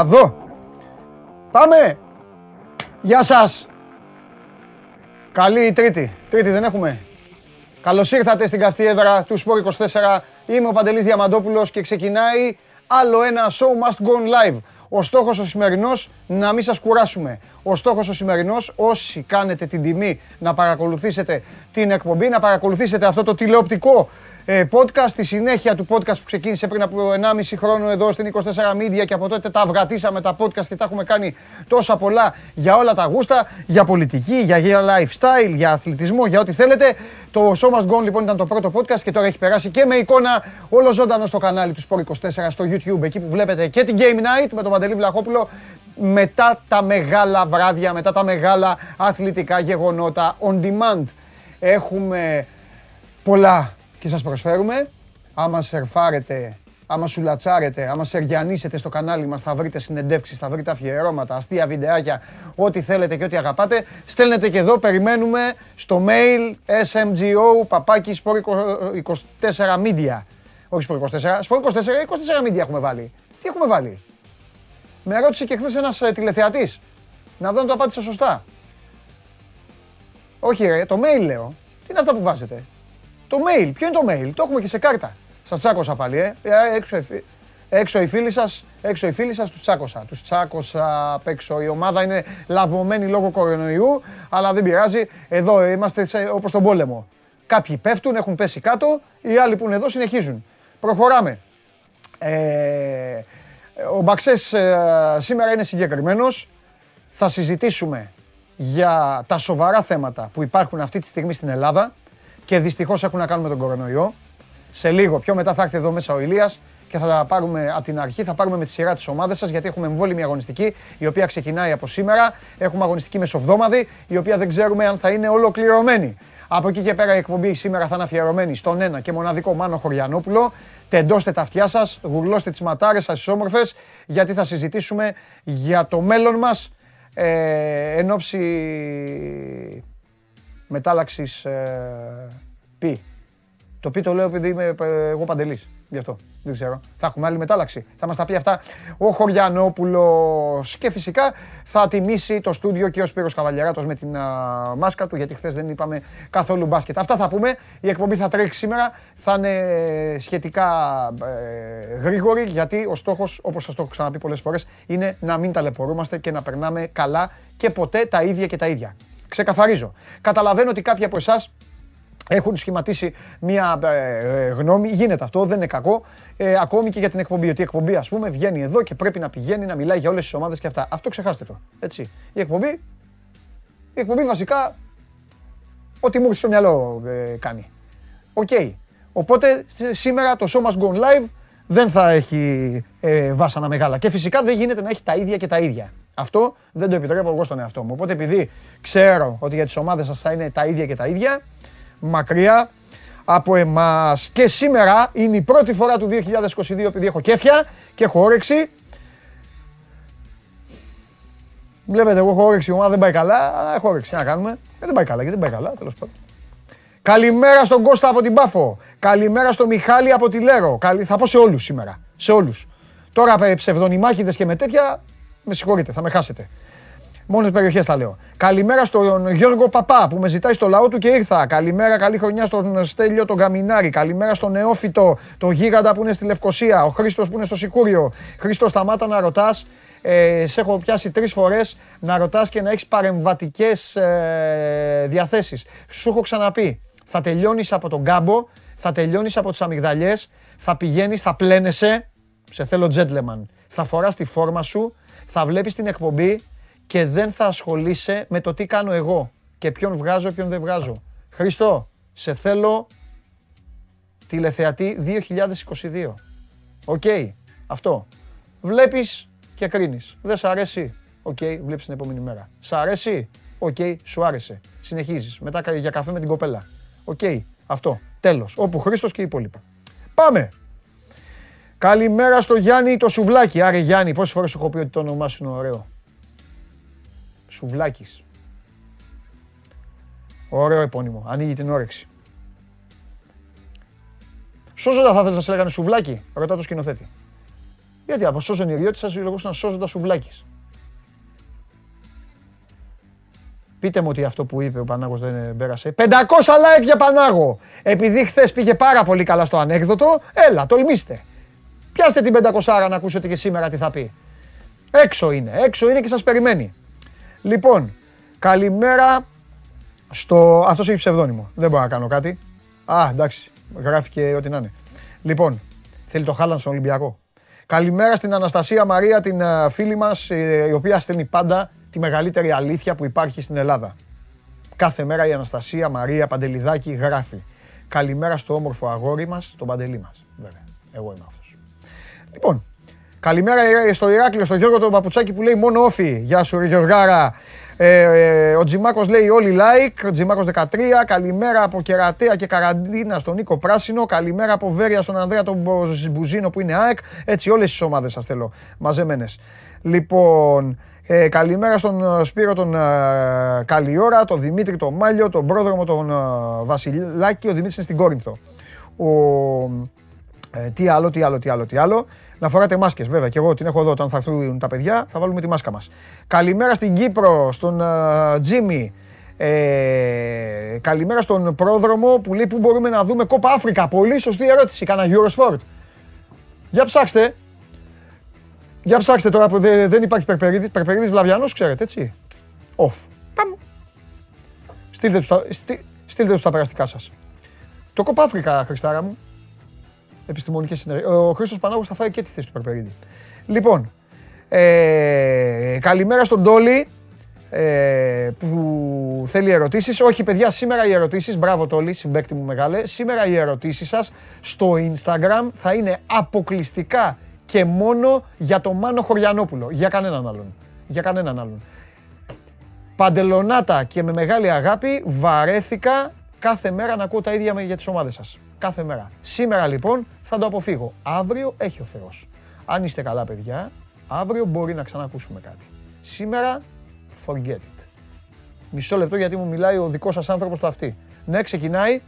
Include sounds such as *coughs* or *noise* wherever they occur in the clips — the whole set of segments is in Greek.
Έλα εδώ. Πάμε. Γεια σας. Καλή η τρίτη. Τρίτη δεν έχουμε. Καλώς ήρθατε στην καυτή έδρα του Σπόρ 24. Είμαι ο Παντελής Διαμαντόπουλος και ξεκινάει άλλο ένα show must go live. Ο στόχος ο σημερινός να μην σας κουράσουμε. Ο στόχος ο σημερινός όσοι κάνετε την τιμή να παρακολουθήσετε την εκπομπή, να παρακολουθήσετε αυτό το τηλεοπτικό ε, podcast, στη συνέχεια του podcast που ξεκίνησε πριν από 1,5 χρόνο εδώ στην 24 Media και από τότε τα αυγατήσαμε τα podcast και τα έχουμε κάνει τόσα πολλά για όλα τα γούστα, για πολιτική, για, για lifestyle, για αθλητισμό, για ό,τι θέλετε. Το Show Must Go λοιπόν ήταν το πρώτο podcast και τώρα έχει περάσει και με εικόνα όλο ζωντανό στο κανάλι του Sport 24 στο YouTube, εκεί που βλέπετε και την Game Night με τον Παντελή Βλαχόπουλο μετά τα μεγάλα βράδια, μετά τα μεγάλα αθλητικά γεγονότα on demand. Έχουμε πολλά και σας προσφέρουμε. Άμα σερφάρετε, άμα σουλατσάρετε, άμα σεργιανίσετε στο κανάλι μας θα βρείτε συνεντεύξεις, θα βρείτε αφιερώματα, αστεία βιντεάκια, ό,τι θέλετε και ό,τι αγαπάτε. Στέλνετε και εδώ, περιμένουμε στο mail smgo παπάκι 24 media. Όχι σπορ 24, σπορ 24, 24 media έχουμε βάλει. Τι έχουμε βάλει; Με ρώτησε και χθες ένας ε, τηλεθεατής. Να δω αν το απάντησα σωστά. Όχι ρε, το mail λέω. Τι είναι αυτά που βάζετε; Το mail. Ποιο είναι το mail; Το έχουμε και σε κάρτα. Σας τσάκωσα πάλι, ε. ε έξω, έξω οι φίλοι σας, έξω οι φίλοι σας, τους τσάκωσα. Τους τσάκωσα απ' έξω. Η ομάδα είναι λαβωμένη λόγω κορονοϊού, αλλά δεν πειράζει. Εδώ είμαστε όπως τον πόλεμο. Κάποιοι πέφτουν, έχουν πέσει κάτω, οι άλλοι που είναι εδώ συνεχίζουν. Προχωράμε. Ε, ο Μπαξές ε, σήμερα είναι συγκεκριμένος. Θα συζητήσουμε για τα σοβαρά θέματα που υπάρχουν αυτή τη στιγμή στην Ελλάδα και δυστυχώς έχουν να κάνουν με τον κορονοϊό. Σε λίγο, πιο μετά θα έρθει εδώ μέσα ο Ηλίας και θα τα πάρουμε από την αρχή, θα πάρουμε με τη σειρά τη ομάδα σας γιατί έχουμε εμβόλυμη αγωνιστική η οποία ξεκινάει από σήμερα. Έχουμε αγωνιστική μεσοβδόμαδη η οποία δεν ξέρουμε αν θα είναι ολοκληρωμένη. Από εκεί και πέρα η εκπομπή σήμερα θα είναι αφιερωμένη στον ένα και μοναδικό Μάνο Χωριανόπουλο. Τεντώστε τα αυτιά σας, γουρλώστε τις ματάρες σας, τις όμορφες, γιατί θα συζητήσουμε για το μέλλον μας ε, εν ώψη μετάλλαξης ε, πι. Το πι το λέω επειδή είμαι ε, εγώ παντελής. Γι' αυτό. Δεν ξέρω. Θα έχουμε άλλη μετάλλαξη. Θα μας τα πει αυτά ο Χωριανόπουλος. Και φυσικά θα τιμήσει το στούντιο και ο Σπύρος Καβαλιαράτος με την α, μάσκα του, γιατί χθες δεν είπαμε καθόλου μπάσκετ. Αυτά θα πούμε. Η εκπομπή θα τρέξει σήμερα. Θα είναι σχετικά ε, γρήγορη, γιατί ο στόχος, όπως σας το έχω ξαναπεί πολλές φορές, είναι να μην ταλαιπωρούμαστε και να περνάμε καλά και ποτέ τα ίδια και τα ίδια. Ξεκαθαρίζω. Καταλαβαίνω ότι κάποιοι από εσάς έχουν σχηματίσει μια ε, ε, γνώμη. Γίνεται αυτό, δεν είναι κακό. Ε, ακόμη και για την εκπομπή. Ότι η εκπομπή, ας πούμε, βγαίνει εδώ και πρέπει να πηγαίνει να μιλάει για όλες τις ομάδες και αυτά. Αυτό ξεχάστε το. Έτσι. Η εκπομπή, η εκπομπή βασικά, ό,τι μου έρθει στο μυαλό ε, κάνει. OK. Okay. Οπότε σήμερα το show must go live δεν θα έχει ε, βάσανα μεγάλα. Και φυσικά δεν γίνεται να έχει τα ίδια και τα ίδια. Αυτό δεν το επιτρέπω εγώ στον εαυτό μου. Οπότε επειδή ξέρω ότι για τις ομάδες σας θα είναι τα ίδια και τα ίδια, μακριά από εμάς. Και σήμερα είναι η πρώτη φορά του 2022 επειδή έχω κέφια και έχω όρεξη. Βλέπετε, εγώ έχω όρεξη, η ομάδα δεν πάει καλά, αλλά έχω όρεξη. Να κάνουμε. Ε, δεν πάει καλά, γιατί δεν πάει καλά, τέλος πάντων. Καλημέρα στον Κώστα από την Πάφο. Καλημέρα στον Μιχάλη από τη Λέρο. Θα πω σε όλους σήμερα. Σε όλους. Τώρα ψευδονιμάκιδες και με τέτοια με συγχωρείτε, θα με χάσετε. Μόνες περιοχές τα λέω. Καλημέρα στον Γιώργο Παπά που με ζητάει στο λαό του και ήρθα. Καλημέρα, καλή χρονιά στον Στέλιο τον Καμινάρη. Καλημέρα στον Νεόφυτο, το Γίγαντα που είναι στη Λευκοσία. Ο Χρήστος που είναι στο Σικούριο. Χρήστο, σταμάτα να ρωτάς. Ε, σε έχω πιάσει τρεις φορές να ρωτάς και να έχεις παρεμβατικές ε, διαθέσεις. Σου έχω ξαναπεί. Θα τελειώνεις από τον κάμπο, θα τελειώνεις από τις αμυγδαλιές, θα πηγαίνεις, θα πλένεσαι. Σε θέλω gentleman. Θα φοράς τη φόρμα σου, θα βλέπεις την εκπομπή και δεν θα ασχολείσαι με το τι κάνω εγώ και ποιον βγάζω, ποιον δεν βγάζω. Χρήστο, σε θέλω τηλεθεατή 2022. Οκ, αυτό. Βλέπεις και κρίνεις. Δεν σ' αρέσει. OK, okay, βλέπεις την επόμενη μέρα. Σ' αρέσει. Οκ, σου άρεσε. Συνεχίζεις. Μετά για καφέ με την κοπέλα. Οκ, αυτό. Τέλος. Όπου Χρήστος και οι υπόλοιπα. Πάμε. Καλημέρα στο Γιάννη το Σουβλάκη. Άρε Γιάννη, πόσες φορές σου έχω πει ότι το όνομά σου είναι ωραίο; Σουβλάκης. Ωραίο επώνυμο. Ανοίγει την όρεξη. Σώζοντα θα θέλεις να σε λέγανε Σουβλάκη. Ρωτά το σκηνοθέτη. Γιατί από σώζον η Ριώτη σας λεγόσαν σώζοντα σουβλάκης. Πείτε μου ότι αυτό που είπε ο Πανάγος δεν πέρασε. 500 like για Πανάγο. Επειδή χθες πήγε πάρα πολύ καλά στο ανέκδοτο, έλα, τολμήστε. Πιάστε την 500 να ακούσετε και σήμερα τι θα πει. Έξω είναι, έξω είναι και σας περιμένει. Λοιπόν, καλημέρα στο... Αυτός έχει ψευδόνυμο, δεν μπορώ να κάνω κάτι. Α, εντάξει, γράφει και ό,τι να είναι. Λοιπόν, θέλει το Χάλαν στον Ολυμπιακό. Καλημέρα στην Αναστασία Μαρία, την ε, φίλη μας, ε, η οποία στέλνει πάντα τη μεγαλύτερη αλήθεια που υπάρχει στην Ελλάδα. Κάθε μέρα η Αναστασία Μαρία Παντελιδάκη γράφει. Καλημέρα στο όμορφο αγόρι μας, τον Παντελή μας. Βέβαια, εγώ είμαι αυτός. Λοιπόν, καλημέρα στο Ηράκλειο, στο Γιώργο τον Παπουτσάκη που λέει μόνο όφι. Γεια σου, Γιωργάρα. Ε, ε, ο Τζιμάκος λέει όλοι like, ο Τζιμάκος 13, καλημέρα από Κερατέα και Καραντίνα στον Νίκο Πράσινο, καλημέρα από Βέρεια στον Ανδρέα τον Μπουζίνο που είναι ΑΕΚ, έτσι όλες τις ομάδες σας θέλω, μαζεμένες. Λοιπόν, ε, καλημέρα στον Σπύρο τον ε, Καλιόρα, τον Δημήτρη τον Μάλιο, τον πρόδρομο τον ε, Βασιλάκη, ο Δημήτρης είναι στην Κόρινθο. Ο, ε, τι άλλο, τι άλλο, τι άλλο, τι άλλο. Να φοράτε μάσκες βέβαια και εγώ την έχω εδώ όταν θα έρθουν τα παιδιά θα βάλουμε τη μάσκα μας. Καλημέρα στην Κύπρο, στον Τζίμι. Ε, καλημέρα στον πρόδρομο που λέει που μπορούμε να δούμε κόπα Αφρικα; Πολύ σωστή ερώτηση. Κάνα Eurosport. Για ψάξτε. Για ψάξτε τώρα που δεν υπάρχει Περπερίδης. Περπερίδης Βλαβιανός ξέρετε έτσι. Off. Παμ. Στείλτε τους, τα, στείλτε τους τα περαστικά σας. Το κόπα Αφρικα, Χριστάρα μου επιστημονικές συνεργασίε. Ο Χρήστος Πανάγο θα φάει και τη θέση του Περπερίδη. Λοιπόν, ε, καλημέρα στον Τόλι ε, που θέλει ερωτήσεις. Όχι παιδιά, σήμερα οι ερωτήσεις, μπράβο Τόλι, συμπέκτη μου μεγάλε, σήμερα οι ερωτήσεις σας στο Instagram θα είναι αποκλειστικά και μόνο για τον Μάνο Χωριανόπουλο, για κανέναν άλλον. Για κανέναν άλλον. Παντελονάτα και με μεγάλη αγάπη βαρέθηκα κάθε μέρα να ακούω τα ίδια για τις ομάδες σας κάθε μέρα. Σήμερα λοιπόν θα το αποφύγω. Αύριο έχει ο Θεός. Αν είστε καλά παιδιά, αύριο μπορεί να ξανακούσουμε κάτι. Σήμερα, forget it. Μισό λεπτό γιατί μου μιλάει ο δικός σας άνθρωπος το αυτή. Ναι, ξεκινάει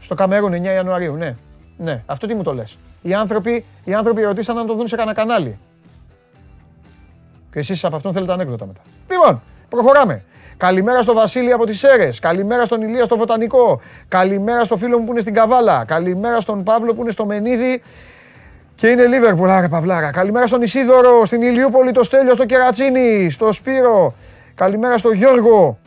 στο Καμερούν 9 Ιανουαρίου, ναι. Ναι, αυτό τι μου το λες. Οι άνθρωποι, οι άνθρωποι ρωτήσαν να το δουν σε κανένα κανάλι. Και εσείς από αυτόν θέλετε ανέκδοτα μετά. Λοιπόν, προχωράμε. Καλημέρα στο Βασίλη από τις Σέρες. Καλημέρα στον Ηλία στο Βοτανικό. Καλημέρα στο φίλο μου που είναι στην Καβάλα. Καλημέρα στον Παύλο που είναι στο Μενίδη. Και είναι Λίβερπουλ, άρα Παυλάρα. Καλημέρα στον Ισίδωρο, στην Ηλιούπολη, το Στέλιο, στο Κερατσίνη, στο Σπύρο. Καλημέρα στον Γιώργο.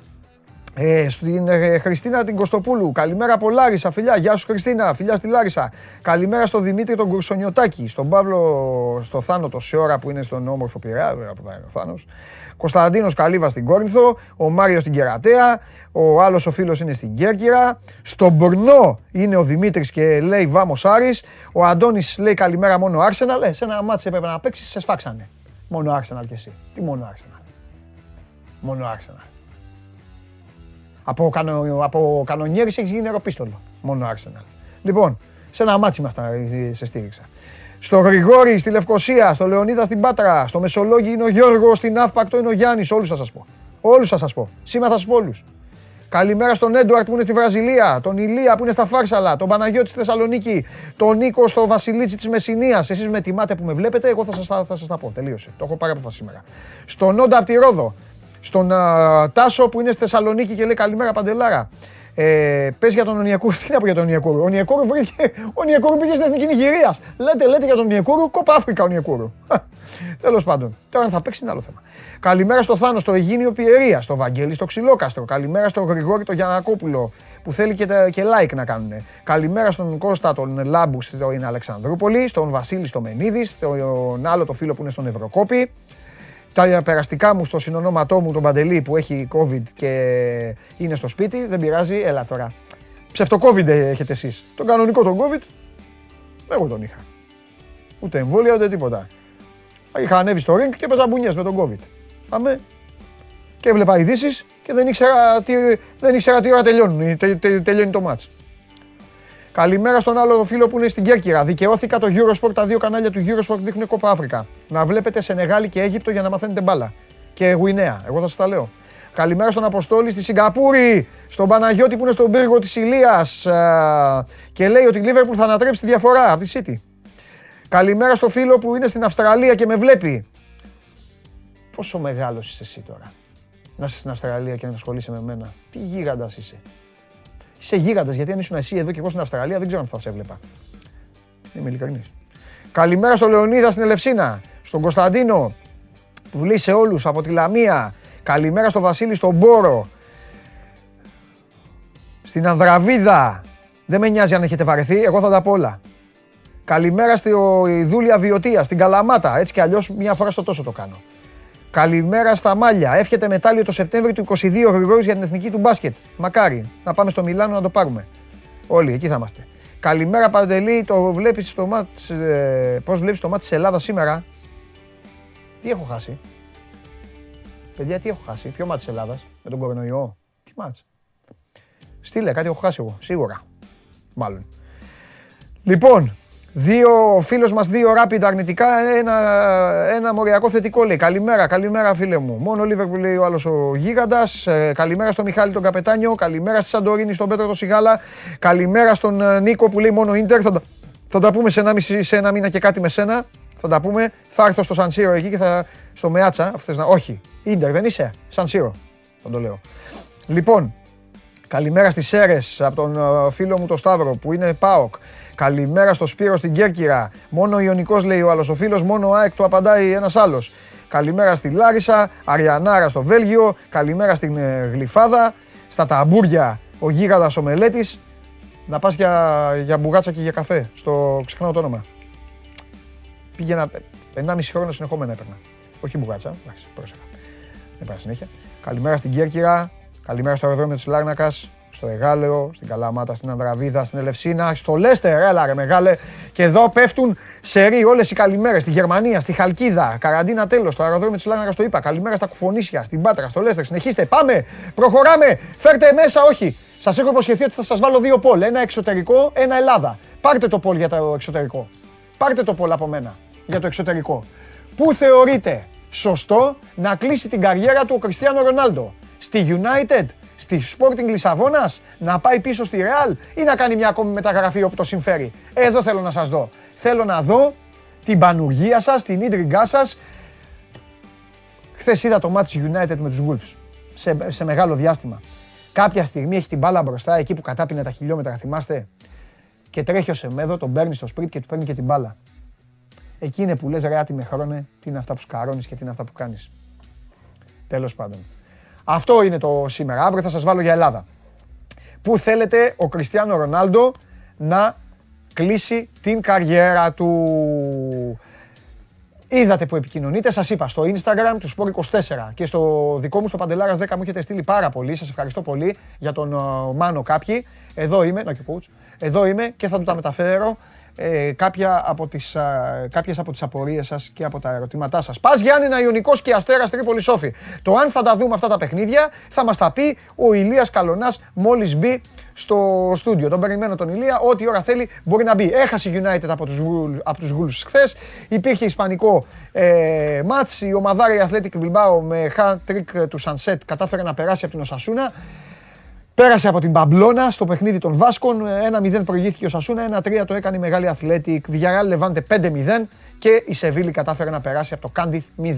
Ε, στην ε, Χριστίνα την Κωστοπούλου. Καλημέρα από Λάρισα, φιλιά. Γεια σου Χριστίνα, φιλιά στη Λάρισα. Καλημέρα στον Δημήτρη τον Κουρσονιωτάκη. Στον Παύλο στο Θάνο τόση ώρα που είναι στον όμορφο Πειραιά. Βέβαια που ο Θάνος. Κωνσταντίνος Καλύβα στην Κόρινθο, ο Μάριος στην Κερατέα, ο άλλος ο φίλος είναι στην Κέρκυρα, στον Μπρνό είναι ο Δημήτρης και λέει Βάμος Άρης, ο Αντώνης λέει καλημέρα μόνο Άρσεναλ, ε, σε ένα ματς έπρεπε να παίξεις, σε σφάξανε. Μόνο Άρσεναλ κι εσύ. Τι μόνο Άρσεναλ. Μόνο Άρσεναλ. Από, κανο, από κανονιέρης έχεις γίνει νεροπίστολο. Μόνο Άρσεναλ. Λοιπόν, σε ένα ματς μας ε, σε στήριξα. Στο Γρηγόρη, στη Λευκοσία, στο Λεωνίδα στην Πάτρα, στο Μεσολόγγι είναι ο Γιώργος, στη Ναύπακτο είναι ο Γιάννης. Όλους θα σας πω. Όλους θα σας πω. Σήμερα θα σας πω όλους. Καλημέρα στον Έντουαρτ που είναι στη Βραζιλία, τον Ηλία που είναι στα Φάρσαλα, τον Παναγιώτη στη Θεσσαλονίκη, τον Νίκο στο Βασιλίτσι της Μεσσηνίας. Εσείς με τιμάτε που με βλέπετε, εγώ θα σας θα σας τα πω. Τελείωσε. Το έχω πάρει από σήμερα. Στον Νόντα από τη Ρόδο, στον uh, Τάσο που είναι στη Θεσσαλονίκη και λέει καλημέρα Παντελάρα. Ε, πες για τον Ονιακούρου, τι να πω για τον Ονιακούρου. Ο Ονιακούρου βρήκε, ο Ονιακούρου πήγε στην Εθνική Νιγηρίας. Λέτε, λέτε για τον Ονιακούρου, κόπα Αφρικα ο Ονιακούρου. Τέλος πάντων, τώρα αν θα παίξει είναι άλλο θέμα. Καλημέρα στο Θάνο, στο Αιγίνιο Πιερία, στο Βαγγέλη, στο Ξυλόκαστρο. Καλημέρα στο Γρηγόρη, το Γιανακόπουλο που θέλει και, και like να κάνουν. Καλημέρα στον Κώστα, τον Λάμπου στην Αλεξανδρούπολη, στον Βασίλη στο Μενίδης, στον άλλο το φίλο που είναι στον Ευρωκόπη τα περαστικά μου στο συνονόματό μου τον Παντελή που έχει COVID και είναι στο σπίτι, δεν πειράζει, έλα τώρα. Ψευτο-COVID έχετε εσείς. Τον κανονικό τον COVID, εγώ τον είχα. Ούτε εμβόλια ούτε τίποτα. Είχα ανέβει στο ring και έπαιζα μπουνιές με τον COVID. Πάμε. Και έβλεπα ειδήσεις και δεν ήξερα τι, δεν ήξερα τι ώρα τελειώνουν, τε, τε, τελειώνει το μάτς. Καλημέρα στον άλλο φίλο που είναι στην Κέρκυρα. Δικαιώθηκα το Eurosport, τα δύο κανάλια του Eurosport δείχνουν κόπα Αφρικα. Να βλέπετε Σενεγάλη και Αίγυπτο για να μαθαίνετε μπάλα. Και Γουινέα, εγώ θα σας τα λέω. Καλημέρα στον Αποστόλη στη Σιγκαπούρη, στον Παναγιώτη που είναι στον πύργο της Ηλίας και λέει ότι η Liverpool θα ανατρέψει τη διαφορά από τη City. Καλημέρα στο φίλο που είναι στην Αυστραλία και με βλέπει. Πόσο μεγάλος είσαι εσύ τώρα. Να είσαι στην Αυστραλία και να ασχολείσαι με μένα. Τι γίγαντας είσαι. Είσαι γίγαντας γιατί αν ήσουν εσύ εδώ και εγώ στην Αυστραλία δεν ξέρω αν θα σε έβλεπα. Είμαι ειλικρινής. Καλημέρα στο Λεωνίδα στην Ελευσίνα. Στον Κωνσταντίνο που λέει σε όλους από τη Λαμία. Καλημέρα στο Βασίλη στον Μπόρο. Στην Ανδραβίδα. Δεν με νοιάζει αν έχετε βαρεθεί, εγώ θα τα πω όλα. Καλημέρα στη Δούλια Βιωτίας, στην Καλαμάτα. Έτσι κι αλλιώς μια φορά στο τόσο το κάνω. Καλημέρα στα Μάλια. Εύχεται μετάλλιο το Σεπτέμβριο του 22 Γρηγόρης για την εθνική του μπάσκετ. Μακάρι να πάμε στο Μιλάνο να το πάρουμε. Όλοι εκεί θα είμαστε. Καλημέρα Παντελή, το βλέπεις στο μάτς, ε, πώς βλέπεις το μάτς της Ελλάδας σήμερα; Τι έχω χάσει; Παιδιά, τι έχω χάσει; Ποιο μάτς της Ελλάδας, με τον κορονοϊό. Τι μάτς; Στείλε, κάτι έχω χάσει εγώ, σίγουρα. Μάλλον. Λοιπόν, Δύο φίλος μας, δύο rapid αρνητικά, ένα, ένα μοριακό θετικό λέει. Καλημέρα, καλημέρα φίλε μου. Μόνο ο που λέει ο άλλος ο Γίγαντας. Ε, καλημέρα στον Μιχάλη τον Καπετάνιο. Καλημέρα στη Σαντορίνη, στον Πέτρο τον Σιγάλα. Καλημέρα στον ε, Νίκο που λέει μόνο Ίντερ. Θα, θα τα πούμε σε ένα, μισή, σε ένα μήνα και κάτι με σένα. Θα τα πούμε. Θα έρθω στο Σανσίρο εκεί και θα. στο Μεάτσα. να... Όχι, Ίντερ δεν είσαι; Σανσίρο. Θα το λέω. Λοιπόν, Καλημέρα στις Σέρες από τον ε, φίλο μου τον Σταύρο που είναι ΠΑΟΚ. Καλημέρα στο Σπύρο στην Κέρκυρα. Μόνο ο Ιωνικός λέει ο άλλος. Ο φίλος μόνο ΑΕΚ του απαντάει ένας άλλος. Καλημέρα στη Λάρισα, Αριανάρα στο Βέλγιο. Καλημέρα στην ε, Γλυφάδα. Στα ταμπούρια ο Γίγαντας ο Μελέτης. Να πας για, για μπουγάτσα και για καφέ. Στο ξεχνάω το όνομα. Πήγαινα 1,5 χρόνο συνεχόμενα έπαιρνα. Όχι μπουγάτσα, εντάξει, πρόσεχα. Δεν πάει συνέχεια. Καλημέρα στην Κέρκυρα, Καλημέρα στο αεροδρόμιο της Λάρνακας, στο Εγάλεο, στην Καλαμάτα, στην Ανδραβίδα, στην Ελευσίνα, στο Λέστερ, έλα ρε μεγάλε. Και εδώ πέφτουν σε ρί όλες οι καλημέρες. Στη Γερμανία, στη Χαλκίδα, καραντίνα τέλος, στο αεροδρόμιο της Λάρνακα το είπα. Καλημέρα στα Κουφονίσια, στην Πάτρα, στο Λέστερ. Συνεχίστε, πάμε, προχωράμε, φέρτε μέσα, όχι. Σας έχω υποσχεθεί ότι θα σας βάλω δύο πόλ. Ένα εξωτερικό, ένα Ελλάδα. Πάρτε το πόλ για το εξωτερικό. Πάρτε το πόλ από μένα για το εξωτερικό. Πού θεωρείτε σωστό να κλείσει την καριέρα του ο Κριστιανό Ρονάλντο; Στη United, στη Sporting Λισαβόνας, να πάει πίσω στη Real ή να κάνει μια ακόμη μεταγραφή όπου το συμφέρει. Εδώ θέλω να σας δω. Θέλω να δω την πανουργία σας, την ίντριγκά σας. Χθες είδα το match United με τους Wolves σε, σε μεγάλο διάστημα. Κάποια στιγμή έχει την μπάλα μπροστά, εκεί που κατάπινε τα χιλιόμετρα, θυμάστε; Και τρέχει ο Σεμέδο, τον παίρνει στο σπίτι και του παίρνει και την μπάλα. Εκεί είναι που λες ρε με χρόνε, τι είναι αυτά που σκαρώνεις και τι είναι αυτά που κάνεις. Τέλος πάντων. Αυτό είναι το σήμερα. Αύριο θα σας βάλω για Ελλάδα. Πού θέλετε ο Κριστιανό Ρονάλντο να κλείσει την καριέρα του; Είδατε που επικοινωνείτε, σας είπα στο Instagram του Sport24 και στο δικό μου στο Παντελάρας 10 μου έχετε στείλει πάρα πολύ, σας ευχαριστώ πολύ για τον Μάνο κάποιοι. Εδώ είμαι, να και εδώ είμαι και θα του τα μεταφέρω ε, κάποια από τις, α, κάποιες από τις απορίες σας και από τα ερωτήματά σας. Πας Γιάννη Ιωνικός και Αστέρας Τρίπολη Σόφη. Το αν θα τα δούμε αυτά τα παιχνίδια θα μας τα πει ο Ηλίας Καλονάς μόλις μπει στο στούντιο. Τον περιμένω τον Ηλία, ό,τι ώρα θέλει μπορεί να μπει. Έχασε United από τους, από τους Wolves χθες, υπήρχε ισπανικό ε, μάτς, η ομαδάρια Athletic Bilbao με hat-trick του Sunset κατάφερε να περάσει από την Οσασούνα. Πέρασε από την Παμπλώνα στο παιχνίδι των Βάσκων. 1-0 προηγήθηκε ο Σασούνα, 1-3 το έκανε η μεγάλη Αθλέτικ. Villarreal Λεβάντε 5-0 και η Σεβίλη κατάφερε να περάσει από το Κάντιθ 0-1.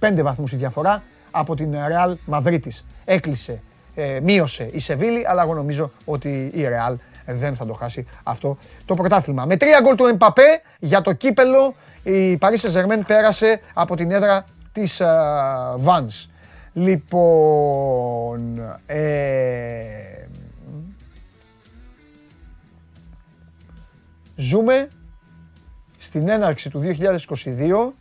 5 βαθμούς η διαφορά από την Ρεάλ Μαδρίτης. Έκλεισε, ε, μείωσε η Σεβίλη, αλλά εγώ νομίζω ότι η Ρεάλ δεν θα το χάσει αυτό το πρωτάθλημα. Με τρία γκολ του Εμπαπέ για το κύπελο η Paris saint πέρασε από την έδρα της uh, Vans. Λοιπόν, ε, ζούμε στην έναρξη του 2022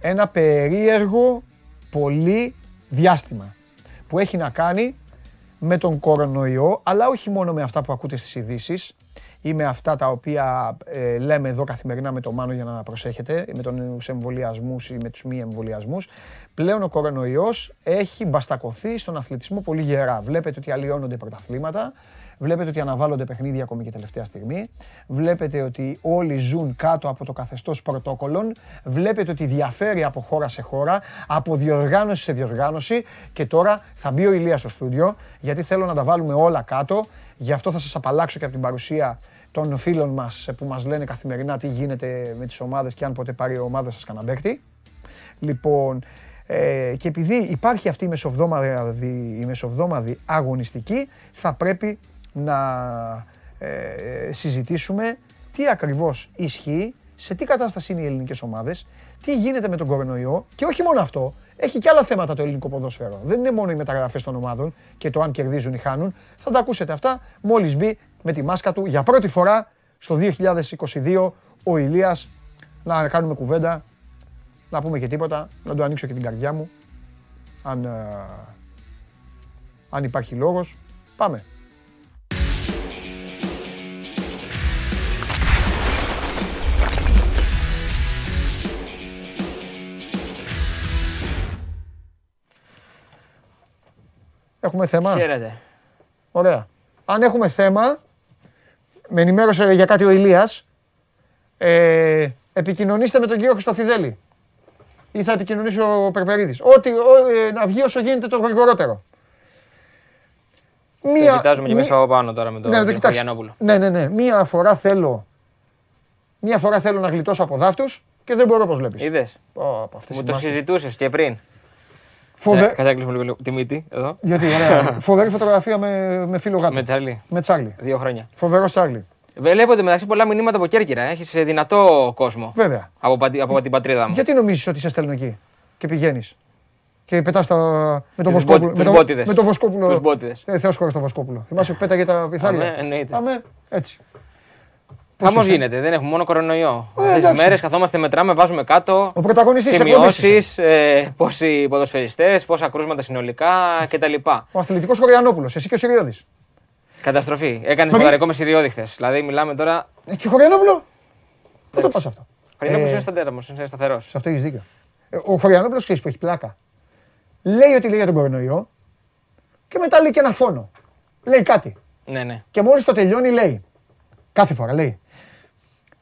ένα περίεργο πολύ διάστημα που έχει να κάνει με τον κορονοϊό, αλλά όχι μόνο με αυτά που ακούτε στις ειδήσεις ή με αυτά τα οποία ε, λέμε εδώ καθημερινά με το Μάνο για να προσέχετε, με τους εμβολιασμούς ή με τους μη εμβολιασμούς. Πλέον ο κορονοϊός έχει μπαστακωθεί στον αθλητισμό πολύ γερά. Βλέπετε ότι αλλοιώνονται πρωταθλήματα, Βλέπετε ότι αναβάλλονται παιχνίδια ακόμη και τελευταία στιγμή. Βλέπετε ότι όλοι ζουν κάτω από το καθεστώς πρωτόκολλων. Βλέπετε ότι διαφέρει από χώρα σε χώρα, από διοργάνωση σε διοργάνωση. Και τώρα θα μπει ο Ηλίας στο στούντιο, γιατί θέλω να τα βάλουμε όλα κάτω. Γι' αυτό θα σας απαλλάξω και από την παρουσία των φίλων μας που μας λένε καθημερινά τι γίνεται με τις ομάδες και αν ποτέ πάρει η ομάδα σας κανένα παίκτη. Λοιπόν, ε, και επειδή υπάρχει αυτή η μεσοβδόμαδη, η μεσοβδόμαδη αγωνιστική, θα πρέπει να ε, συζητήσουμε τι ακριβώς ισχύει, σε τι κατάσταση είναι οι ελληνικές ομάδες, τι γίνεται με τον κορονοϊό και όχι μόνο αυτό, έχει και άλλα θέματα το ελληνικό ποδόσφαιρο. Δεν είναι μόνο οι μεταγραφές των ομάδων και το αν κερδίζουν ή χάνουν. Θα τα ακούσετε αυτά μόλις μπει με τη μάσκα του για πρώτη φορά στο 2022 ο Ηλίας να κάνουμε κουβέντα, να πούμε και τίποτα, να του ανοίξω και την καρδιά μου, αν, ε, αν υπάρχει λόγος. Πάμε. Έχουμε θέμα. Χαίρετε. Ωραία. Αν έχουμε θέμα, με ενημέρωσε για κάτι ο Ηλίας, ε, επικοινωνήστε με τον κύριο Χριστοφιδέλη. Ή θα επικοινωνήσει ο Περπερίδης. Ό,τι, ό, ε, να βγει όσο γίνεται το γρηγορότερο. Μία, το κοιτάζουμε και μη- μέσα από πάνω τώρα με τον ναι, να το κύριο κοιτάξεις. Χωριανόπουλο. Ναι, ναι, ναι. Μία φορά θέλω, μία φορά θέλω να γλιτώσω από δάφτους και δεν μπορώ όπως βλέπεις. Είδες. Ω, από αυτές Μου οι το μάχες. συζητούσες και πριν. Φοβε- Κάτσε να κλείσουμε λίγο τη μύτη εδώ. Γιατί, ωραία. *laughs* Φοβερή φωτογραφία με, με φίλο γάτο. Με Τσαρλί. με Τσάρλι. Δύο χρόνια. Φοβερό Τσάρλι. Βλέπονται μεταξύ πολλά μηνύματα από Κέρκυρα. Έχεις δυνατό κόσμο. Βέβαια. Από, πατη- από την πατρίδα μου. Γιατί νομίζεις ότι σε στέλνω εκεί και πηγαίνεις και πετάς τα... με τον Τους Βοσκόπουλο. μπο- με τους το- μπότιδες. Με τον Βοσκόπουλο. Τους μπότιδες. Ε, Θεός χωρίς τον Βοσκόπουλο. Θυμάσαι που πέταγε τα πιθάρια. Αμέ, εννοείται. Αμέ, έτσι. Χαμός είσαι; γίνεται. Δεν έχουμε μόνο κορονοϊό. Ε, Αυτές τις εντάξει. μέρες καθόμαστε, μετράμε, βάζουμε κάτω. Ο πρωταγωνιστής της εκπομπής Σημειώσεις, ε, πόσοι ποδοσφαιριστές, πόσα κρούσματα συνολικά κτλ. Ο αθλητικός Χωριανόπουλος, εσύ και ο Συριώδης. Καταστροφή. Έκανες Πριν- ποδαρικό μες Συριώδη χθες. Δηλαδή, μιλάμε τώρα. Ε, και Χωριανόπουλο; Πού το πας αυτό; Χρονιά Ε, είναι σταθερό. Είναι σταθερός. Σε αυτό έχεις δίκιο. Ε, Ο Χωριανόπουλος ξέρεις που έχει πλάκα. Λέει ότι λέει για τον κορονοϊό και μετά λέει και ένα φόνο. Λέει κάτι. Ναι, ναι. Και μόλις το τελειώνει λέει. Κάθε φορά λέει.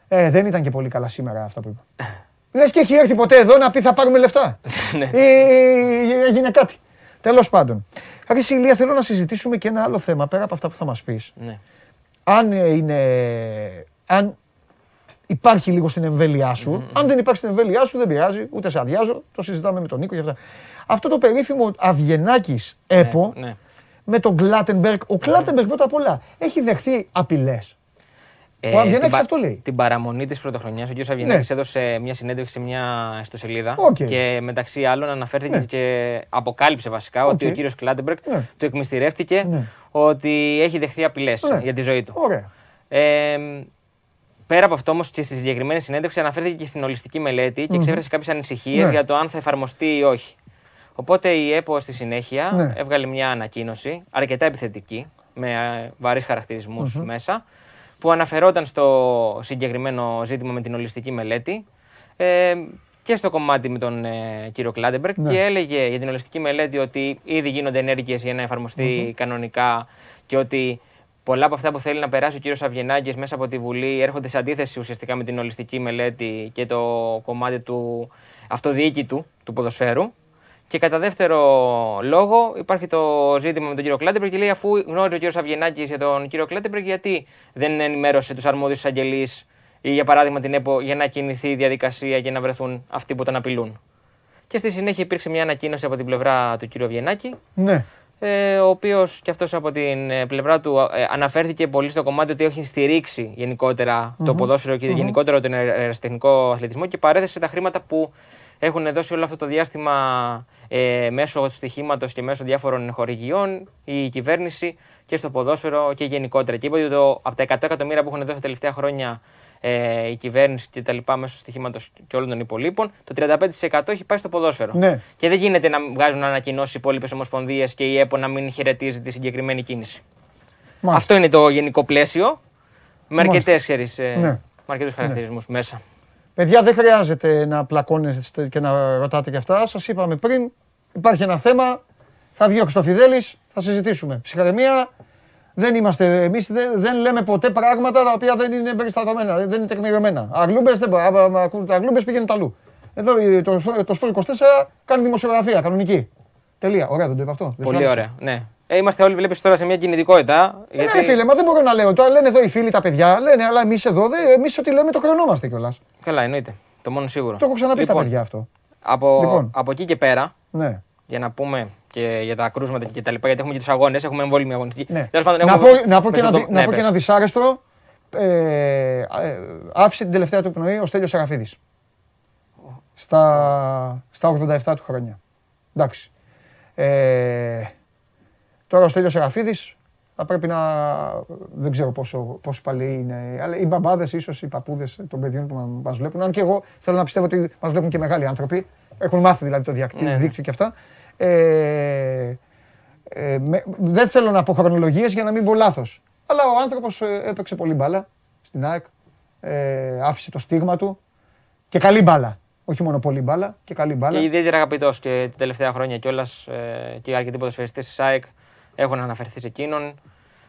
Ε, δεν ήταν και πολύ καλά σήμερα αυτά που είπα. Λες και έχει έρθει ποτέ εδώ να πει θα πάρουμε λεφτά. *laughs* Ναι. Ή έγινε κάτι. Τέλος πάντων. Άρα Ηλία θέλω να συζητήσουμε και ένα άλλο θέμα πέρα από αυτά που θα μας πεις. ναι. Αν ε, είναι... Αν υπάρχει λίγο στην εμβέλειά σου. Αν δεν υπάρχει στην εμβέλειά σου δεν πειράζει, ούτε σε αδειάζω. Το συζητάμε με τον Νίκο και αυτά. Αυτό το περίφημο Αβγενάκης ΕΠΟ ναι. με τον Κλάτεμπεργκ. Ο Κλάτεμπεργκ πρώτα απ' όλα έχει δεχθεί απειλές. Ο Αβγενάκης την πα- αυτό λέει. Την παραμονή της πρωτοχρονιάς, ο κ. Αβγενάκη έδωσε μια συνέντευξη σε μια ιστοσελίδα Οκ. και μεταξύ άλλων αναφέρθηκε Ναι. και αποκάλυψε βασικά ότι ο Οκ. κ. Κλάτενμπεργκ Ναι. του εκμυστηρεύτηκε Ναι. ότι έχει δεχθεί απειλές Ναι. για τη ζωή του. Ωραία. Ε, πέρα από αυτό όμως και στη συγκεκριμένη συνέντευξη αναφέρθηκε και στην ολιστική μελέτη και εξέφρασε κάποιες ανησυχίες Ναι. για το αν θα εφαρμοστεί ή όχι. Οπότε η ΕΠΟ στη συνέχεια Ναι. έβγαλε μια ανακοίνωση αρκετά επιθετική, με ε, βαρείς χαρακτηρισμούς μέσα, που αναφερόταν στο συγκεκριμένο ζήτημα με την ολιστική μελέτη ε, και στο κομμάτι με τον ε, κύριο Κλάτενμπεργκ Ναι. και έλεγε για την ολιστική μελέτη ότι ήδη γίνονται ενέργειες για να εφαρμοστεί κανονικά και ότι πολλά από αυτά που θέλει να περάσει ο κύριος Αυγενάκης μέσα από τη Βουλή έρχονται σε αντίθεση ουσιαστικά με την ολιστική μελέτη και το κομμάτι του αυτοδιοίκητου του ποδοσφαίρου. Και κατά δεύτερο λόγο υπάρχει το ζήτημα με τον κύριο Κλάτενμπεργκ και λέει αφού γνώριζε ο κύριος Αυγενάκης για τον κύριο Κλάτενμπεργκ, γιατί δεν ενημέρωσε τους αρμόδιους εισαγγελεί ή για παράδειγμα την ΕΠΟ για να κινηθεί η διαδικασία και να βρεθούν αυτοί που τον απειλούν. Και στη συνέχεια υπήρξε μια ανακοίνωση από την πλευρά του κύριου Αβγενάκη, Ναι. ε, ο οποίος και αυτός από την ε, πλευρά του ε, αναφέρθηκε πολύ στο κομμάτι ότι έχει στηρίξει γενικότερα το ποδόσφαιρο και γενικότερα τον αεραστεχνικό αθλητισμό και παρέθεσε τα χρήματα που έχουν δώσει όλο αυτό το διάστημα ε, μέσω του στοιχήματος και μέσω διάφορων χορηγιών η κυβέρνηση και στο ποδόσφαιρο και γενικότερα. Και είπε ότι το, από τα 100 εκατομμύρια που έχουν δώσει τα τελευταία χρόνια ε, η κυβέρνηση και τα λοιπά μέσω στοιχήματος και όλων των υπολείπων, το 35% έχει πάει στο ποδόσφαιρο. Ναι. Και δεν γίνεται να βγάζουν ανακοινώσει οι υπόλοιπες ομοσπονδίες και η ΕΠΟ να μην χαιρετίζει τη συγκεκριμένη κίνηση. Μάλιστα. Αυτό είναι το γενικό πλαίσιο. Με Μάλιστα. αρκετές, ξέρεις, ε, Ναι. με αρκετούς χαρακτηρισμούς μέσα. Παιδιά, δεν χρειάζεται να πλακώνεστε και να ρωτάτε και αυτά. Σας είπαμε πριν, υπάρχει ένα θέμα. Θα βγει ο Χρυστοφιδέλης, θα συζητήσουμε. Ψυχραιμία. Δεν είμαστε, εμείς δεν, δεν λέμε ποτέ πράγματα τα οποία δεν είναι περιστατωμένα, δεν είναι τεκμηριωμένα. Αγλούμπες δεν μπορεί, άμα- άμα ακούτε αγλούμπες πήγαινε αλλού. Εδώ η- το, το Sport 24 κάνει δημοσιογραφία, κανονική. Τελεία. Ωραία, δεν το είπα αυτό. Δεν σου Πολύ άρεσε; ωραία. Ναι. Ε, είμαστε όλοι, βλέπεις τώρα σε μια κινητικότητα. Ε, Ναι, φίλε, μα δεν μπορώ να λέω. Τώρα λένε εδώ οι φίλοι τα παιδιά, λένε, αλλά εμείς εδώ, εμείς ό,τι λέμε το χρεωνόμαστε κιόλας. Καλά, εννοείται. Το μόνο σίγουρο. Το έχω ξαναπεί στα Λοιπόν, παιδιά αυτό. Από, Λοιπόν. από εκεί και πέρα, Ναι. για να πούμε και για τα κρούσματα και τα λοιπά, γιατί έχουμε και τους αγώνες, έχουμε εμβόλυμη αγωνιστική. ναι. Τέλος πάντων, Να, πω, έχουμε να πω και μέσα ένα, στο- δι- να ναι, πω και πες. ένα δυσάρεστο. Ε, ε, άφησε την τελευταία του πνοή ο Στέλιος Σεραφίδης. Στα, στα 87 του χρόνια. Εντάξει. Ε, τώρα ο Στέλιος Σεραφίδης θα πρέπει να... Δεν ξέρω πόσο, πόσο παλαιοί είναι. Αλλά οι μπαμπάδες ίσως, οι παππούδες των παιδιών που μα- μας βλέπουν. Αν και εγώ θέλω να πιστεύω ότι μας βλέπουν και μεγάλοι άνθρωποι. Έχουν μάθει δηλαδή το διακτή- Ναι, ναι. δίκτυο και αυτά. Ε, ε, με- δεν θέλω να πω χρονολογίες για να μην πω λάθος. Αλλά ο άνθρωπος ε, έπαιξε πολύ μπάλα στην ΑΕΚ. Ε, άφησε το στίγμα του. Και καλή μπάλα. Όχι μόνο πολύ μπάλα, και καλή μπάλα. Και ιδιαίτερα αγαπητός και τα τελευταία χρόνια κιόλας και αρκετοί ποδοσφαιριστές της ΑΕΚ έχουν αναφερθεί σε εκείνον.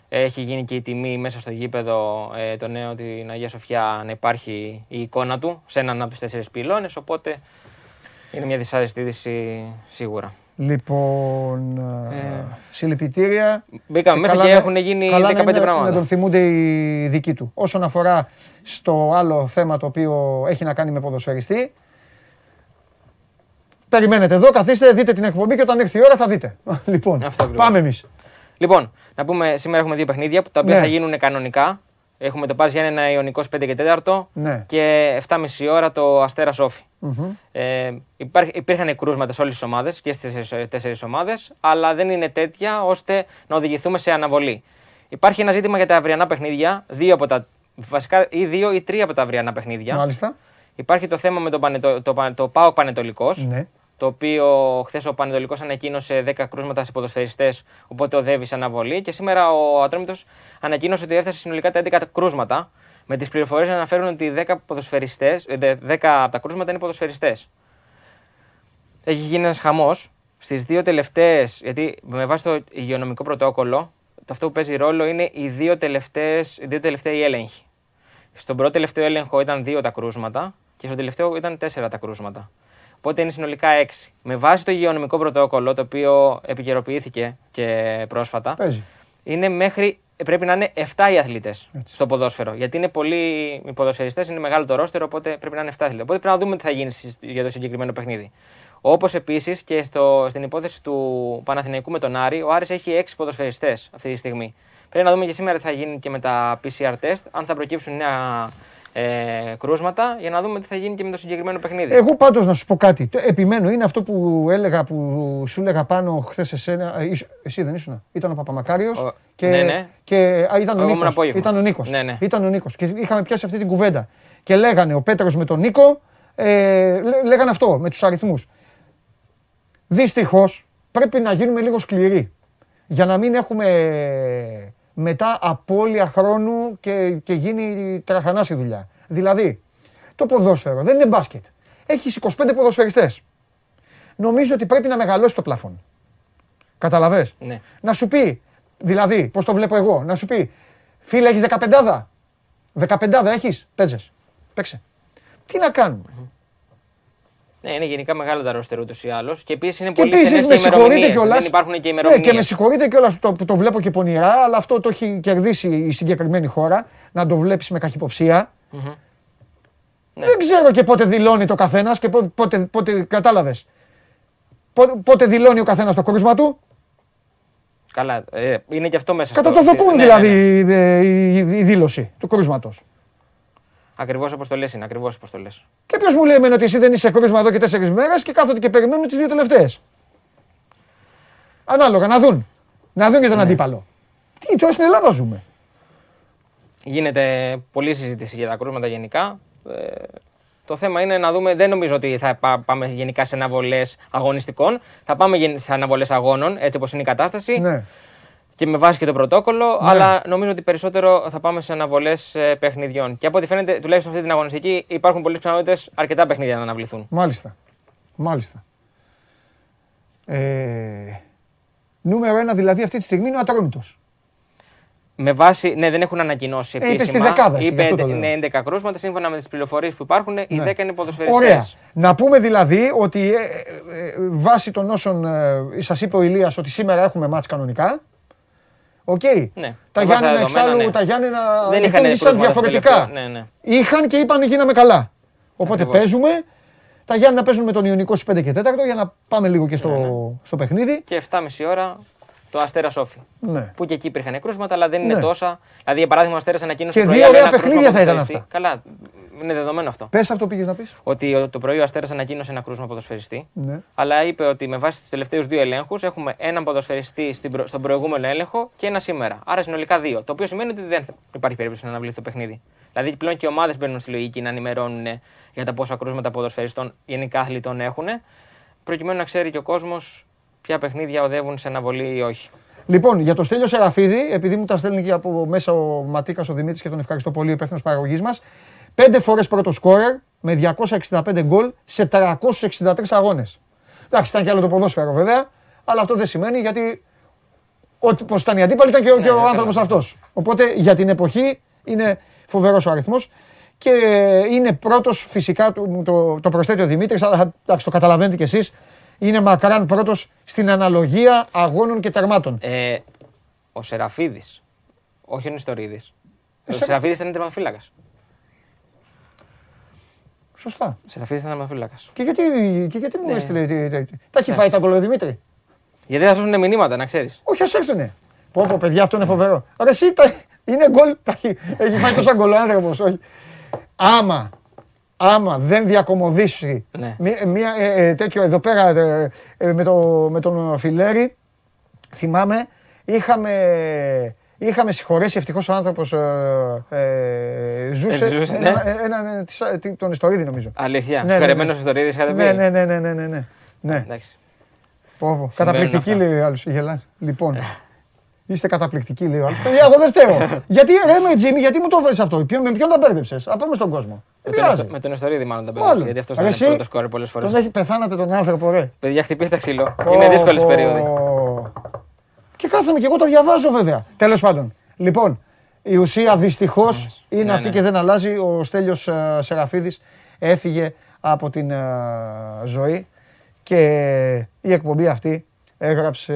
Έχει γίνει και η τιμή μέσα στο γήπεδο ε, το νέο την Αγία Σοφιά να υπάρχει η εικόνα του σε έναν από τους τέσσερις πυλώνες. Οπότε είναι μια δυσάρεστη είδηση σίγουρα. Λοιπόν, ε, Ε, συλληπιτήρια. Μπήκαμε μέσα καλά και να- έχουν γίνει καλά 15 να είναι- πράγματα. Να τον θυμούνται οι δικοί του. Όσον αφορά στο άλλο θέμα το οποίο έχει να κάνει με ποδοσφαιριστή, περιμένετε εδώ, καθίστε, δείτε την εκπομπή και όταν έρθει η ώρα θα δείτε. *laughs* Λοιπόν, Αυτό ακριβώς. πάμε εμείς. Λοιπόν, να πούμε σήμερα έχουμε δύο παιχνίδια που τα οποία Ναι. θα γίνουν κανονικά. Έχουμε το Πας Γιάννενα Ιωνικό 5 και 4 Ναι. και 7.30 ώρα το Αστέρα Σόφι. Μμμ. Ε, υπάρχ- υπήρχαν κρούσματα σε όλες τις ομάδες και στις τέσσερις ομάδες, αλλά δεν είναι τέτοια ώστε να οδηγηθούμε σε αναβολή. Υπάρχει ένα ζήτημα για τα αυριανά παιχνίδια, δύο από τα, βασικά ή δύο ή τρία από τα αυριανά παιχνίδια. Μάλιστα. Υπάρχει το θέμα με το, πανετο, το, πα- το ΠΑΟΚ Πανετολικός, Ναι. Το οποίο χθες ο Πανετολικός ανακοίνωσε 10 κρούσματα σε ποδοσφαιριστές, οπότε οδεύει σε αναβολή. Και σήμερα ο Ατρόμητος ανακοίνωσε ότι έφτασε συνολικά τα 11 κρούσματα, με τις πληροφορίες να αναφέρουν ότι 10, ποδοσφαιριστές, ε, δε- 10 από τα κρούσματα είναι ποδοσφαιριστές. Έχει γίνει ένας χαμός στις δύο τελευταίες, γιατί με βάση το υγειονομικό πρωτόκολλο, το αυτό που παίζει ρόλο είναι οι δύο, τελευταίες, οι δύο τελευταίοι έλεγχοι. Στον πρώτο τελευταίο έλεγχο ήταν δύο τα κρούσματα και στο τελευταίο ήταν τέσσερα τα κρούσματα. Οπότε είναι συνολικά έξι. Με βάση το υγειονομικό πρωτόκολλο, το οποίο επικαιροποιήθηκε και πρόσφατα, Παίζει. είναι μέχρι, πρέπει να είναι 7 οι αθλητές Έτσι. στο ποδόσφαιρο. Γιατί είναι πολλοί οι ποδοσφαιριστές, είναι μεγάλο το ρόστερο, οπότε πρέπει να είναι 7 αθλητές. Οπότε πρέπει να δούμε τι θα γίνει στις- για το συγκεκριμένο παιχνίδι. Όπως επίσης και στο, στην υπόθεση του Παναθηναϊκού με τον Άρη, ο Άρης έχει 6 ποδοσφαιριστές αυτή τη στιγμή. Πρέπει να δούμε και σήμερα τι θα γίνει και με τα PCR test, αν θα προκύψουν νέα ε, κρούσματα, για να δούμε τι θα γίνει και με το συγκεκριμένο παιχνίδι. Εγώ πάντως να σου πω κάτι. Το Επιμένω, είναι αυτό που έλεγα, που σου έλεγα πάνω χθες εσένα. ε, ήσου- Εσύ δεν ήσουν. Ήταν ο Παπαμακάριος. Ο- Και, ναι, ναι. και α, ήταν, ο Εγώ ήμουν Νίκος. απόγευμα. ήταν ο Νίκος. Ναι, ναι. Ήταν ο Νίκος. Και είχαμε πιάσει αυτή την κουβέντα. Και λέγανε ο Πέτρος με τον Νίκο, ε, λέ- λέγανε αυτό με τους αριθμούς. Δυστυχώς πρέπει να γίνουμε λίγο σκληροί. Για να μην έχουμε μετά απώλεια χρόνου και, και γίνει τραχανάς η δουλειά. Δηλαδή, το ποδόσφαιρο δεν είναι μπάσκετ. Έχει 25 ποδοσφαιριστές. Νομίζω ότι πρέπει να μεγαλώσει το πλαφόν. Καταλαβες; Ναι. Να σου πει, δηλαδή, πώς το βλέπω εγώ, να σου πει, φίλε έχεις 15 15 έχεις, παίζες, παίξε. Τι να κάνουμε; Ναι, είναι γενικά μεγάλο τα ρόστερ ούτως ή άλλως. Και επίσης είναι Και πολύ επίσης στενές με και συγχωρείτε ημερομηνίες. κιόλας. Δεν υπάρχουν και Ναι, ημερομηνίες. και με συγχωρείτε κιόλας το, που το βλέπω και πονηρά, αλλά αυτό το έχει κερδίσει η συγκεκριμένη χώρα. Να το βλέπεις με καχυποψία. Ναι. Δεν ξέρω και πότε δηλώνει το καθένας και πότε, πότε, πότε κατάλαβες. Πότε, πότε δηλώνει ο καθένας το κρούσμα του. Καλά, ε, είναι και αυτό μέσα Κατά στο. το δοκούν ναι, δηλαδή Ναι, ναι. ε, η, η δήλωση του κρούσματο. Ακριβώς όπως το λες είναι, ακριβώς όπως το λες. Και ποιος μου λέει εμένα ότι εσύ δεν είσαι κρούσμα εδώ και τέσσερις μέρες και κάθονται και περιμένουν τις δύο τελευταίες. Ανάλογα, να δουν. Να δουν και Ναι. τον αντίπαλο. Τι, τώρα στην Ελλάδα ζούμε. Γίνεται πολλή συζήτηση για τα κρούσματα γενικά. Ε, το θέμα είναι να δούμε, δεν νομίζω ότι θα πά- πάμε γενικά σε αναβολές αγωνιστικών. Θα πάμε γεν- σε αναβολές αγώνων, έτσι όπως είναι η κατάσταση. Ναι. Και με βάση και το πρωτόκολλο, αλλά νομίζω ότι περισσότερο θα πάμε σε αναβολές παιχνιδιών. Και από ό,τι φαίνεται, τουλάχιστον αυτή την αγωνιστική, υπάρχουν πολλές πιθανότητες αρκετά παιχνίδια να αναβληθούν. Μάλιστα. Μάλιστα. Ε, νούμερο ένα δηλαδή αυτή τη στιγμή είναι ο Ατρόμητος. Με βάση, ναι, δεν έχουν ανακοινώσει Ε, είπε επίσημα. στη δεκάδα, εσύ, γι' είπε αυτό το είναι λέω. 11 κρούσματα. Σύμφωνα με τις πληροφορίες που υπάρχουν, οι 10 είναι ποδοσφαιριστές. Ωραία. Να πούμε δηλαδή ότι ε, ε, ε, βάσει των όσων ε, σας είπε ο Ηλίας ότι σήμερα έχουμε μάτς κανονικά. Οκ. Ναι. Τα Με βάση τα Γιάννενα δεδομένα, εξάλλου, ναι. τα Γιάννενα Δεν είχαν λειτουργήσαν κρούσματα στο διαφορετικά. τελευταίο, ναι, ναι. Είχαν και είπαν γίναμε καλά. Οπότε Ακριβώς. παίζουμε. Τα Γιάννενα παίζουν με τον Ιωνικό στις 5 και 4 για να πάμε λίγο και στο, Ναι, στο παιχνίδι. Και 7.30 ώρα το Αστέρα Σόφι. Ναι. Που και εκεί υπήρχαν κρούσματα, αλλά δεν είναι Ναι. τόσα. Δηλαδή, για παράδειγμα, ο Αστέρας ανακοίνωσε Και το δύο πρωί άλλο ωραία ένα κρούσμα παιχνίδια θα ήταν ποδοσφαιριστή. Καλά, είναι δεδομένο αυτό. Πες αυτό πήγες να πεις. Ότι το πρωί ο Αστέρας ανακοίνωσε ένα κρούσμα ποδοσφαιριστή. Ναι. Αλλά είπε ότι με βάση τους τελευταίους δύο ελέγχους έχουμε έναν ποδοσφαιριστή στην προ- στον προηγούμενο έλεγχο και ένα σήμερα. Άρα συνολικά δύο. Το οποίο σημαίνει ότι δεν θα- υπάρχει περίπτωση να αναβληθεί το παιχνίδι. Δηλαδή πλέον και οι ομάδες μπαίνουν στη λογική να ενημερώνουν για τα πόσα κρούσματα ποδοσφαιριστών γενικά αθλητών έχουν, προκειμένου να ξέρει και ο κόσμος ποια παιχνίδια οδεύουν σε αναβολή ή όχι. Λοιπόν, για το Στέλιο Σεραφίδη, επειδή μου τα στέλνει και από μέσα ο Ματίκας ο Δημήτρης και τον ευχαριστώ πολύ, ο υπεύθυνος παραγωγής μας. Πέντε φορές πρώτο σκόρερ με 265 γκολ σε 363 αγώνες. Εντάξει, ήταν και άλλο το ποδόσφαιρο βέβαια, αλλά αυτό δεν σημαίνει γιατί ότι πως ήταν η αντίπαλη ήταν και, ο- και ο ναι, άνθρωπος καλά. αυτός. Οπότε για την εποχή είναι φοβερός ο αριθμός. Και είναι πρώτος φυσικά το, το, το προσθέτει ο Δημήτρης, αλλά εντάξει, το καταλαβαίνετε κι εσείς. Είναι μακράν πρώτος στην αναλογία αγώνων και τερμάτων. Ε, ο Σεραφίδης, όχι ο Νιστορίδης. Ο Σερα- Σεραφίδης ήταν τερματοφύλακα. Σωστά. Ο Σεραφίδης ήταν τερματοφύλακα. Και γιατί, και γιατί μου Ναι. έστειλε. τι- τι- τι- Τα έχει φάει τα γκολ ο Δημήτρη. Γιατί θα δώσουν μηνύματα, να ξέρεις. Όχι, ας έρθουνε. Πω, πω, παιδιά, αυτό είναι φοβερό. Ρε, εσύ τα, είναι γκολ. τα έχει, έχει φάει τόσα γκολ ο άνθρωπος, όχι. Άμα, άμα δεν διακομωδήσει Ναι. μία, μία, ε, ε, τέτοιο εδώ πέρα ε, ε, με, το, με τον Φιλέρη, θυμάμαι, είχαμε, είχαμε συγχωρέσει ευτυχώς ο άνθρωπος ε, ε, ζούσε. Ε, ζούσε, ένα, ναι. ε, ένα, ε, της- ε, τι- τον Ιστορίδη νομίζω. Αλήθεια. Ναι, ναι, Συγχωρεμένο ναι. Νιστορίδη είχατε πει; Ναι, ναι, ναι, ναι, ναι, ναι, ναι. ναι. Εντάξει. Πω, πω. Συμβαίνουν Καταπληκτική αυτά. λέει ο άλλος, γελάς. Λοιπόν, είστε καταπληκτικοί λέει ο άλλος. Παιδιά, εγώ δεν φταίω. *laughs* γιατί ρε με Τζίμι, γιατί μου το βάλεις αυτό, Ποιο- με ποιον τα μπέρδεψες, να πούμε στον κόσμο. Δεν Με τον, πειράζει. Νεστο- με τον Νεστορίδη μάλλον τα Μάλλον. πέρασε. Γιατί αυτός Ρε, ήταν εσύ, πρώτο σκόρε πολλές φορές. Τον έχει πεθάνατε τον άνθρωπο, ρε. Παιδιά, χτυπήστε ξύλο. Είναι δύσκολες Πω, περίοδοι. πω. Και κάθομαι και εγώ τα διαβάζω βέβαια. Τέλος πάντων. Λοιπόν, η ουσία δυστυχώς είναι Ναι, αυτή ναι. και δεν αλλάζει. Ο Στέλιος ε, Σεραφίδης έφυγε από την ε, ζωή και η εκπομπή αυτή έγραψε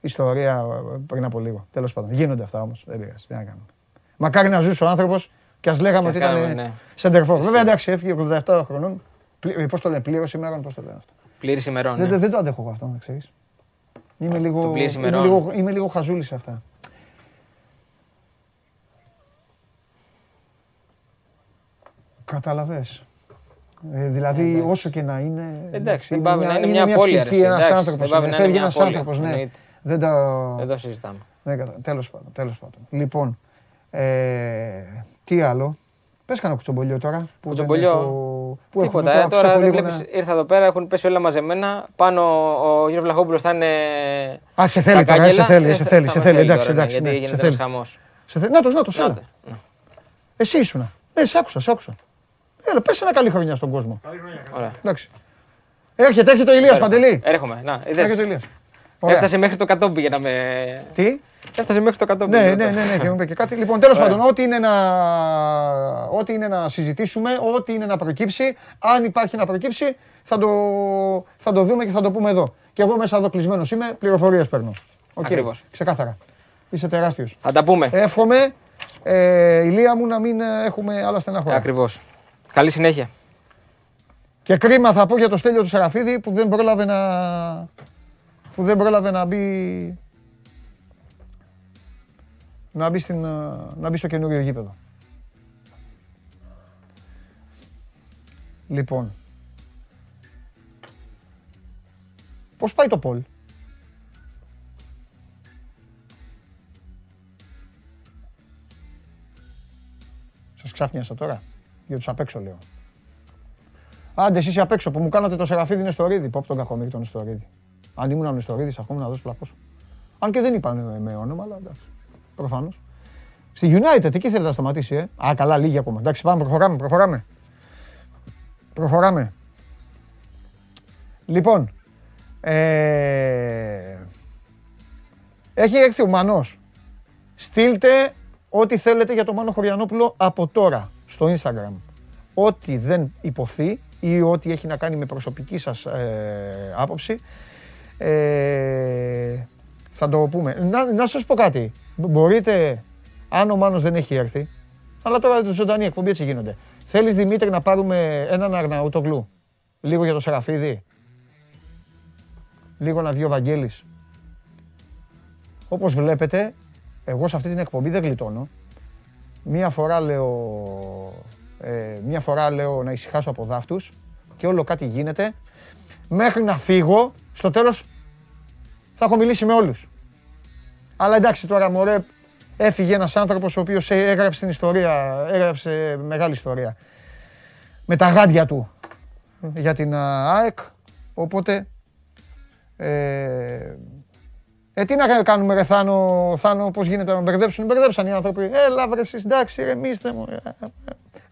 ιστορία ε, πριν από λίγο. Τέλος πάντων. Γίνονται αυτά όμως. Δεν πειράζει. Τι να κάνουμε. Μακάρι να ζούσε ο άνθρωπος και ας λέγαμε Και ότι ας κάναμε, ήταν ναι. σεντερφόρ. Βέβαια εντάξει έφυγε 87 χρονών. Πλη- ε, Πώς το λένε, πλήρωση ημέρων, πώς το λένε αυτό. Πλήρης ημερών. Δεν, ναι. δεν το αντέχω εγώ αυτό, να ξέρεις. Είμαι λίγο, Το πλήρης είμαι ημερών. λίγο, είμαι λίγο χαζούλης σε αυτά. Καταλαβες. Ε, δηλαδή, εντάξει. όσο και να είναι. Εντάξει, δεν είναι πάει να είναι μια μια πόλη, ψυχή, αρέσει, ένας εντάξει, άνθρωπος. δεν πάει είναι, να είναι Φεύγει μια ένας πόλη, άνθρωπος, ναι. εννοείται. Δεν τα. Εδώ συζητάμε. Δεν κατα... Τέλος πάντων, τέλος πάντων. Λοιπόν, ε, τι άλλο; Πες κανένα κουτσομπολιό τώρα. Που δεν Κουτσομπολιό. έχω- Που έχουμε Τίποτα. Ε, αφήσω τώρα από δεν λίγο βλέπεις, να- ήρθα εδώ πέρα, έχουν πέσει όλα μαζεμένα. Πάνω ο Γιώργο Βλαχόπουλος θα είναι. Α, σε στα θέλει τώρα, κάγκελα. σε θέλει, Ε, σε θα- θέλει, θα σε με θέλει. θέλει Εντάξει, τώρα, ναι, εντάξει. Γιατί ναι, σε γίνεται ένας θέλει. χαμός. Σε θε- Νάτος, νάτος, έλα. Ναι. Εσύ ήσουνα. Ναι, σε άκουσα, σε άκουσα. Έλα, πες ένα καλή χρονιά στον κόσμο. Ωραία. Εντάξει. Έρχεται, έρχεται ο Ηλίας Παντελή. Έρχομαι. Να, είδες. Έρχεται ο Ηλίας. Ωραία. Έφτασε μέχρι το κατόπι για να με. Τι; Έφτασε μέχρι το κατόπι. Ναι, για ναι, να- ναι, ναι, και μου είπε και κάτι. Λοιπόν, *laughs* τέλος Ωραία. πάντων, ό,τι είναι, να... ό,τι είναι να συζητήσουμε, ό,τι είναι να προκύψει, αν υπάρχει να προκύψει, θα το, θα το δούμε και θα το πούμε εδώ. Και εγώ μέσα εδώ κλεισμένος είμαι, πληροφορίες παίρνω. Οκ, Ακριβώς. Ξεκάθαρα. Είσαι τεράστιος. Θα τα πούμε. Εύχομαι, ε, ηλία μου, να μην ε, έχουμε άλλα στενάχωρα. Ακριβώς. Καλή συνέχεια. Και κρίμα θα πω για το Στέλιο του Σεραφίδη που δεν πρόλαβε να, που δεν πρόλαβε να μπει, να μπει, στην, ε, να μπει στο καινούριο γήπεδο. Λοιπόν. Πώς πάει το Πολ. Σας ξάφνιασα τώρα. Για τους απ' έξω λέω. Άντε, εσείς απ' έξω που μου κάνατε το Σεραφίδι Νεστορίδη. Πω από τον κακομίρι τον Νεστορίδη. Αν ήμουν ο Νεστορίδης, ακόμα να δώσω πλακώσω. Αν και δεν είπαν ε, με όνομα, αλλά εντάξει. Προφανώς. Στη United, εκεί θέλει να σταματήσει, ε. Α, καλά, λίγοι ακόμα. Εντάξει, πάμε, προχωράμε, προχωράμε. Προχωράμε. Λοιπόν, ε, έχει έρθει ο Μανός. Στείλτε ό,τι θέλετε για τον Μάνο Χωριανόπουλο από τώρα στο Instagram. Ό,τι δεν υποθεί ή ό,τι έχει να κάνει με προσωπική σας ε, άποψη. Ε, θα το πούμε. Να, να σας πω κάτι. Μπορείτε, αν ο Μάνος δεν έχει έρθει, αλλά τώρα το ζωντανή εκπομπή έτσι γίνονται. Θέλεις Δημήτρη να πάρουμε έναν Αρναούτογλου, λίγο για το Σεραφίδι, λίγο να βγει ο Βαγγέλης; Όπως βλέπετε, εγώ σε αυτή την εκπομπή δεν γλιτώνω. Μία φορά λέω, ε, μία φορά λέω να ησυχάσω από δάφτους και όλο κάτι γίνεται. Μέχρι να φύγω, στο τέλος θα έχω μιλήσει με όλους. Αλλά εντάξει τώρα μωρέ, έφυγε ένας άνθρωπος ο οποίος έγραψε την ιστορία, έγραψε μεγάλη ιστορία. Με τα γάντια του για την ΑΕΚ, οπότε ε, ε, τι να κάνουμε ρε Θάνο, Θάνο πώς γίνεται να μπερδέψουν, μπερδέψαν οι άνθρωποι. Έλα βρε εσείς, εντάξει, ρεμίστε μου.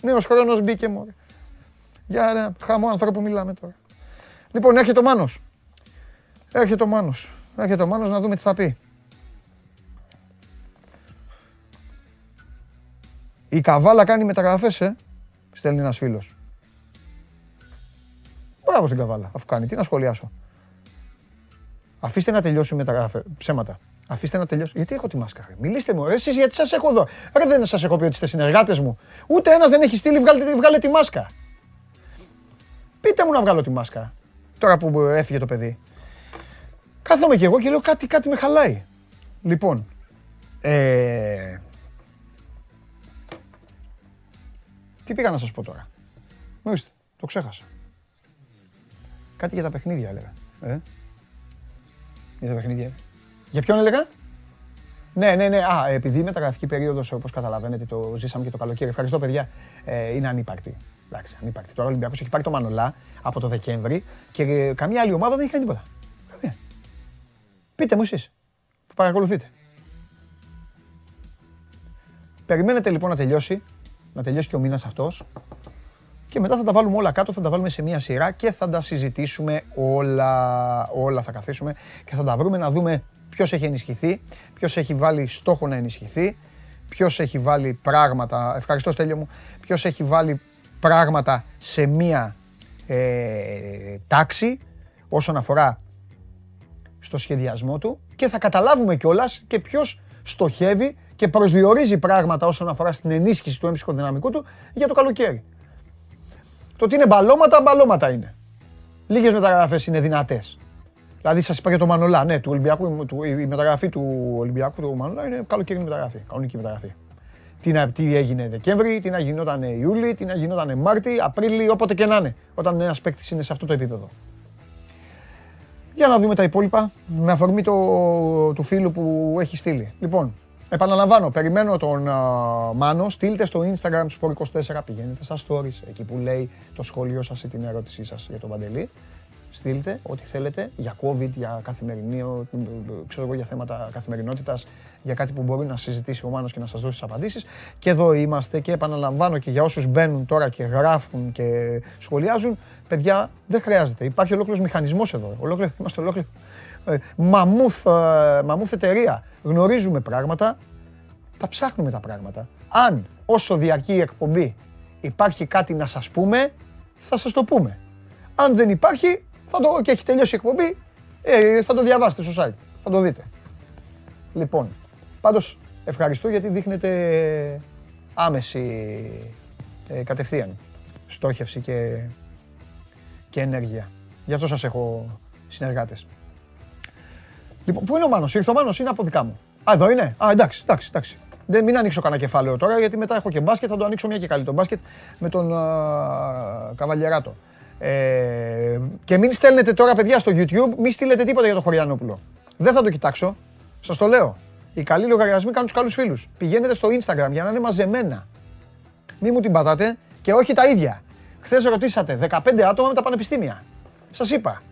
Νέος χρόνος μπήκε μου. Για ένα χαμό άνθρωπο μιλάμε τώρα. Λοιπόν, έρχεται ο Μάνος. Έρχεται ο Μάνος. Έρχεται ο Μάνος να δούμε τι θα πει. Η Καβάλα κάνει μεταγραφές, ε, στέλνει ένας φίλος. Μπράβο στην Καβάλα, αφού κάνει. Τι να σχολιάσω. Αφήστε να τελειώσει τα ψέματα. Αφήστε να τελειώσει. Γιατί έχω τη μάσκα. Μιλήστε μου. Εσείς γιατί σας έχω εδώ. Ρε δεν σας έχω πει ότι είστε συνεργάτες μου. Ούτε ένας δεν έχει στείλει. Βγάλε, βγάλε τη μάσκα. Πείτε μου να βγάλω τη μάσκα. Τώρα που έφυγε το παιδί. Κάθομαι κι εγώ και λέω κάτι, κάτι με χαλάει. Λοιπόν. Ε... Τι πήγα να σας πω τώρα. Ορίστε, το ξέχασα. Κάτι για τα παιχνίδια έλεγα. Ε; Για τα παιχνίδια. Για ποιον έλεγα; Ναι, ναι, ναι. Α, επειδή η μεταγραφική περίοδος, όπως καταλαβαίνετε, το ζήσαμε και το καλοκαίρι. Ευχαριστώ, παιδιά. Ε, είναι ανύπαρκτη. Εντάξει, ανύπαρκτη. Τώρα ο Ολυμπιακός έχει πάρει το Μανολά από το Δεκέμβρη και ε, καμία άλλη ομάδα δεν έχει κάνει τίποτα. Καμία. Πείτε μου εσείς που παρακολουθείτε. Περιμένετε λοιπόν να τελειώσει, να τελειώσει και ο μήνας αυτός και μετά θα τα βάλουμε όλα κάτω, θα τα βάλουμε σε μία σειρά και θα τα συζητήσουμε όλα. Όλα θα καθίσουμε και θα τα βρούμε να δούμε ποιος έχει ενισχυθεί, ποιος έχει βάλει στόχο να ενισχυθεί, ποιος έχει βάλει πράγματα, ευχαριστώ Στέλιο μου, ποιος έχει βάλει πράγματα σε μία ε, τάξη όσον αφορά στο σχεδιασμό του και θα καταλάβουμε κιόλας και ποιος στοχεύει και προσδιορίζει πράγματα όσον αφορά στην ενίσχυση του έμψυχου δυναμικού του για το καλοκαίρι. Το ότι είναι μπαλώματα, μπαλώματα είναι. Λίγες μεταγραφές είναι δυνατές. Δηλαδή, σας είπα για το Μανολά. Ναι, του Ολυμπιακού, του, η μεταγραφή του Ολυμπιακού του Μανολά είναι καλοκαιρινή μεταγραφή. Κανονική μεταγραφή. Τι, να, τι έγινε Δεκέμβρη, τι να γινόταν Ιούλη, τι να γινόταν Μάρτι, Απρίλη, όποτε και να είναι. Όταν ένας παίκτης είναι σε αυτό το επίπεδο. Για να δούμε τα υπόλοιπα με αφορμή το, του φίλου που έχει στείλει. Λοιπόν, Επαναλαμβάνω, περιμένω τον Μάνο. Στείλτε στο Instagram του 24 πηγαίνετε στα stories, εκεί που λέει το σχόλιο σας ή την ερώτησή σας για τον Παντελή. Στείλτε ό,τι θέλετε για COVID, για καθημερινή, ξέρω εγώ, για θέματα καθημερινότητας, για κάτι που μπορεί να συζητήσει ο Μάνος και να σας δώσει τις απαντήσεις. Και εδώ είμαστε και επαναλαμβάνω και για όσους μπαίνουν τώρα και γράφουν και σχολιάζουν, παιδιά δεν χρειάζεται. Υπάρχει ολόκληρος μηχανισμός εδώ. Ολόκληρο, είμαστε ολόκληρο. Ε, μαμούθ, ε, μαμούθ εταιρεία γνωρίζουμε πράγματα, τα ψάχνουμε τα πράγματα. Αν όσο διαρκεί η εκπομπή υπάρχει κάτι να σας πούμε, θα σας το πούμε. Αν δεν υπάρχει θα το, και έχει τελειώσει η εκπομπή, ε, θα το διαβάσετε στο site, θα το δείτε. Λοιπόν, πάντως ευχαριστώ γιατί δείχνετε άμεση ε, κατευθείαν στόχευση και, και ενέργεια. Γι' αυτό σας έχω συνεργάτες. Λοιπόν, πού είναι ο Μάνος, ήρθε ο Μάνος, είναι από δικά μου. Α, εδώ είναι; Α, εντάξει, εντάξει, εντάξει. Δεν, μην ανοίξω κανένα κεφάλαιο τώρα, γιατί μετά έχω και μπάσκετ, θα το ανοίξω μια και καλή. Το μπάσκετ με τον Καβαλιεράτο. Ε, και μην στέλνετε τώρα, παιδιά, στο YouTube, μην στείλετε τίποτα για το Χωριανόπουλο. Δεν θα το κοιτάξω. Σας το λέω. Οι καλοί λογαριασμοί κάνουν τους καλούς φίλους. Πηγαίνετε στο Instagram για να είναι μαζεμένα. Μην μου την πατάτε και όχι τα ίδια. Χθες ρωτήσατε 15 άτομα με τα πανεπιστήμια. Σας είπα.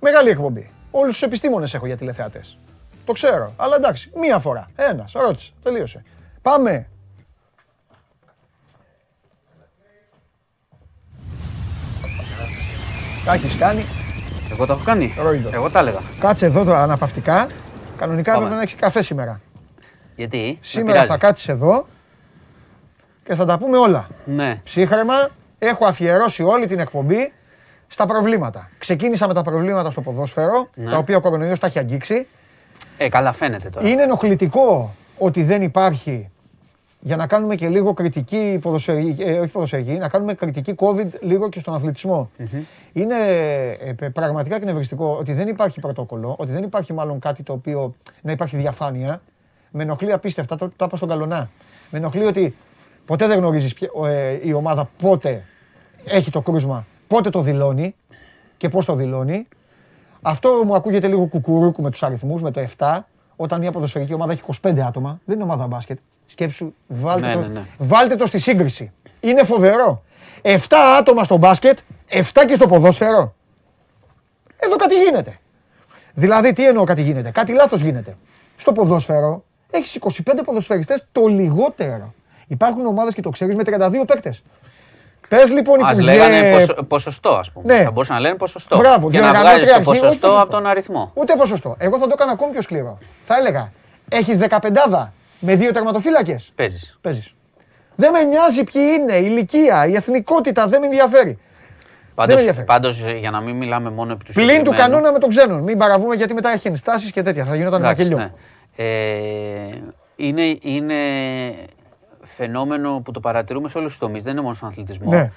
Μεγάλη εκπομπή. Όλους τους επιστήμονες έχω για τηλεθεατές. Το ξέρω. Αλλά εντάξει, μία φορά. Ένας. Ρώτησε. Τελείωσε. Πάμε. Τα έχεις κάνει. Εγώ τα έχω κάνει. Ρόιντο. Εγώ τα έλεγα. Κάτσε εδώ τώρα αναπαυτικά. Κανονικά Πάμε. έπρεπε να έχει καφέ σήμερα. Γιατί; με Σήμερα πειράζει. θα κάτσεις εδώ και θα τα πούμε όλα. Ναι. Ψύχρεμα, έχω αφιερώσει όλη την εκπομπή στα προβλήματα. Ξεκίνησα με τα προβλήματα στο ποδόσφαιρο, Ναι. τα οποία ο κορονοϊός τα έχει αγγίξει. Ε, καλά φαίνεται τώρα. Είναι ενοχλητικό ότι δεν υπάρχει, για να κάνουμε και λίγο κριτική ποδοσφαιρική, ε, όχι ποδοσφαιρική, να κάνουμε κριτική COVID λίγο και στον αθλητισμο Είναι ε, π- πραγματικά εκνευριστικό ότι δεν υπάρχει πρωτόκολλο, ότι δεν υπάρχει μάλλον κάτι το οποίο να υπάρχει διαφάνεια. Με ενοχλεί απίστευτα, το, το είπα στον Καλονά. Με ενοχλεί ότι ποτέ δεν γνωρίζεις ποια- ο, ε, η ομάδα πότε έχει το κρούσμα, πότε το δηλώνει και πώς το δηλώνει. Αυτό μου ακούγεται λίγο κουκουρούκου με τους αριθμούς, με το 7, όταν μια ποδοσφαιρική ομάδα έχει 25 άτομα, δεν είναι ομάδα μπάσκετ. Σκέψου, βάλτε, Ναι, το, ναι, ναι. βάλτε το στη σύγκριση. Είναι φοβερό. 7 άτομα στο μπάσκετ, 7 και στο ποδόσφαιρο. Εδώ κάτι γίνεται. Δηλαδή, τι εννοώ κάτι γίνεται; Κάτι λάθος γίνεται. Στο ποδόσφαιρο έχεις 25 ποδοσφαιριστές το λιγότερο. Υπάρχουν ομάδες και το ξέρεις με 32 παίκτες. Πες λοιπόν Α Υπουργέ... λέγανε ποσο- ποσοστό, ας πούμε. Ναι. Θα μπορούσαν να λένε ποσοστό. Μπράβο, και να διοργανώτρια βγάζει το αρχή, όχι ποσοστό ποσοστό. από τον αριθμό. Ούτε ποσοστό. Εγώ θα το έκανα ακόμη πιο σκληρό. Θα έλεγα, έχεις 15 με δύο τερματοφύλακες. Παίζεις. Παίζεις. Δεν με νοιάζει ποιοι είναι, η ηλικία, η εθνικότητα, δεν με ενδιαφέρει. Πάντως, με ενδιαφέρει. πάντως, για να μην μιλάμε μόνο επί του Πλην του συγκεκριμένου, κανόνα με τον ξένον. Μην παραβούμε γιατί μετά έχει ενστάσεις και τέτοια. Θα γινόταν εντάξει, μακελιό. ναι. Ε, είναι, είναι φαινόμενο που το παρατηρούμε σε όλους τους τομείς, δεν είναι μόνο στον αθλητισμό. Ναι.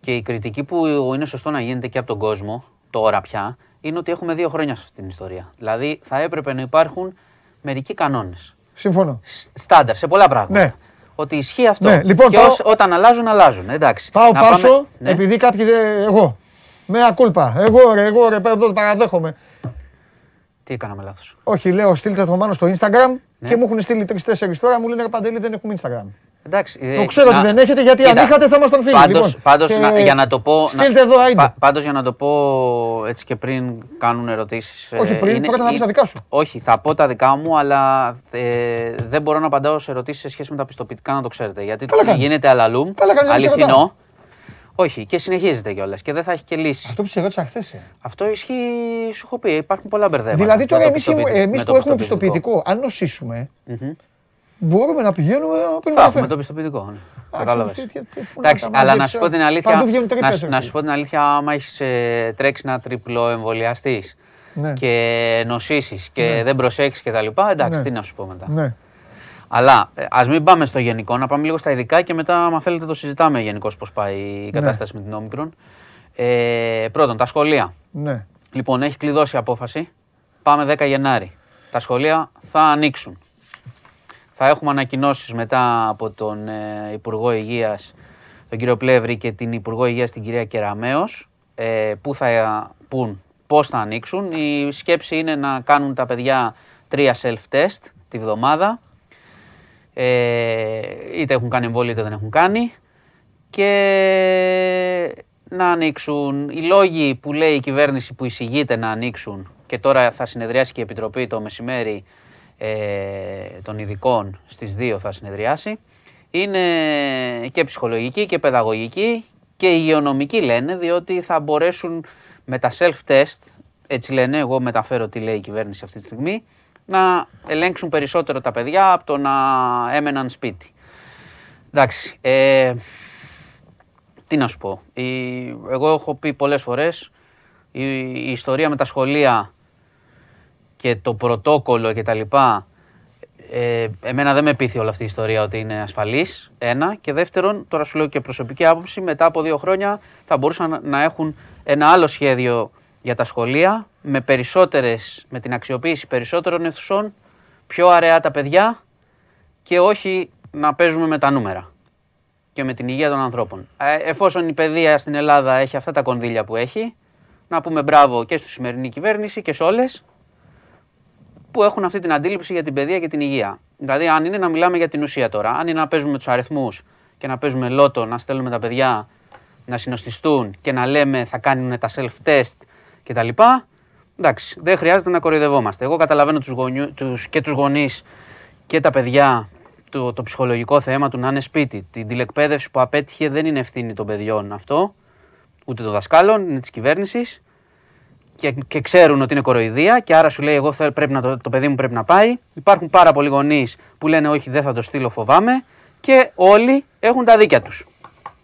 Και η κριτική που είναι σωστό να γίνεται και από τον κόσμο, τώρα πια, είναι ότι έχουμε δύο χρόνια σε αυτή την ιστορία. Δηλαδή θα έπρεπε να υπάρχουν μερικοί κανόνες. Συμφωνώ. Σ- Στάνταρ σε πολλά πράγματα. Ναι. Ότι ισχύει αυτό. Ναι, λοιπόν, και πάω- ως- όταν αλλάζουν, αλλάζουν. Εντάξει. Πάω Να πάσο, πάμε- ναι. επειδή κάποιοι δεν. Εγώ. Με ακούλπα. Εγώ ρε, εγώ ρε, εδώ παραδέχομαι. Τι έκαναμε λάθος. Όχι, λέω, στείλτε το μάνο στο Instagram Ναι. και μου έχουν στείλει τρει-τέσσερι τώρα. Μου λένε ρε Παντελή, δεν έχουμε Instagram. Εντάξει, Το ε, ξέρω ότι δεν έχετε, γιατί αν είχατε θα ήμασταν φίλοι, Πάντως, λοιπόν. πάντως Και να, για να το πω... στείλτε να, εδώ, άιντε. πα- πάντως για να το πω έτσι και πριν κάνουν ερωτήσεις. Όχι, ε, πριν, πρώτα θα πεις τα δικά σου. Όχι, θα πω τα δικά μου, αλλά ε, δεν μπορώ να απαντάω σε ερωτήσεις σε σχέση με τα πιστοποιητικά, να το ξέρετε. Γιατί Καλά κάνεις. γίνεται αλαλούμ, Καλά κάνεις να σε ρωτάω. αληθινό. Όχι, και συνεχίζεται κιόλας και δεν θα έχει και λύση. Αυτό που σε ρώτησα χθες. Αυτό ισχύει, σου έχω πει, υπάρχουν πολλά μπερδέματα. Δηλαδή με τώρα το εμείς πιστοποιητικό- με το που έχουμε πιστοποιητικό. πιστοποιητικό, αν νοσήσουμε, Μμμ. Μπορούμε να πηγαίνουμε να πίνουμε Θα έχουμε καφέ. το πιστοποιητικό. ναι. Α, Κατάλαβες. ξέρεις τι- τι- πού να Εντάξει, τα αλλά να μαζέψω. σου πω την αλήθεια. Παντού βγαίνουν να, τρύπες, σου- ρε να φίλε. σου πω την αλήθεια, άμα έχεις τρέξει ένα τριπλό εμβολιαστής Ναι. και νοσήσεις και δεν προσέξει κτλ. Εντάξει, Ναι. τι να σου πω μετά. Ναι. Αλλά ας μην πάμε στο γενικό, να πάμε λίγο στα ειδικά και μετά, αν θέλετε, το συζητάμε γενικώ πώς πάει η κατάσταση με την Όμικρον. Ε, πρώτον, τα σχολεία. Ναι. Λοιπόν, έχει κλειδώσει η απόφαση. Πάμε 10 Γενάρη. Τα σχολεία θα ανοίξουν. Θα έχουμε ανακοινώσεις μετά από τον ε, Υπουργό Υγείας, τον κύριο Πλεύρη και την Υπουργό Υγείας, την κυρία Κεραμέο, ε, που θα πούν πώς θα ανοίξουν. Η σκέψη είναι να κάνουν τα παιδιά τρία self-test τη βδομάδα. Ε, είτε έχουν κάνει εμβόλιο είτε δεν έχουν κάνει και να ανοίξουν. Οι λόγοι που λέει η κυβέρνηση που εισηγείται να ανοίξουν και τώρα θα συνεδριάσει και η Επιτροπή το μεσημέρι ε, των ειδικών στις 2 θα συνεδριάσει είναι και ψυχολογική και παιδαγωγική και υγειονομική λένε διότι θα μπορέσουν με τα self-test έτσι λένε, εγώ μεταφέρω τι λέει η κυβέρνηση αυτή τη στιγμή να ελέγξουν περισσότερο τα παιδιά από το να έμεναν σπίτι. Εντάξει, ε, τι να σου πω. Η, εγώ έχω πει πολλές φορές η, η ιστορία με τα σχολεία και το πρωτόκολλο και τα λοιπά ε, εμένα δεν με πείθει όλη αυτή η ιστορία ότι είναι ασφαλής, ένα. Και δεύτερον, τώρα σου λέω και προσωπική άποψη, μετά από δύο χρόνια θα μπορούσαν να- να έχουν ένα άλλο σχέδιο για τα σχολεία με, περισσότερες, με την αξιοποίηση περισσότερων αιθουσών, πιο αραιά τα παιδιά και όχι να παίζουμε με τα νούμερα και με την υγεία των ανθρώπων. Ε, εφόσον η παιδεία στην Ελλάδα έχει αυτά τα κονδύλια που έχει, να πούμε μπράβο και στη σημερινή κυβέρνηση και σε όλες που έχουν αυτή την αντίληψη για την παιδεία και την υγεία. Δηλαδή, αν είναι να μιλάμε για την ουσία τώρα, αν είναι να παίζουμε τους αριθμούς και να παίζουμε λότο, να στέλνουμε τα παιδιά να συνοστιστούν και να λέμε θα κάνουν τα self-test κτλ. Εντάξει, δεν χρειάζεται να κοροϊδευόμαστε. Εγώ καταλαβαίνω τους γονιού, τους, και τους γονείς και τα παιδιά το, το ψυχολογικό θέμα του να είναι σπίτι. Την τηλεκπαίδευση που απέτυχε δεν είναι ευθύνη των παιδιών αυτό, ούτε των δασκάλων, είναι της κυβέρνησης και, και ξέρουν ότι είναι κοροϊδία και άρα σου λέει: Εγώ θέλω, πρέπει να το, το παιδί μου πρέπει να πάει. Υπάρχουν πάρα πολλοί γονείς που λένε: Όχι, δεν θα το στείλω, φοβάμαι. Και όλοι έχουν τα δίκια τους.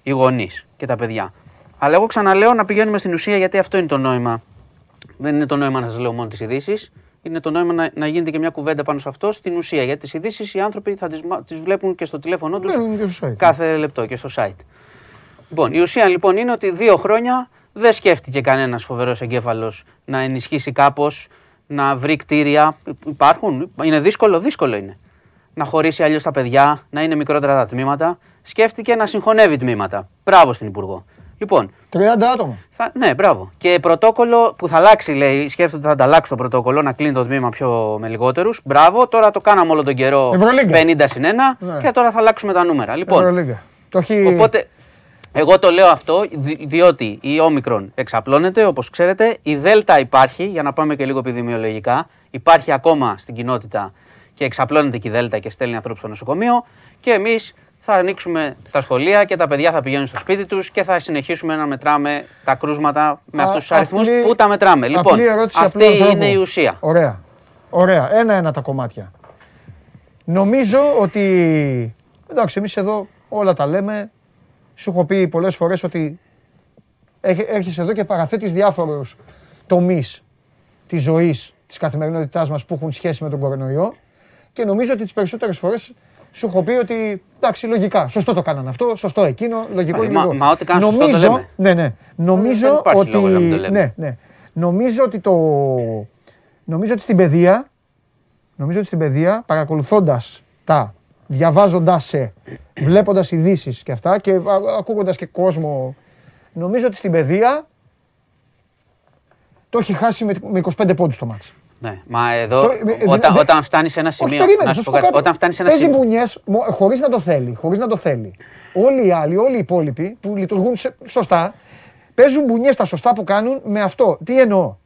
Οι γονείς και τα παιδιά. Αλλά εγώ ξαναλέω να πηγαίνουμε στην ουσία γιατί αυτό είναι το νόημα. Δεν είναι το νόημα να σας λέω μόνο τις ειδήσεις. Είναι το νόημα να, να γίνεται και μια κουβέντα πάνω σε αυτό στην ουσία. Γιατί τις ειδήσεις οι άνθρωποι θα τις, μα- τις βλέπουν και στο τηλέφωνό τους Ναι, είναι και στο site. κάθε λεπτό και στο site. Λοιπόν, η ουσία λοιπόν είναι ότι δύο χρόνια δεν σκέφτηκε κανένας φοβερός εγκέφαλος να ενισχύσει κάπως, να βρει κτίρια. Υπάρχουν. Είναι δύσκολο, δύσκολο είναι. Να χωρίσει αλλιώς τα παιδιά, να είναι μικρότερα τα τμήματα. Σκέφτηκε να συγχωνεύει τμήματα. Μπράβο στην Υπουργό. Λοιπόν, 30 άτομα. θα, ναι, μπράβο. Και πρωτόκολλο που θα αλλάξει, λέει, σκέφτεται ότι θα ανταλλάξει το πρωτόκολλο, να κλείνει το τμήμα πιο με λιγότερους. Μπράβο, τώρα το κάναμε όλο τον καιρό Ευρωλίγκα. 50 συν 1 Ναι. και τώρα θα αλλάξουμε τα νούμερα. Λοιπόν, Ευρωλίγκα. Το έχει. Οπότε, εγώ το λέω αυτό δι- διότι η όμικρον εξαπλώνεται, όπως ξέρετε. Η δέλτα υπάρχει, για να πάμε και λίγο επιδημιολογικά. Υπάρχει ακόμα στην κοινότητα και εξαπλώνεται και η δέλτα και στέλνει ανθρώπους στο νοσοκομείο. Και εμείς θα ανοίξουμε τα σχολεία και τα παιδιά θα πηγαίνουν στο σπίτι τους και θα συνεχίσουμε να μετράμε τα κρούσματα με Α, αυτούς τους αριθμούς απλή- που τα μετράμε. Λοιπόν, απλή ερώτηση αυτή απλού ανθρώπου. είναι η ουσία. Ωραία. Ωραία. Ένα-ένα τα κομμάτια. Νομίζω ότι. Εντάξει, εμείς εδώ όλα τα λέμε. Σου έχω πει πολλές φορές ότι έχ- έρχεσαι εδώ και παραθέτεις διάφορους τομείς της ζωής, της καθημερινότητάς μας που έχουν σχέση με τον κορονοϊό. Και νομίζω ότι τις περισσότερες φορές σου έχω πει ότι εντάξει, λογικά. Σωστό το κάνανε αυτό, σωστό εκείνο, λογικό Μα- είναι μα- λογικό. μα ό,τι κάνουν σωστό το Νομίζω- λέμε. Ναι, ναι. Νομίζω δεν υπάρχει ότι. λόγος να μην το λέμε. Ναι, ναι. Νομίζω ότι το. Νομίζω ότι στην παιδεία. Νομίζω ότι στην παιδεία, παρακολουθώντας τα, διαβάζοντάς σε, βλέποντας ειδήσεις και αυτά και ακούγοντας και κόσμο. Νομίζω ότι στην παιδεία το έχει χάσει με, με 25 πόντους το μάτς. Ναι, μα εδώ Το- ε, ε, όταν, δε- όταν φτάνει σε ένα Όχι, σημείο. περίμενε, να θα σου σου πω πω κάτι. κάτι. Όταν φτάνει σε ένα Παίζει σημείο. μπουνιές χωρίς να το θέλει, χωρίς να το θέλει. Όλοι οι άλλοι, όλοι οι υπόλοιποι που λειτουργούν σε- σωστά, παίζουν μπουνιές τα σωστά που κάνουν με αυτό. Τι εννοώ;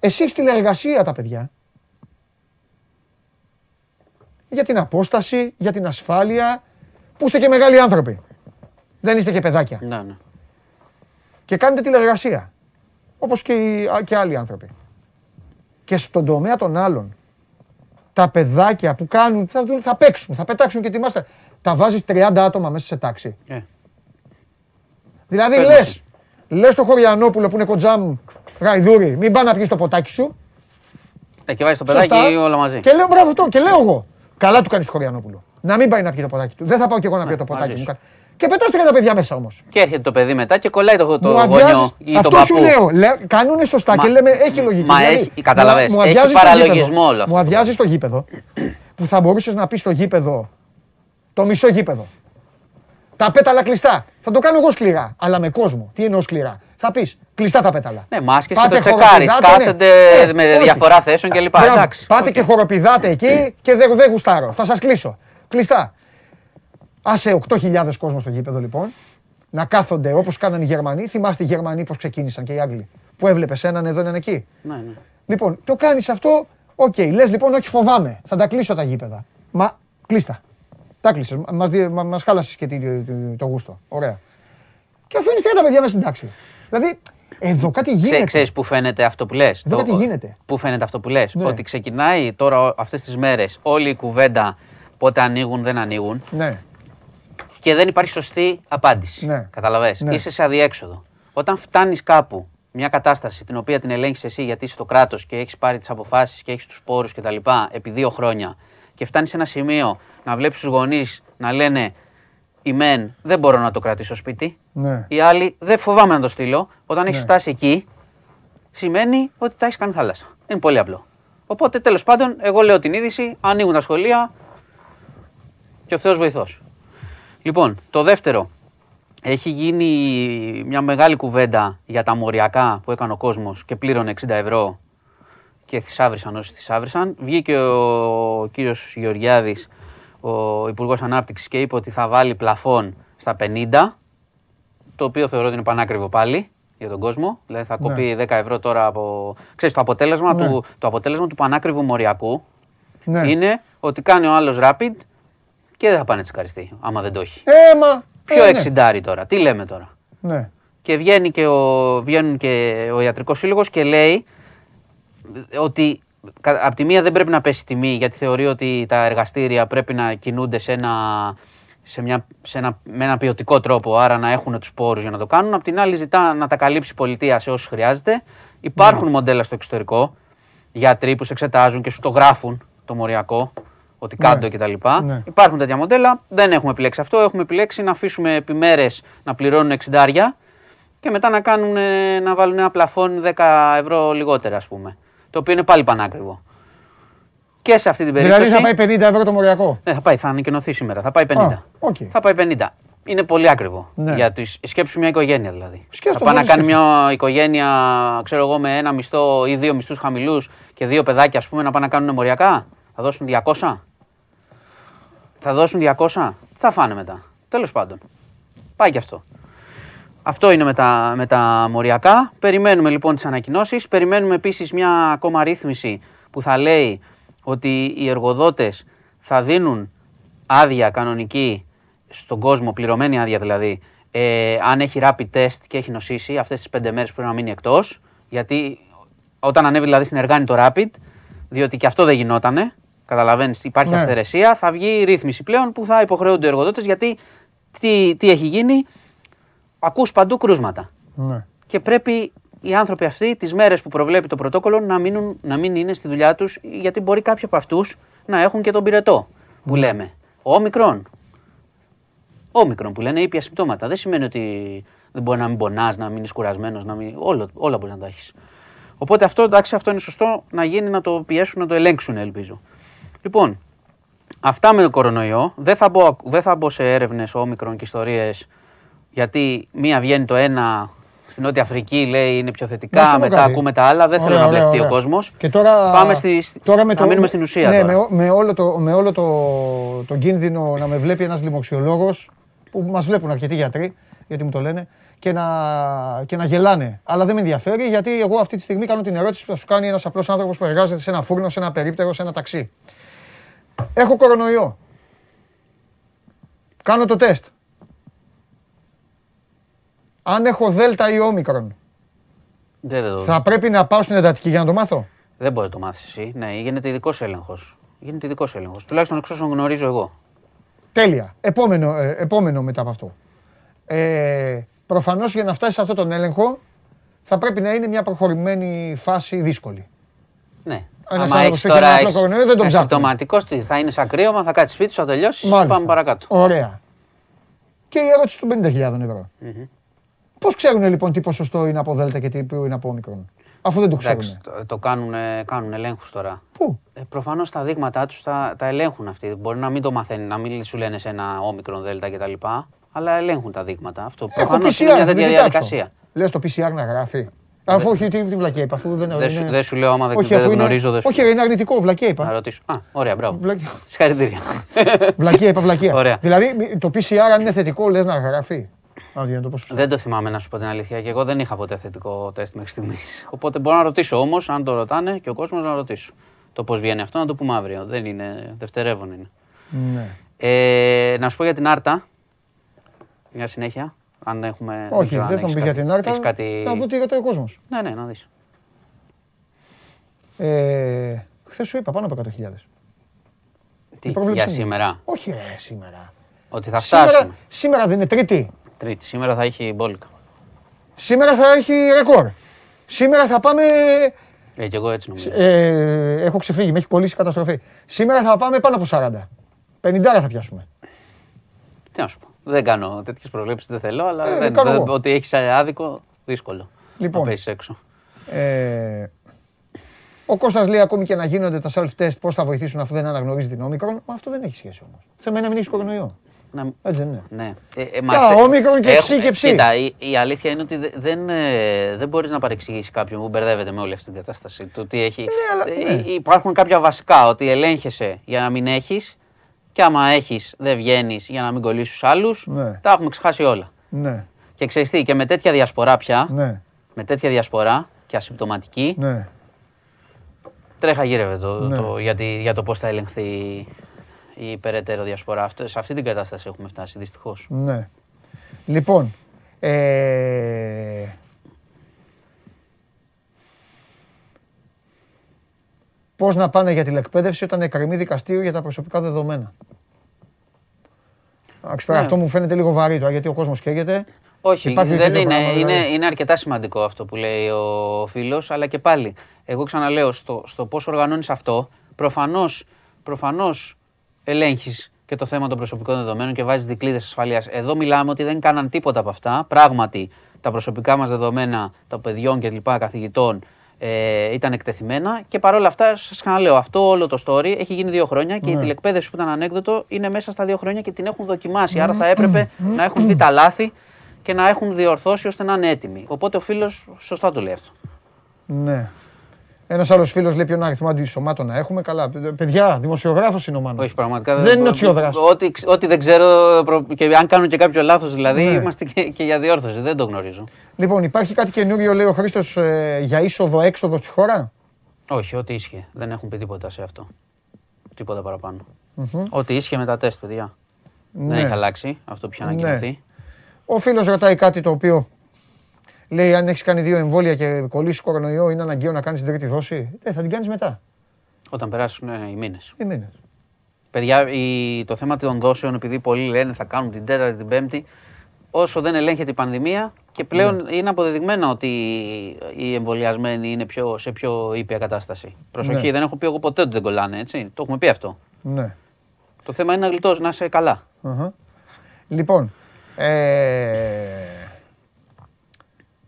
Εσύ έχεις τηλεεργασία τα παιδιά. Για την απόσταση, για την ασφάλεια, που είστε και μεγάλοι άνθρωποι. Δεν είστε και παιδάκια. Ναι, ναι. Και κάνετε τηλεεργασία. Όπως και, οι, α- και άλλοι άνθρωποι. Και στον τομέα των άλλων, τα παιδάκια που κάνουν, θα, δουν- θα παίξουν, θα πετάξουν και τη μάστα. Τα βάζεις 30 άτομα μέσα σε τάξη. Ε. Δηλαδή Παίρνεις. λες, λες το Χωριανόπουλο που είναι κοντζάμ γαϊδούρι, μην πάει να πιεις το ποτάκι σου. Ε, και βάζεις το παιδάκι Σωστά. όλα μαζί. Και λέω μπράβο αυτό, και λέω εγώ. Καλά του κάνεις το Χωριανόπουλο. Να μην πάει να πιει το ποτάκι του. Δεν θα πάω κι εγώ να πιω το μαζί ποτάκι σου. μου. Και πετάς 30 παιδιά μέσα όμως. Και έρχεται το παιδί μετά και κολλάει το, το Μου γονιό αδειάζει- ή τον Αυτό παππού. σου λέω. Λέ, κάνουνε σωστά Μα- και λέμε έχει λογική. μα Δηλαδή, έχει- καταλαβες, μου- μου έχει αδειάζει στο παραλογισμό γήπεδο. όλο αυτό Μου το αδειάζει στο γήπεδο που θα μπορούσες να πεις στο γήπεδο το μισό γήπεδο. Τα πέταλα κλειστά. Θα το κάνω εγώ σκληρά, αλλά με κόσμο. Τι εννοώ σκληρά; Θα πεις κλειστά τα πέταλα. Ναι, μάσκες και Πάτε το τσεκάρεις, χοροπηδάτε, ναι. κάθεται Ε, με όχι. διαφορά θέσεων κλπ. Μπράβο. Εντάξει. Πάτε οκ. και χοροπηδάτε εκεί και δεν δεν γουστάρω. Θα σας κλείσω. Κλειστά. Άσε 8.000 κόσμο στο γήπεδο λοιπόν. Να κάθονται όπως κάνανε οι Γερμανοί. Θυμάστε οι Γερμανοί πώς ξεκίνησαν και οι Άγγλοι. Που έβλεπες έναν εδώ, έναν εκεί. Ναι, ναι. Λοιπόν, το κάνεις αυτό. Οκ, λες λοιπόν, όχι φοβάμαι. Θα τα κλείσω τα γήπεδα. Μα κλείστα. Τα κλείσες. Μα μας, μας χάλασες και τι- το, το γούστο. Ωραία. Και αφήνεις 30 παιδιά μέσα στην τάξη. Δηλαδή, εδώ κάτι Ξέ, γίνεται. ξέρεις που φαίνεται αυτό που λες; Εδώ κάτι γίνεται. Πού φαίνεται αυτό που λες; Ναι. Ότι ξεκινάει τώρα αυτές τις μέρες όλη η κουβέντα πότε ανοίγουν, δεν ανοίγουν Ναι. και δεν υπάρχει σωστή απάντηση. Ναι. Καταλαβες; Ναι. Είσαι σε αδιέξοδο. Όταν φτάνεις κάπου μια κατάσταση την οποία την ελέγχεις εσύ γιατί είσαι στο κράτος και έχεις πάρει τις αποφάσεις και έχεις τους πόρους κτλ. επί δύο χρόνια και φτάνεις σε ένα σημείο να βλέπεις τους γονείς να λένε η μεν δεν μπορώ να το κρατήσω σπίτι. Ναι. Οι άλλοι δεν φοβάμαι να το στείλω. Όταν έχεις Ναι. φτάσει εκεί, σημαίνει ότι τα έχεις κάνει θάλασσα. Είναι πολύ απλό. Οπότε τέλος πάντων, εγώ λέω την είδηση, ανοίγουν τα σχολεία και ο Θεός βοηθός. Λοιπόν, το δεύτερο. Έχει γίνει μια μεγάλη κουβέντα για τα μοριακά που έκανε ο κόσμος και πλήρωνε 60 ευρώ και θησάβρισαν όσοι θησάβρισαν. Βγήκε ο κύριος Γεωργιάδης, ο Υπουργός Ανάπτυξης, και είπε ότι θα βάλει πλαφόν στα 50, το οποίο θεωρώ ότι είναι πανάκριβο πάλι για τον κόσμο. Δηλαδή θα κοπεί 10 ευρώ τώρα από. Ξέρεις, το αποτέλεσμα, Ναι. του, το αποτέλεσμα του πανάκριβου μοριακού ναι. είναι ότι κάνει ο άλλος rapid και δεν θα πάνε τσεκαριστεί, άμα δεν το έχει. Ε, μα. Ποιο ε, ναι. εξιντάρι τώρα, τι λέμε τώρα; Ναι. Και και βγαίνει και ο, βγαίνουν και ο ιατρικός σύλλογος και λέει ότι κα- απ' τη μία δεν πρέπει να πέσει τιμή γιατί θεωρεί ότι τα εργαστήρια πρέπει να κινούνται σε ένα, σε μια, σε ένα, με ένα ποιοτικό τρόπο, άρα να έχουν τους πόρους για να το κάνουν. Απ' την άλλη ζητά να τα καλύψει η πολιτεία σε όσους χρειάζεται. Υπάρχουν μοντέλα στο εξωτερικό, γιατροί που σε εξετάζουν και σου το γράφουν το μοριακό, ότι κάτω Ναι. κτλ. Ναι. Υπάρχουν τέτοια μοντέλα, δεν έχουμε επιλέξει αυτό. Έχουμε επιλέξει να αφήσουμε επί μέρες να πληρώνουν 60 και μετά να, κάνουν, ε, να βάλουν ένα πλαφόν 10 ευρώ λιγότερα, ας πούμε. Το οποίο είναι πάλι πανάκριβο. Και σε αυτή την περίπτωση. Δηλαδή θα πάει 50 ευρώ το μοριακό. Ναι, θα πάει, θα ανακοινωθεί σήμερα. Θα πάει 50. Α, οκ. Θα πάει 50. Είναι πολύ ακριβό. Ναι. Για τις, σκέψου μια οικογένεια δηλαδή. Σκέφτομαι, θα πάει να δεν κάνει σκέφτομαι. μια οικογένεια, ξέρω εγώ, με ένα μισθό ή δύο μισθούς χαμηλούς και δύο παιδάκια, ας πούμε, να πάνε να κάνουν μοριακά; Θα δώσουν 200. Θα δώσουν 200. Τι θα φάνε μετά. Τέλος πάντων. Πάει και αυτό. Αυτό είναι με τα, με τα μοριακά. Περιμένουμε λοιπόν τις ανακοινώσεις. Περιμένουμε επίσης μια ακόμα ρύθμιση που θα λέει ότι οι εργοδότες θα δίνουν άδεια κανονική στον κόσμο, πληρωμένη άδεια δηλαδή, ε, αν έχει rapid test και έχει νοσήσει αυτές τις πέντε μέρες πρέπει να μείνει εκτός. Γιατί όταν ανέβει δηλαδή στην Εργάνη το rapid, διότι και αυτό δεν γινότανε, καταλαβαίνεις, υπάρχει Ναι. αυθαιρεσία, θα βγει η ρύθμιση πλέον που θα υποχρεούνται οι εργοδότες γιατί τι, τι έχει γίνει, ακούς παντού κρούσματα. Ναι. Και πρέπει οι άνθρωποι αυτοί τις μέρες που προβλέπει το πρωτόκολλο να, μείνουν, να μην είναι στη δουλειά τους γιατί μπορεί κάποιοι από αυτούς να έχουν και τον πυρετό που λέμε. Ο όμικρον. Όμικρον που λένε ήπια συμπτώματα. Δεν σημαίνει ότι δεν μπορεί να μην πονάς, να μην είσαι κουρασμένος, να μην... Όλο, όλα μπορείς να τα έχεις. Οπότε αυτό, εντάξει, αυτό είναι σωστό να γίνει να το πιέσουν, να το ελέγξουν ελπίζω. Λοιπόν, Αυτά με τον κορονοϊό. Δεν θα μπω, δεν θα μπω σε έρευνες όμικρον και ιστορίες. Γιατί μία βγαίνει το ένα στην Νότια Αφρική, λέει είναι πιο Να θετικά, σου πω μετά κάτι. ακούμε τα άλλα. Δεν θέλω Ωραία, να ωραία, μπλεχτεί ο ωραία. κόσμος. Και τώρα, Πάμε στη, τώρα με να το, μείνουμε στην ουσία. ναι, τώρα. Με, ό- με όλο, το, με όλο το, το κίνδυνο να με βλέπει ένας λοιμοξιολόγος που μας βλέπουν αρκετοί γιατροί, γιατί μου το λένε, και να, και να γελάνε. Αλλά δεν με ενδιαφέρει γιατί εγώ αυτή τη στιγμή κάνω την ερώτηση που θα σου κάνει ένας απλός άνθρωπος που εργάζεται σε ένα φούρνο, σε ένα περίπτερο, σε ένα ταξί. Έχω κορονοϊό. Κάνω το τεστ. Αν έχω δέλτα ή όμικρον, Δεν, δεν, το- θα πρέπει να πάω στην εντατική για να το μάθω; δεν μπορείς να το μάθεις εσύ. Ναι, γίνεται ειδικός έλεγχος. Γίνεται ειδικός έλεγχος. Τουλάχιστον εξ όσων γνωρίζω εγώ. Τέλεια. Επόμενο, ε, επόμενο μετά από αυτό. Ε, Προφανώς για να φτάσεις σε αυτόν τον έλεγχο θα πρέπει να είναι μια προχωρημένη φάση δύσκολη. Ναι. Ένας Άμα άνθρωπος έχεις που έχει τώρα ένα απλό έχεις κορονοϊό, δεν τον ψάχνουμε. ασυμπτωματικός, τι, θα είναι σαν κρύωμα, θα κάτσεις σπίτι σου, θα τελειώσει. Μάλιστα. Πάμε παρακάτω. Ωραία. Και η ερώτηση των 50.000 ευρώ. Πώς ξέρουν λοιπόν τι ποσοστό είναι από Δέλτα και τι ποιο είναι από όμικρον, αφού δεν το ξέρουν. Εντάξει, το, το κάνουν, κάνουν ελέγχους τώρα. Πού; Ε, Προφανώς τα δείγματά τους τα, τα ελέγχουν αυτοί. Μπορεί να μην το μαθαίνουν, να μην σου λένε σε ένα όμικρον δέλτα κτλ. Αλλά ελέγχουν τα δείγματα. Αυτό Έχω προφανώς PCR, είναι μια μην τέτοια κοιτάξω. διαδικασία. Λες το PCR να γράφει. Αφού όχι, τι, τι βλακία είπα, αφού δεν Δεν σου, είναι- δεν σου λέω άμα δεν, Όχι, δεν αφού είναι- γνωρίζω, δεν σου Όχι, ρε, είναι αρνητικό, βλακία Να είπα. ρωτήσω. Α, ωραία, μπράβο. Βλακία. Συγχαρητήρια. Βλακία είπα, βλακία. Ωραία. Δηλαδή μη- το PCR αν είναι θετικό λες να γράφει. Α, για να το πω σωστά. δεν το θυμάμαι να σου πω την αλήθεια και εγώ δεν είχα ποτέ θετικό τεστ μέχρι στιγμής. Οπότε μπορώ να ρωτήσω όμως, αν το ρωτάνε και ο κόσμος να ρωτήσω. Το πώς βγαίνει αυτό να το πούμε αύριο. Δεν είναι δευτερεύον είναι. Ναι. Ε, να σου πω για την Άρτα. Μια συνέχεια. Αν έχουμε. Όχι, ξέρω αν δεν θα μου έχεις πει για κάτι- την Άρτα. έχεις κάτι... Να δω τι ρωτάει ο κόσμος. Ναι, ναι, να δεις. Ε, Χθες σου είπα πάνω από 100.000. Τι, Η πρόβλεψή για μου. σήμερα; Όχι, ρε, σήμερα. Ότι θα φτάσουμε. Σήμερα, σήμερα δεν είναι Τρίτη. Τρίτη. Σήμερα θα έχει μπόλικα. Σήμερα θα έχει ρεκόρ. Σήμερα θα πάμε. Ε, και εγώ έτσι νομίζω. Ε, έχω ξεφύγει, με έχει κολλήσει καταστροφή. Σήμερα θα πάμε πάνω από 40. 50 θα πιάσουμε. Τι να σου πω. Δεν κάνω τέτοιες προβλέψεις, δεν θέλω, αλλά Ε, δεν, κάνω δεν- εγώ. ότι έχεις άδικο, δύσκολο. Λοιπόν. Να πέσεις έξω. Ε, ο Κώστας λέει ακόμη και να γίνονται τα self-test πώς θα βοηθήσουν αφού δεν αναγνωρίζει την όμικρον. Μα αυτό δεν έχει σχέση όμως. Θέμα είναι να μην έχεις κορονοϊό. Να... Έτσι δεν είναι. Ναι. Ε, ε, Για ξέ- όμικρον και Έχω- ψι και ψι. Κοίτα, η, η αλήθεια είναι ότι δε- δεν, ε, δεν μπορείς να παρεξηγήσεις κάποιον που μπερδεύεται με όλη αυτή την κατάσταση. Το τι έχει. αλλά- Ε, ναι. Υπάρχουν κάποια βασικά ότι ελέγχεσαι για να μην έχεις και άμα έχεις δεν βγαίνεις για να μην κολλήσεις τους άλλους. Ναι. Τα έχουμε ξεχάσει όλα. Ναι, Και ξέρεις τι, και με τέτοια διασπορά πια, ναι, με τέτοια διασπορά και ασυμπτωματική, ναι. τρέχα γύρευε το, Ναι. το, για, τη- για το πώς θα ελεγχθεί η περαιτέρω διασπορά. Αυτό- σε αυτή την κατάσταση έχουμε φτάσει δυστυχώς. ναι. Λοιπόν, Ε, Πώς να πάνε για τηλεκπαίδευση όταν εκκρεμεί δικαστήριο για τα προσωπικά δεδομένα; Εντάξει, τώρα Ναι. αυτό μου φαίνεται λίγο βαρύ τώρα, γιατί ο κόσμος καίγεται. Όχι, Υπάρχει δεν τέτοιο είναι, πράγμα, είναι, δηλαδή. είναι αρκετά σημαντικό αυτό που λέει ο φίλος, αλλά και πάλι. Εγώ ξαναλέω, στο, στο πώς οργανώνεις αυτό, προφανώ προφανώς ελέγχεις και το θέμα των προσωπικών δεδομένων και βάζεις δικλείδες ασφαλείας. Εδώ μιλάμε ότι δεν κάναν τίποτα από αυτά. Πράγματι, τα προσωπικά μας δεδομένα των παιδιών και λοιπά καθηγητών ε, ήταν εκτεθειμένα και παρόλα αυτά, σας ξαναλέω, αυτό όλο το story έχει γίνει δύο χρόνια και η Ναι. τηλεκπαίδευση που ήταν ανέκδοτο είναι μέσα στα δύο χρόνια και την έχουν δοκιμάσει. Άρα θα έπρεπε να έχουν δει τα λάθη και να έχουν διορθώσει ώστε να είναι έτοιμοι. Οπότε ο φίλος σωστά το λέει αυτό. Ναι. Ένας άλλος φίλος λέει ποιον αριθμό αντισωμάτων να έχουμε. Καλά. Παιδιά, δημοσιογράφος είναι ο Μάνος. Όχι, πραγματικά Δεν είναι ο Τσιόδρας. Ό,τι, ό,τι δεν ξέρω, προ- και αν κάνουν και κάποιο λάθος δηλαδή, Ναι. είμαστε και, και για διόρθωση. Δεν το γνωρίζω. Λοιπόν, υπάρχει κάτι καινούριο, λέει ο Χρήστος, για είσοδο-έξοδο στη χώρα; Όχι, ό,τι ίσχυε. Δεν έχουν πει τίποτα σε αυτό. Τίποτα παραπάνω. Ό,τι ίσχυε με τα τεστ, παιδιά. Δεν Ναι. έχει αλλάξει αυτό που είχε Ναι. ανακοινωθεί. Ο φίλος ρωτάει κάτι το οποίο λέει: Αν έχεις κάνει δύο εμβόλια και κολλήσεις κορονοϊό, είναι αναγκαίο να κάνεις την τρίτη δόση. Ε, θα την κάνεις μετά. Όταν περάσουν ε, οι μήνες. Οι μήνες. Παιδιά, η, το θέμα των δόσεων, επειδή πολλοί λένε θα κάνουν την τέταρτη, την πέμπτη, όσο δεν ελέγχεται η πανδημία και πλέον Ναι. είναι αποδεδειγμένο ότι οι εμβολιασμένοι είναι πιο, σε πιο ήπια κατάσταση. Προσοχή, Ναι. δεν έχω πει εγώ ποτέ ότι δεν κολλάνε, έτσι. Το έχουμε πει αυτό. Ναι. Το θέμα είναι να γλιτώσει, να είσαι καλά. Αχα. Λοιπόν, ε,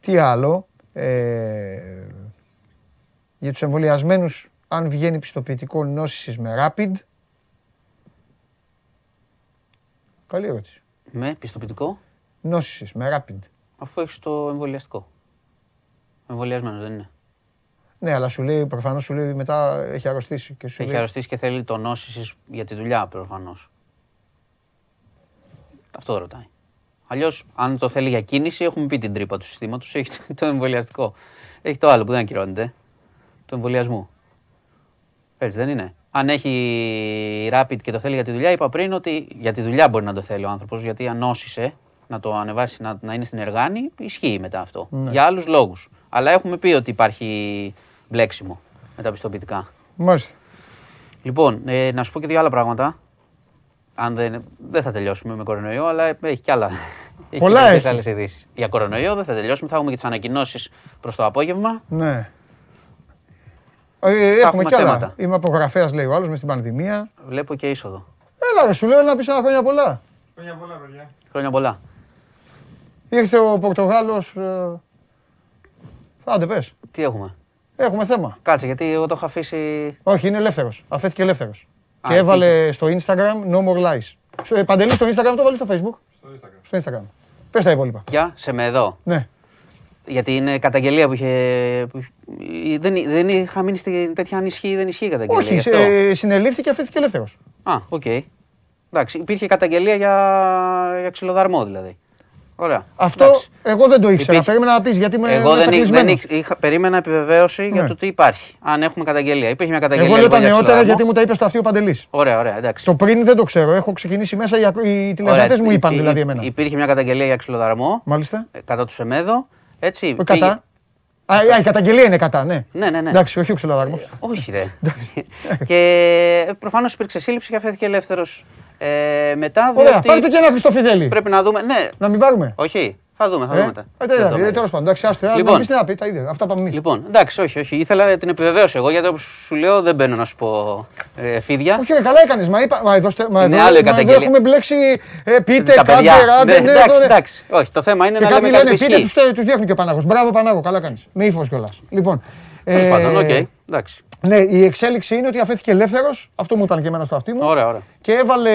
τι άλλο. Ε, για τους εμβολιασμένους, αν βγαίνει πιστοποιητικό νόσησης με rapid. Καλή ερώτηση. Με πιστοποιητικό, Νόσησης με rapid. αφού έχεις το εμβολιαστικό. Εμβολιασμένος δεν είναι. Ναι, αλλά σου λέει, προφανώς σου λέει μετά έχει αρρωστήσει. Και σου Έχει λέει, αρρωστήσει και θέλει το νόσησης για τη δουλειά προφανώς. Αυτό ρωτάει. Αλλιώς, αν το θέλει για κίνηση, έχουμε πει την τρύπα του συστήματος. Έχει το- το εμβολιαστικό. Έχει το άλλο που δεν ακυρώνεται. Το εμβολιασμού. Έτσι δεν είναι. Αν έχει rapid και το θέλει για τη δουλειά, είπα πριν ότι για τη δουλειά μπορεί να το θέλει ο άνθρωπος. Γιατί αν νόσησε να το ανεβάσει, να, να είναι στην εργάνη, ισχύει μετά αυτό. Ναι. Για άλλους λόγους. Αλλά έχουμε πει ότι υπάρχει μπλέξιμο με τα πιστοποιητικά. Μάλιστα. Λοιπόν, ε, να σου πω και δύο άλλα πράγματα. Αν δεν, δεν θα τελειώσουμε με κορονοϊό, αλλά έχει κι άλλα. Πολλά και έχει. άλλες ειδήσεις. Για κορονοϊό δεν θα τελειώσουμε. Θα έχουμε και τις ανακοινώσεις προς το απόγευμα. Ναι. Ε, έχουμε έχουμε κι άλλα. θέματα. Είμαι απογραφέας λέει ο άλλος μες στην πανδημία. Βλέπω και είσοδο. Έλα ρε, σου λέω να πεις ένα χρόνια πολλά. Χρόνια πολλά. Ήρθε ο Πορτογάλος... Ε... Άντε πες. Τι έχουμε; Έχουμε θέμα. Κάτσε, γιατί εγώ το έχω αφήσει. Όχι, είναι ελεύθερος. Αφέθηκε ελεύθερος. Α, και έβαλε στο Instagram no more lies. Στο, ε, Παντελή στο Instagram το βάλει στο Facebook. Στο Instagram. Πες τα υπόλοιπα. Πια, σε με εδώ. Ναι. Γιατί είναι καταγγελία που είχε. που- Δεν, δεν είχα μείνει στην τέτοια αν ισχύει ή δεν ισχύει η καταγγελία. Όχι, γι' αυτό. ε, συνελήφθηκε, αφήθηκε ελεύθερος. Α, οκ. Εντάξει, υπήρχε καταγγελία για, για ξυλοδαρμό δηλαδή. Ωραία. Αυτό Εντάξει. εγώ δεν το ήξερα. Υπήρχε- Περίμενα να πεις γιατί είμαι Εγώ μέσα δεν, είχ- δεν κλεισμένος. είχ- είχα, περίμενα επιβεβαίωση για Ναι. το τι υπάρχει. Αν έχουμε καταγγελία. Υπήρχε μια καταγγελία. Εγώ λέω τα λοιπόν, για νεότερα ξυλοδαρμό. γιατί μου τα είπες στο αυτί ο Παντελής. Ωραία, ωραία, εντάξει. Το πριν δεν το ξέρω. Έχω ξεκινήσει μέσα, οι, ακ- οι τηλεθεατές μου Ωραία, είπαν υ- δηλαδή υ- εμένα. Υπήρχε μια καταγγελία για ξυλοδαρμό Μάλιστα. ε, κατά τους Σεμέδο. Έτσι. Ο πήγε- κατά. Α, α, η καταγγελία είναι κατά, ναι. Ναι, ναι, ναι. Εντάξει, όχι ο ξυλοδάρμος. Όχι, ρε. *laughs* και προφανώς υπήρξε σύλληψη και αφέθηκε ελεύθερος. Ε, μετά, Ωραία, διότι πάρτε και ένα Χριστοφιδέλη. πρέπει να δούμε. Ναι, Να μην πάρουμε. όχι, θα δούμε. Θα Ε, δούμε. ε, τα- τα τις είδα, δεδομένα. τέλος πάντων. Εντάξει, άστο. Λοιπόν. Να πεις τι να πει, τα ίδια. Αυτά πάμε εμείς. Λοιπόν, εντάξει, όχι, όχι. Ήθελα την επιβεβαίωση εγώ γιατί όπως σου λέω δεν μπαίνω να σου πω ε, φίδια. Όχι, ρε, καλά έκανες. Μα, είπα, μα εδώ, στε- μα Είναι εδώ, άλλη μα εδώ καταγγελία. έχουμε μπλέξει. Ε, πείτε, τα παιδιά. κάντε, ράντε, Ναι, ναι, εντάξει, εδώ, ναι. εντάξει. Όχι, το θέμα είναι Και να κάποιοι λέμε κάτι λένε που πείτε, ισχύει. τους, τους διώχνει και ο Πανάγος. Μπράβο Πανάγο, καλά κάνεις. Με ύφος κιόλας. Λοιπόν, Τέλος ε, πάντων, οκ, εντάξει. ναι, η εξέλιξη είναι ότι αφέθηκε ελεύθερος. Αυτό μου είπαν και εμένα στο αυτί μου. Ωραία, ωραία. Και έβαλε,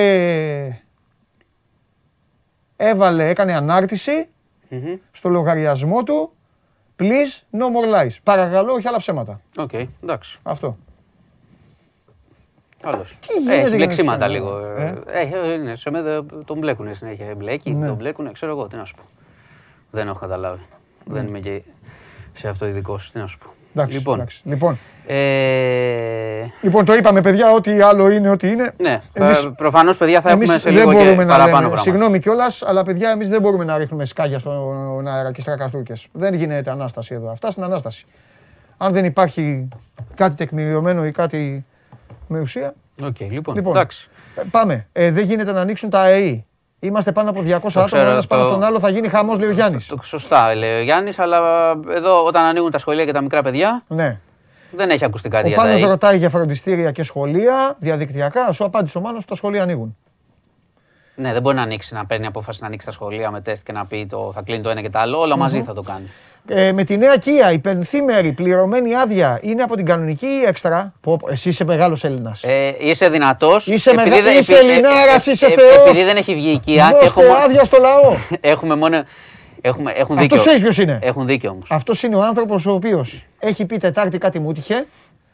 έβαλε, έκανε ανάρτηση Μμμ. στο λογαριασμό του Please no more lies. Παρακαλώ, όχι άλλα ψέματα. Οκ, εντάξει. Αυτό. Καλώς. Τι γίνεται Έχει για μπλεξίματα να ξέρω, λίγο. ε; Έχει, είναι, σε μένα τον μπλέκουνε συνέχεια. Μπλέκει, Ναι. τον μπλέκουνε, ξέρω εγώ τι να σου πω. Δεν έχω καταλάβει. Δεν είμαι και σε αυτό ειδικός. Τι να σου πω. Εντάξει, Λοιπόν. εντάξει. Λοιπόν, Ε, λοιπόν, το είπαμε, παιδιά, ό,τι άλλο είναι, ό,τι είναι. ναι, Εμείς- θα, προφανώς παιδιά θα Εμείς έχουμε σε δεν λίγο και μπορούμε να παραπάνω λέμε, πράγματα. συγγνώμη κιόλας, αλλά παιδιά, εμείς δεν μπορούμε να ρίχνουμε σκάγια στον αέρα και στρακαστούκε. Δεν γίνεται ανάσταση εδώ. Αυτά στην ανάσταση. Αν δεν υπάρχει κάτι τεκμηριωμένο ή κάτι με ουσία. Οκ, λοιπόν, Λοιπόν, εντάξει. ε, πάμε. Ε, δεν γίνεται να ανοίξουν τα ΑΕΗ. Είμαστε πάνω από 200 άτομα. ξέρω, Ένας πάνω το- στον άλλο θα γίνει χαμός, λέει ο Γιάννης. Το, σωστά λέει ο Γιάννης, αλλά εδώ όταν ανοίγουν τα σχολεία και τα μικρά παιδιά Ναι. δεν έχει ακουστεί κάτι Ο για τα Πάνος ΑΕΗ. ρωτάει για φροντιστήρια και σχολεία διαδικτυακά. Σου απάντησε ο Μάνος ότι τα σχολεία ανοίγουν. Ναι, δεν μπορεί να ανοίξει, να παίρνει απόφαση να ανοίξει τα σχολεία με τεστ και να πει το, θα κλείνει το ένα και το άλλο. Όλα μαζί θα το κάνει. Ε, με τη νέα Kia, η πενθήμερη πληρωμένη άδεια είναι από την κανονική ή έξτρα; Πω, πω, εσύ είσαι μεγάλος Έλληνας. Ε, είσαι δυνατός. Είσαι μεγα- είσαι Ελληνάρας, είσαι θεός. ε, Επειδή δεν έχει βγει η Kia, Δώστε έχουμε, άδεια στο λαό. *laughs* έχουμε μόνο. Έχουμε, έχουν Αυτός δίκιο. ξέρεις ποιος είναι. Έχουν δίκιο όμως. Αυτός είναι ο άνθρωπος ο οποίος έχει πει Τετάρτη κάτι μου έτυχε.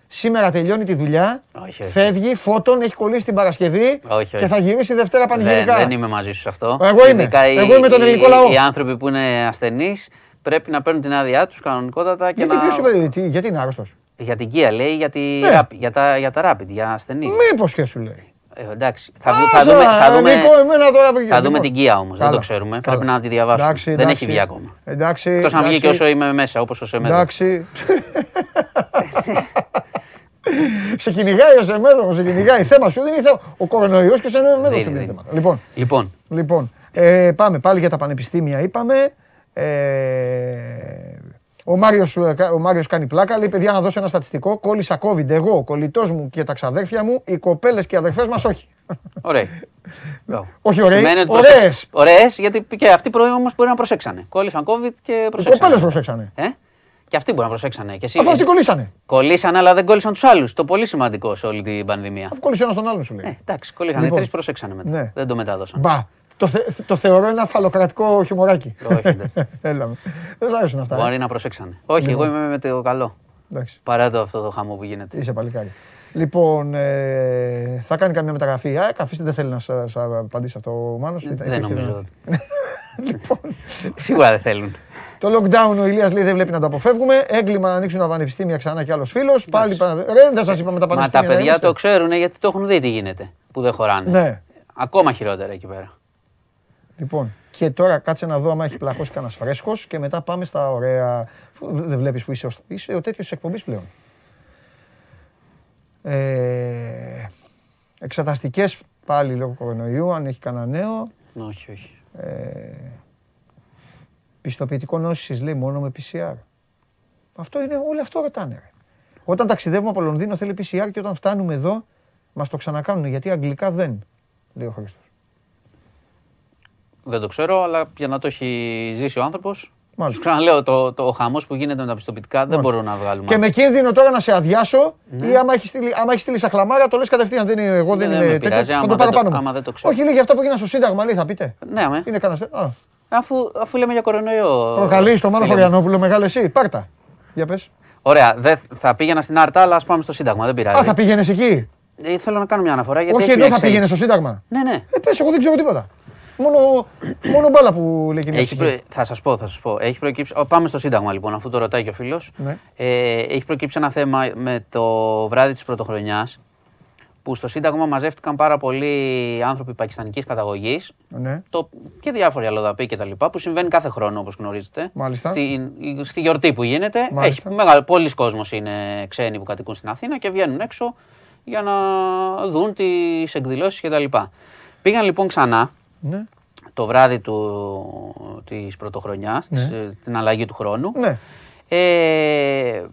Σήμερα τελειώνει τη δουλειά. Όχι, όχι. Φεύγει, φώτον, έχει κολλήσει την Παρασκευή Όχι, και όχι. θα γυρίσει Δευτέρα Δεν, πανηγυρικά. δεν είμαι μαζί σου σε αυτό. Εγώ είμαι. Ειδικά οι- Εγώ είμαι τον οι- ελληνικό λαό. Οι άνθρωποι που είναι ασθενείς πρέπει να παίρνουν την άδειά τους κανονικότατα και γιατί, να. ποιος είπε, τι- γιατί είναι άρρωστος; Για την Kia λέει, για, τη Ναι. rapid- για, τα, για τα rapid, για ασθενή. Μήπως και σου λέει. Ε, εντάξει. Θα, Α, δου- θα δούμε, θα ε, δούμε, Νικό, εμένα τώρα, θα δούμε λοιπόν. την Kia όμως. Δεν Καλά, το ξέρουμε. καλά. Πρέπει να τη διαβάσουμε. Εντάξει, δεν εντάξει. έχει βγει ακόμα. Εντάξει. Εκτός αν βγει και εντάξει. όσο είμαι μέσα, όπως ο Σεμέδο. Εντάξει. *laughs* σε κυνηγάει ο Σεμέδος, σε κυνηγάει. Θέμα σου δεν είναι θέμα. Ο κορονοϊός και ο Σεμέδος Δεν σου είναι είναι. θέμα. Λοιπόν, Λοιπόν, λοιπόν ε, πάμε πάλι για τα πανεπιστήμια, είπαμε. Ε, ο Μάριος, ε, κα- ο Μάριος κάνει πλάκα, λέει παιδιά να δώσω ένα στατιστικό. Κόλλησα COVID εγώ, ο κολλητός μου και τα ξαδέρφια μου, οι κοπέλες και οι αδερφές μας όχι. ωραία. Μπράβο. *laughs* Όχι ωραίοι, Σημαίνει ότι ωραίες. προσέξ- Ωραίες, γιατί και αυτοί πρωί όμω μπορεί να προσέξανε. Κόλλησαν COVID και Οι προσέξανε. κοπέλες προσέξανε. Ε; Και αυτοί μπορεί να προσέξανε. Και εσύ, Αφού αυτοί κολλήσανε. Κολλήσαν, αλλά δεν κόλλησαν τους άλλους. Το πολύ σημαντικό σε όλη την πανδημία. Αφού κολλήσει ένας τον άλλον σου λέει. Ε, εντάξει, κολλήσαν. Λοιπόν. Οι τρεις προσέξανε μετά. Ναι. Δεν το μετάδωσαν. Μπα, το, θε, το θεωρώ ένα φαλοκρατικό χιουμοράκι. Όχι, δεν. *laughs* Έλα με. Δεν σ' άρεσουν αυτά. ε. Μπορεί να προσέξανε. Όχι, εγώ είμαι με το καλό. Εντάξει, Παρά το αυτό το χαμό που γίνεται. είσαι παλικάρι. Λοιπόν, ε, θα κάνει καμιά μεταγραφή. Α, καθίστε, δεν θέλει να σα απαντήσει αυτό ο Μάνος. Ήταν- Δεν υπήρχε νομίζω. ένα- ότι- *laughs* Λοιπόν, Σίγουρα δεν θέλουν. το lockdown ο Ηλίας λέει δεν βλέπει να το αποφεύγουμε. Έγκλημα να ανοίξουν τα πανεπιστήμια ξανά κι άλλος φίλος. Πάλι. πα- Ρε, δεν σας είπαμε τα Μα πανεπιστήμια. τα να παιδιά είμαστε. το ξέρουν γιατί το έχουν δει τι γίνεται. Που δεν χωράνε. Ναι. Ακόμα χειρότερα εκεί πέρα. Λοιπόν, και τώρα κάτσε να δω άμα έχει πλακώσει κανένας φρέσκος και μετά πάμε στα ωραία. Φου, Δεν βλέπεις που είσαι, ο- είσαι ο τέτοιος εκπομπής πλέον. Ε, Εξεταστικές πάλι λόγω κορονοϊού, αν έχει κανένα νέο. Όχι, όχι. Πιστοποιητικό νόσησης λέει μόνο με PCR. Αυτό είναι, όλο αυτό ρωτάνε. Ρε. Όταν ταξιδεύουμε από Λονδίνο θέλει PCR και όταν φτάνουμε εδώ μας το ξανακάνουν γιατί αγγλικά δεν, λέει ο Χρήστος. Δεν το ξέρω, αλλά για να το έχει ζήσει ο άνθρωπος. Μάλιστα. Σου ξαναλέω, το, το χαμός που γίνεται με τα πιστοποιητικά δεν μπορούμε να βγάλουμε. Και με κίνδυνο τώρα να σε αδειάσω ή άμα έχεις στείλει, άμα έχεις στείλει σαχλαμάρα, το λες κατευθείαν. Δεν είναι, εγώ δεν Ναι, είμαι με τέτοιο. πειράζει, Θα άμα το δεν πάρω το- πάνω μου. άμα δεν το ξέρω. Όχι, λέει για αυτά που έγιναν στο Σύνταγμα, λέει θα πείτε. Ναι, αμέ. Είναι κανένα. Α, Αφού, αφού λέμε για κορονοϊό. προκαλεί το Μάνο φίλε μου. Χωριανόπουλο, μεγάλο εσύ. Πάρτα. Για πες. Ωραία, δεν, θα πήγαινα στην Άρτα, αλλά ας πάμε στο Σύνταγμα. Δεν πειράζει. Α, θα πήγαινες εκεί; Ε, θέλω να κάνω μια αναφορά γιατί. Όχι έχει ενώ μια θα πήγαινες εξέλιξη. στο Σύνταγμα; Ναι, ναι. Ε, πες, εγώ δεν ξέρω τίποτα. Μόνο, μόνο μπάλα που λέει και μια Έχει ψυχή. προ... Θα σας πω, θα σας πω. Έχει προκύψει... Ω, πάμε στο Σύνταγμα λοιπόν, αφού το ρωτάει και ο φίλος. Ναι. Ε, έχει προκύψει ένα θέμα με το βράδυ της Πρωτοχρονιάς που στο Σύνταγμα μαζεύτηκαν πάρα πολλοί άνθρωποι πακιστανικής καταγωγής Ναι. το, και διάφοροι αλλοδαποί κτλ. που συμβαίνει κάθε χρόνο όπως γνωρίζετε. Μάλιστα. Στη, στη γιορτή που γίνεται. Μάλιστα. Έχει μεγάλο, πολλοί κόσμος είναι ξένοι που κατοικούν στην Αθήνα και βγαίνουν έξω για να δουν τις εκδηλώσεις κτλ. Πήγαν λοιπόν ξανά Ναι. το βράδυ του, της πρωτοχρονιάς, της, Ναι. ε, την αλλαγή του χρόνου. Ναι. Ε,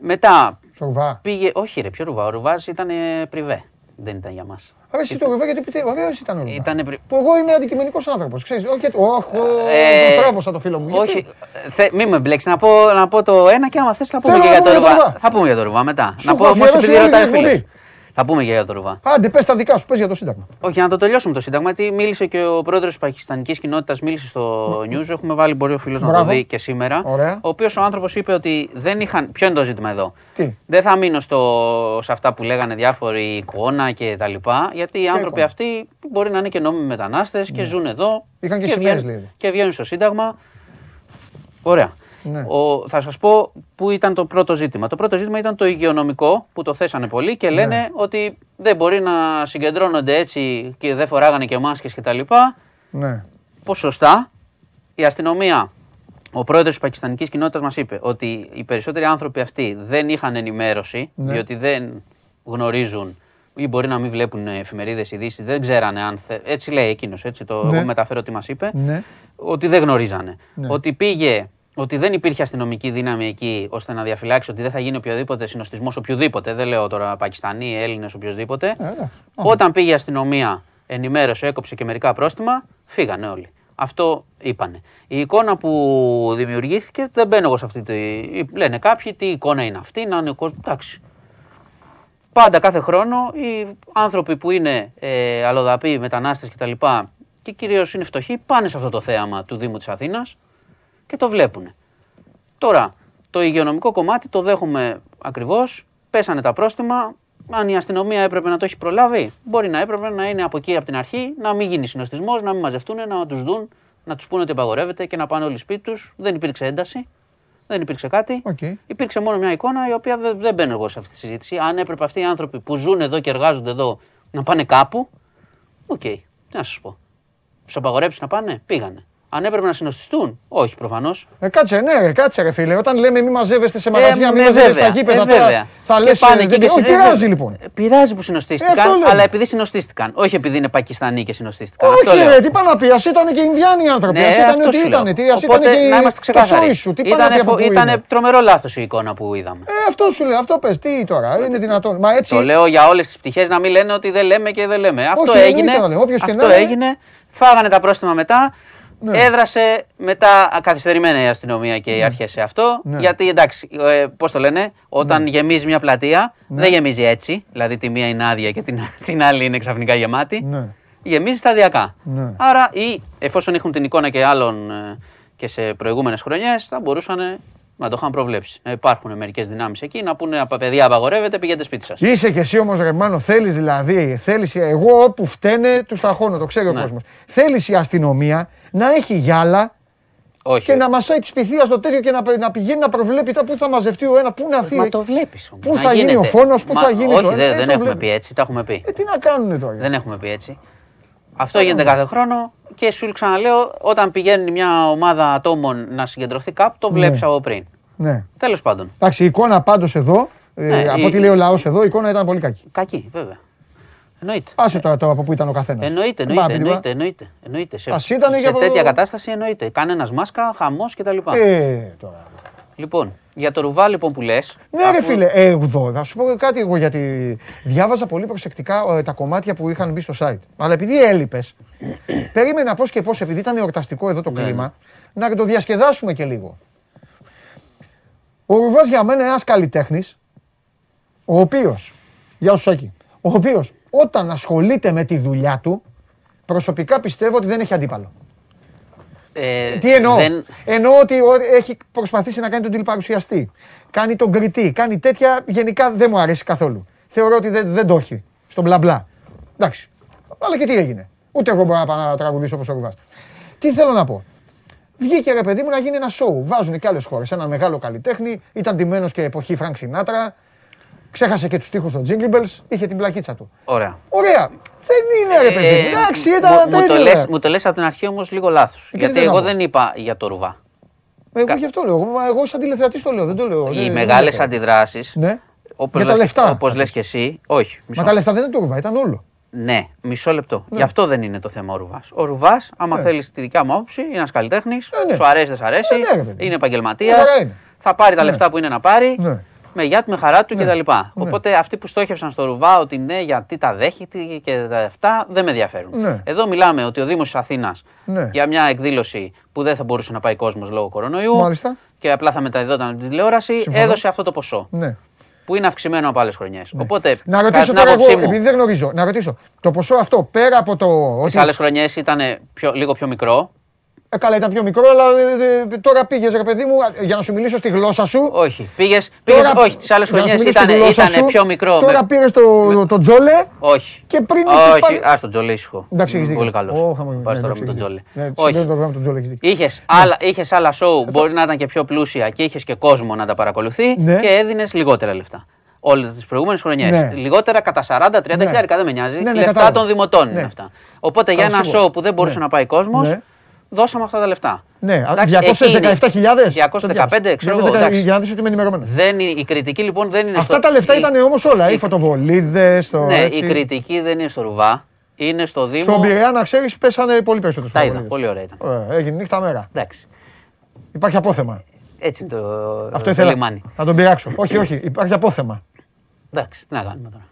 μετά Στο ρουβά. πήγε, όχι ρε, ποιο ρουβά, ο ρουβάς ήταν ε, πριβέ, δεν ήταν για μας. Άρα εσύ το ρουβά γιατί πείτε, ωραίος ήταν ο ρουβάς. Ήτανε πρι- Που εγώ είμαι αντικειμενικός άνθρωπος, ξέρεις. Όχι, όχι, Ε, τον στράβωσα το φίλο μου. Γιατί; Όχι, θε, μην με μπλέξεις. Να πω, να πω το ένα και άμα θες θα πούμε Θέλω και να για το πούμε για το ρουβά. ρουβά. Θα πούμε για το ρουβά μετά. Σου να έχω πω όμως αφιερώσει επειδή όλη ρωτάει ο την εκπομπή. φίλος. Θα πούμε και για το ρουβά. Άντε, πες τα δικά σου, πες για το Σύνταγμα. Όχι, για να το τελειώσουμε το Σύνταγμα, γιατί μίλησε και ο πρόεδρος της Πακιστανική κοινότητας, μίλησε στο News. Έχουμε βάλει, μπορεί ο φίλος να το Μπράβο. δει και σήμερα. Ωραία. Ο οποίος ο άνθρωπος είπε ότι δεν είχαν. Ποιο είναι το ζήτημα εδώ; Τι; Δεν θα μείνω στο, σε αυτά που λέγανε διάφοροι εικόνα και τα λοιπά, γιατί οι άνθρωποι εικόνα. αυτοί μπορεί να είναι και νόμιμοι μετανάστες και ζουν εδώ. Ναι. Είχαν και σημαίες, βγαίνουν, λέει. και βγαίνουν στο Σύνταγμα. Ωραία. Ναι. Ο, θα σας πω πού ήταν το πρώτο ζήτημα. Το πρώτο ζήτημα ήταν το υγειονομικό που το θέσανε πολλοί και λένε Ναι. ότι δεν μπορεί να συγκεντρώνονται έτσι και δεν φοράγανε και μάσκες κτλ. Ναι. Ποσοστά η αστυνομία, ο πρόεδρος της πακιστανικής κοινότητας μας είπε ότι οι περισσότεροι άνθρωποι αυτοί δεν είχαν ενημέρωση, Ναι. διότι δεν γνωρίζουν ή μπορεί να μην βλέπουν εφημερίδες ειδήσεις, δεν ξέρανε αν. Θε... Έτσι λέει εκείνος, έτσι το Ναι. εγώ μεταφέρω τι μας είπε. Ναι. Ότι δεν γνωρίζανε. Ναι. Ότι πήγε, ότι δεν υπήρχε αστυνομική δύναμη εκεί ώστε να διαφυλάξει ότι δεν θα γίνει οποιοδήποτε συνοστισμός, οποιοδήποτε. Δεν λέω τώρα Πακιστανοί, Έλληνες, οποιοδήποτε. Ε, εντάξει. Όταν πήγε η αστυνομία, ενημέρωσε, έκοψε και μερικά πρόστιμα, φύγανε όλοι. Αυτό είπανε. Η εικόνα που δημιουργήθηκε, δεν μπαίνω εγώ σε αυτή τη. Λένε κάποιοι τι εικόνα είναι αυτή, να είναι ο κόσμο. Εντάξει. Πάντα κάθε χρόνο οι άνθρωποι που είναι ε, αλλοδαποί, μετανάστες κτλ. και κυρίως είναι φτωχοί, πάνε σε αυτό το θέαμα του Δήμου της Αθήνας και το βλέπουν. Τώρα, το υγειονομικό κομμάτι το δέχομαι ακριβώς, πέσανε τα πρόστιμα, αν η αστυνομία έπρεπε να το έχει προλάβει, μπορεί να έπρεπε να είναι από εκεί από την αρχή, να μην γίνει συνοστισμός, να μην μαζευτούν, να τους δουν, να τους πούνε ότι απαγορεύεται και να πάνε όλοι σπίτι τους. Δεν υπήρξε ένταση, δεν υπήρξε κάτι. Οκ. Υπήρξε μόνο μια εικόνα η οποία δεν, δεν μπαίνω εγώ σε αυτή τη συζήτηση. Αν έπρεπε αυτοί οι άνθρωποι που ζουν εδώ και εργάζονται εδώ να πάνε κάπου, οκ, τι να σας πω. Τους απαγορέψεις να πάνε, πήγανε. Αν έπρεπε να συνοστιστούν, όχι προφανώς. Ε, κάτσε, ναι, ρε, κάτσε, ρε φίλε. Όταν λέμε μη μαζεύεστε σε μαγαζιά, μη ναι, μαζεύεστε βέβαια, στα γήπεδα, ε, τώρα βέβαια. θα Και λες, πάνε ε, εκεί δεν- και Όχι, συνε- πειράζει λοιπόν. Ε, Πειράζει που Ε, συνοστίστηκαν, αυτό λέμε. αλλά επειδή συνοστίστηκαν. Όχι επειδή είναι Πακιστανοί και συνοστίστηκαν. Όχι, Αυτό λέω. ρε, τι πάνε να πει, ας ήταν και Ινδιάνοι οι άνθρωποι. Ναι, ας ήταν αυτό τι σου λέω. ήταν, τι, ας ήταν Οπότε, και να είμαστε το ξεκάθαροι. σόι σου, τι πάνε να πει Ήτανε, από φο- πού ήτανε είναι. τρομερό λάθος η εικόνα που είδαμε. Ε, αυτό σου λέω, αυτό πες, τι τώρα, είναι δυνατόν. Μα έτσι, Το λέω για όλες τις πτυχές να μην λένε ότι δεν λέμε και δεν λέμε. Αυτό Όχι, έγινε. εννοείται να λέμε. Όποιος και Αυτό να είναι. έγινε. Φάγανε τα πρόστιμα μετά. Ναι. Έδρασε μετά καθυστερημένα η αστυνομία και οι αρχές σε αυτό. Ναι. Γιατί εντάξει, ε, πώς το λένε, όταν γεμίζει μια πλατεία, δεν γεμίζει έτσι. Δηλαδή τη μία είναι άδεια και την, *laughs* την άλλη είναι ξαφνικά γεμάτη. Ναι. Γεμίζει σταδιακά. Ναι. Άρα ή εφόσον έχουν την εικόνα και άλλων ε, και σε προηγούμενες χρονιές, θα μπορούσαν ε, να το είχαν προβλέψει. Να υπάρχουν μερικές δυνάμεις εκεί να πούνε από παιδιά απαγορεύεται, πηγαίνετε σπίτι σας. Είσαι και εσύ όμως ρε Μάνο, θέλεις δηλαδή, θέλεις, εγώ όπου φταίνε τους ταχώνω, το ξέρει ο Ναι. κόσμος. Θέλεις η αστυνομία να έχει γυάλα Όχι. και να μασάει τη σπιθία στο τέτοιο και να, να πηγαίνει να προβλέπει τώρα πού θα μαζευτεί ο ένα, πού να θεί. Μα το βλέπεις όμως. Πού θα γίνει ο φόνος, πού θα γίνει Όχι, το ένα, δεν, ε, δεν το έχουμε βλέπεις. πει έτσι, τα έχουμε πει. Ε, τι να κάνουνε τώρα. Δεν έχουμε πει έτσι. Αυτό γίνεται κάθε χρόνο και σου ξαναλέω, όταν πηγαίνει μια ομάδα ατόμων να συγκεντρωθεί κάπου, το βλέπεις Ναι. από πριν. Ναι. Τέλος πάντων. Εντάξει, η εικόνα πάντως εδώ, ε, Ναι, από η- ό,τι λέει ο λαός εδώ, η εικόνα ήταν πολύ κακή. Κακή, βέβαια. Εννοείται. Άσε τώρα το από πού ήταν ο καθένας. Εννοείται, Δεν πάμε εννοείται, να πει εννοείται, εννοείται, εννοείται. Σε, Ας ήτανε σε για από- τέτοια κατάσταση εννοείται. Κανένας μάσκα, χαμός κτλ. τίποτα. Ε, τώρα. Λοιπόν, για το ρουβά λοιπόν που λες. Ναι, ρε φίλε, ε, εδώ θα σου πω κάτι εγώ γιατί διάβαζα πολύ προσεκτικά ε, τα κομμάτια που είχαν μπει στο site. Αλλά επειδή έλειπες, *coughs* περίμενα πώς και πώς, επειδή ήταν εορταστικό εδώ το Ναι, κλίμα, να το διασκεδάσουμε και λίγο. Ο Ρουβά για μένα είναι ένας καλλιτέχνης, ο οποίος, γεια σου Σάκη, ο οποίος όταν ασχολείται με τη δουλειά του, προσωπικά πιστεύω ότι δεν έχει αντίπαλο. Ε, Τι εννοώ; δεν- Εννοώ ότι ο- έχει προσπαθήσει να κάνει τον τηλεπαρουσιαστή. Κάνει τον κριτή. Κάνει τέτοια. Γενικά δεν μου αρέσει καθόλου. Θεωρώ ότι δεν, δεν το έχει. Στον μπλα μπλα. Εντάξει. Αλλά και τι έγινε; Ούτε εγώ μπορώ να πάω να τραγουδήσω όπως ο Ρουβάς. Τι θέλω να πω; Βγήκε ρε παιδί μου να γίνει ένα σόου. Βάζουν και άλλες χώρες. Ένα μεγάλο καλλιτέχνη. Ήταν ντυμένο και εποχή Φρανκ Σινάτρα. Ξέχασε και τους στίχους των Jingle Bells. Είχε την πλακίτσα του. Ωραία. Ωραία. Δεν είναι ρε παιδί μου. Ε, Εντάξει, μου- ήταν μου, το τέτοιο. λες, ρε. μου το λες από την αρχή όμως λίγο λάθος. τι Γιατί θέλω να εγώ πω. δεν είπα για το ρουβά. Εγώ γι' αυτό λέω. Εγώ, εγώ σαν τηλεθεατής το λέω. Δεν το λέω. Οι δεν- μεγάλες δεν το λέω. αντιδράσεις, Ναι. όπως, Για τα λες, λεφτά. όπως λες και εσύ, όχι, μισό. Μα τα λεφτά δεν ήταν το ρουβά, ήταν όλο. Ναι, μισό λεπτό. Γι' αυτό δεν είναι το θέμα ο Ρουβάς. Ο Ρουβάς, άμα Ναι. θέλεις τη δικιά μου άποψη, είναι ένας καλλιτέχνης. Ε, ναι. Σου αρέσει, δεν σ' αρέσει. Ε, ναι, ρε παιδί. είναι επαγγελματίας. Μια χαρά είναι. Θα πάρει τα Ναι. λεφτά που είναι να πάρει. Ναι. Με γεια του, με χαρά του Ναι. κτλ. Ναι. Οπότε αυτοί που στόχευσαν στο Ρουβά ότι ναι, γιατί τα δέχεται και τα αυτά δεν με ενδιαφέρουν. Ναι. Εδώ μιλάμε ότι ο Δήμος της Αθήνας Ναι. για μια εκδήλωση που δεν θα μπορούσε να πάει κόσμος λόγω κορονοϊού Μάλιστα. και απλά θα μεταδιδόταν από την τηλεόραση, Συμφωνώ. έδωσε αυτό το ποσό. Ναι. Που είναι αυξημένο από άλλες χρονιές. Οπότε, Να κατά ρωτήσω την τώρα άποψή εγώ, μου, επειδή δεν γνωρίζω, να ρωτήσω. Το ποσό αυτό πέρα από το. Τις Ότι... άλλες χρονιές ήταν πιο, λίγο πιο μικρό. Ε, καλά, ήταν πιο μικρό, αλλά ε, ε, τώρα πήγες, ρε παιδί μου, α, για να σου μιλήσω στη γλώσσα σου. Όχι. Πήγε. Τώρα- όχι, τις άλλες για να χρονιέ σου μιλήσω ήταν, στη γλώσσα ήταν σου, πιο μικρό. Τώρα με- πήρες το, το τζόλε. Όχι. Και πριν είχες Όχι, πάρει- ας τον Τζολέ ήσυχο. Εντάξει, έχεις δίκιο. Πολύ καλός. Ω, χαμογελά. Πας Ναι, τώρα με εντάξει, τον έχεις Τζολέ. δίκιο. Ναι, Όχι. συνδέω το γράμμα του Τζόλε, έχεις δίκιο. Είχες άλλα, είχες άλλα show, μπορεί να ήταν και πιο πλούσια και είχες και κόσμο να τα παρακολουθεί Ναι. και έδινες λιγότερα λεφτά. Όλες τις προηγούμενες χρονιές. Ναι. Λιγότερα κατά 40-30 Ναι. χιλιάρικα, δεν με νοιάζει. Ναι, ναι, λεφτά κατάλαβα. των δημοτών Ναι. είναι αυτά. Οπότε για Καλά, ένα σίγουρα. show που δεν μπορούσε Ναι. να πάει κόσμος, Ναι. Δώσαμε αυτά τα λεφτά. Ναι, Εντάξει, 217.000. 215, ξέρω εγώ. εντάξει. Για να δεις ότι είμαι ενημερωμένος. Δεν είναι, η κριτική λοιπόν δεν είναι Αυτά στο- τα λεφτά η- ήταν όμως όλα. Οι η- φωτοβολίδες, το. Ναι, έτσι. η κριτική δεν είναι στο Ρουβά. Είναι στο Δήμο. Στον Πειραιά, να ξέρεις, πέσανε πολύ περισσότερο. Τα είδα. Πολύ ωραία ήταν. Ωραία, έγινε νύχτα μέρα. Εντάξει. Υπάρχει απόθεμα. Έτσι είναι το, Αυτό το ήθελα λιμάνι. να τον πειράξω. όχι, όχι, υπάρχει απόθεμα. Εντάξει, τι να κάνουμε τώρα.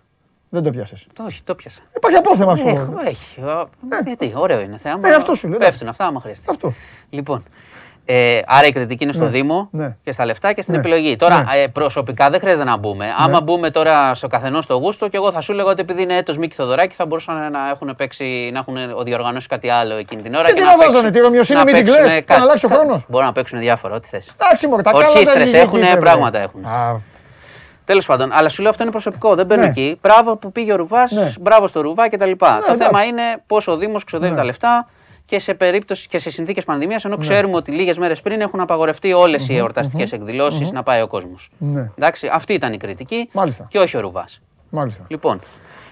Δεν το πιάσες. Το, όχι, το πιάσα. Υπάρχει απόθεμα, σου Έχω, πω. έχει. Α, Γιατί, ωραίο είναι θέμα. Ε, αυτό σου λέω, Πέφτουν αυτά, άμα χρειαστεί. Αυτό. Λοιπόν, ε, άρα η κριτική είναι στο Ναι, Δήμο ναι. και στα λεφτά και στην Ναι, επιλογή. Τώρα, ναι. ε, προσωπικά δεν χρειάζεται να μπούμε. Άμα μπούμε τώρα στο καθενός στο γούστο, και εγώ θα σου λέγα ότι επειδή είναι έτος Μίκη Θοδωράκη, θα μπορούσαν να έχουν παίξει, να έχουν διοργανώσει κάτι άλλο εκείνη την ώρα. Και τι να βάζανε, τη Ρωμιοσύνη να με την παίξουνε Κλέφ, κάτι. να αλλάξει ο χρόνος. Μπορούν να παίξουν διάφορα, ό,τι θες. Εντάξει, μωρέ, τα κάλα Ορχήστρες δεν έχουνε, βγήκε, πράγματα βέβαια. έχουν. Α, Τέλος πάντων, αλλά σου λέω αυτό είναι προσωπικό. Δεν μπαίνω Ναι. εκεί. Μπράβο που πήγε ο Ρουβάς, Ναι. μπράβο στο Ρουβά κτλ. το εντάξει. θέμα είναι πώς ο Δήμος ξοδεύει Ναι. τα λεφτά και σε περίπτωση και σε συνθήκες πανδημίας, ενώ ξέρουμε ότι λίγες μέρες πριν έχουν απαγορευτεί όλες οι εορταστικές εκδηλώσεις να πάει ο κόσμος. Ναι. Εντάξει, αυτή ήταν η κριτική Μάλιστα. και όχι ο Ρουβάς. Μάλιστα. Λοιπόν,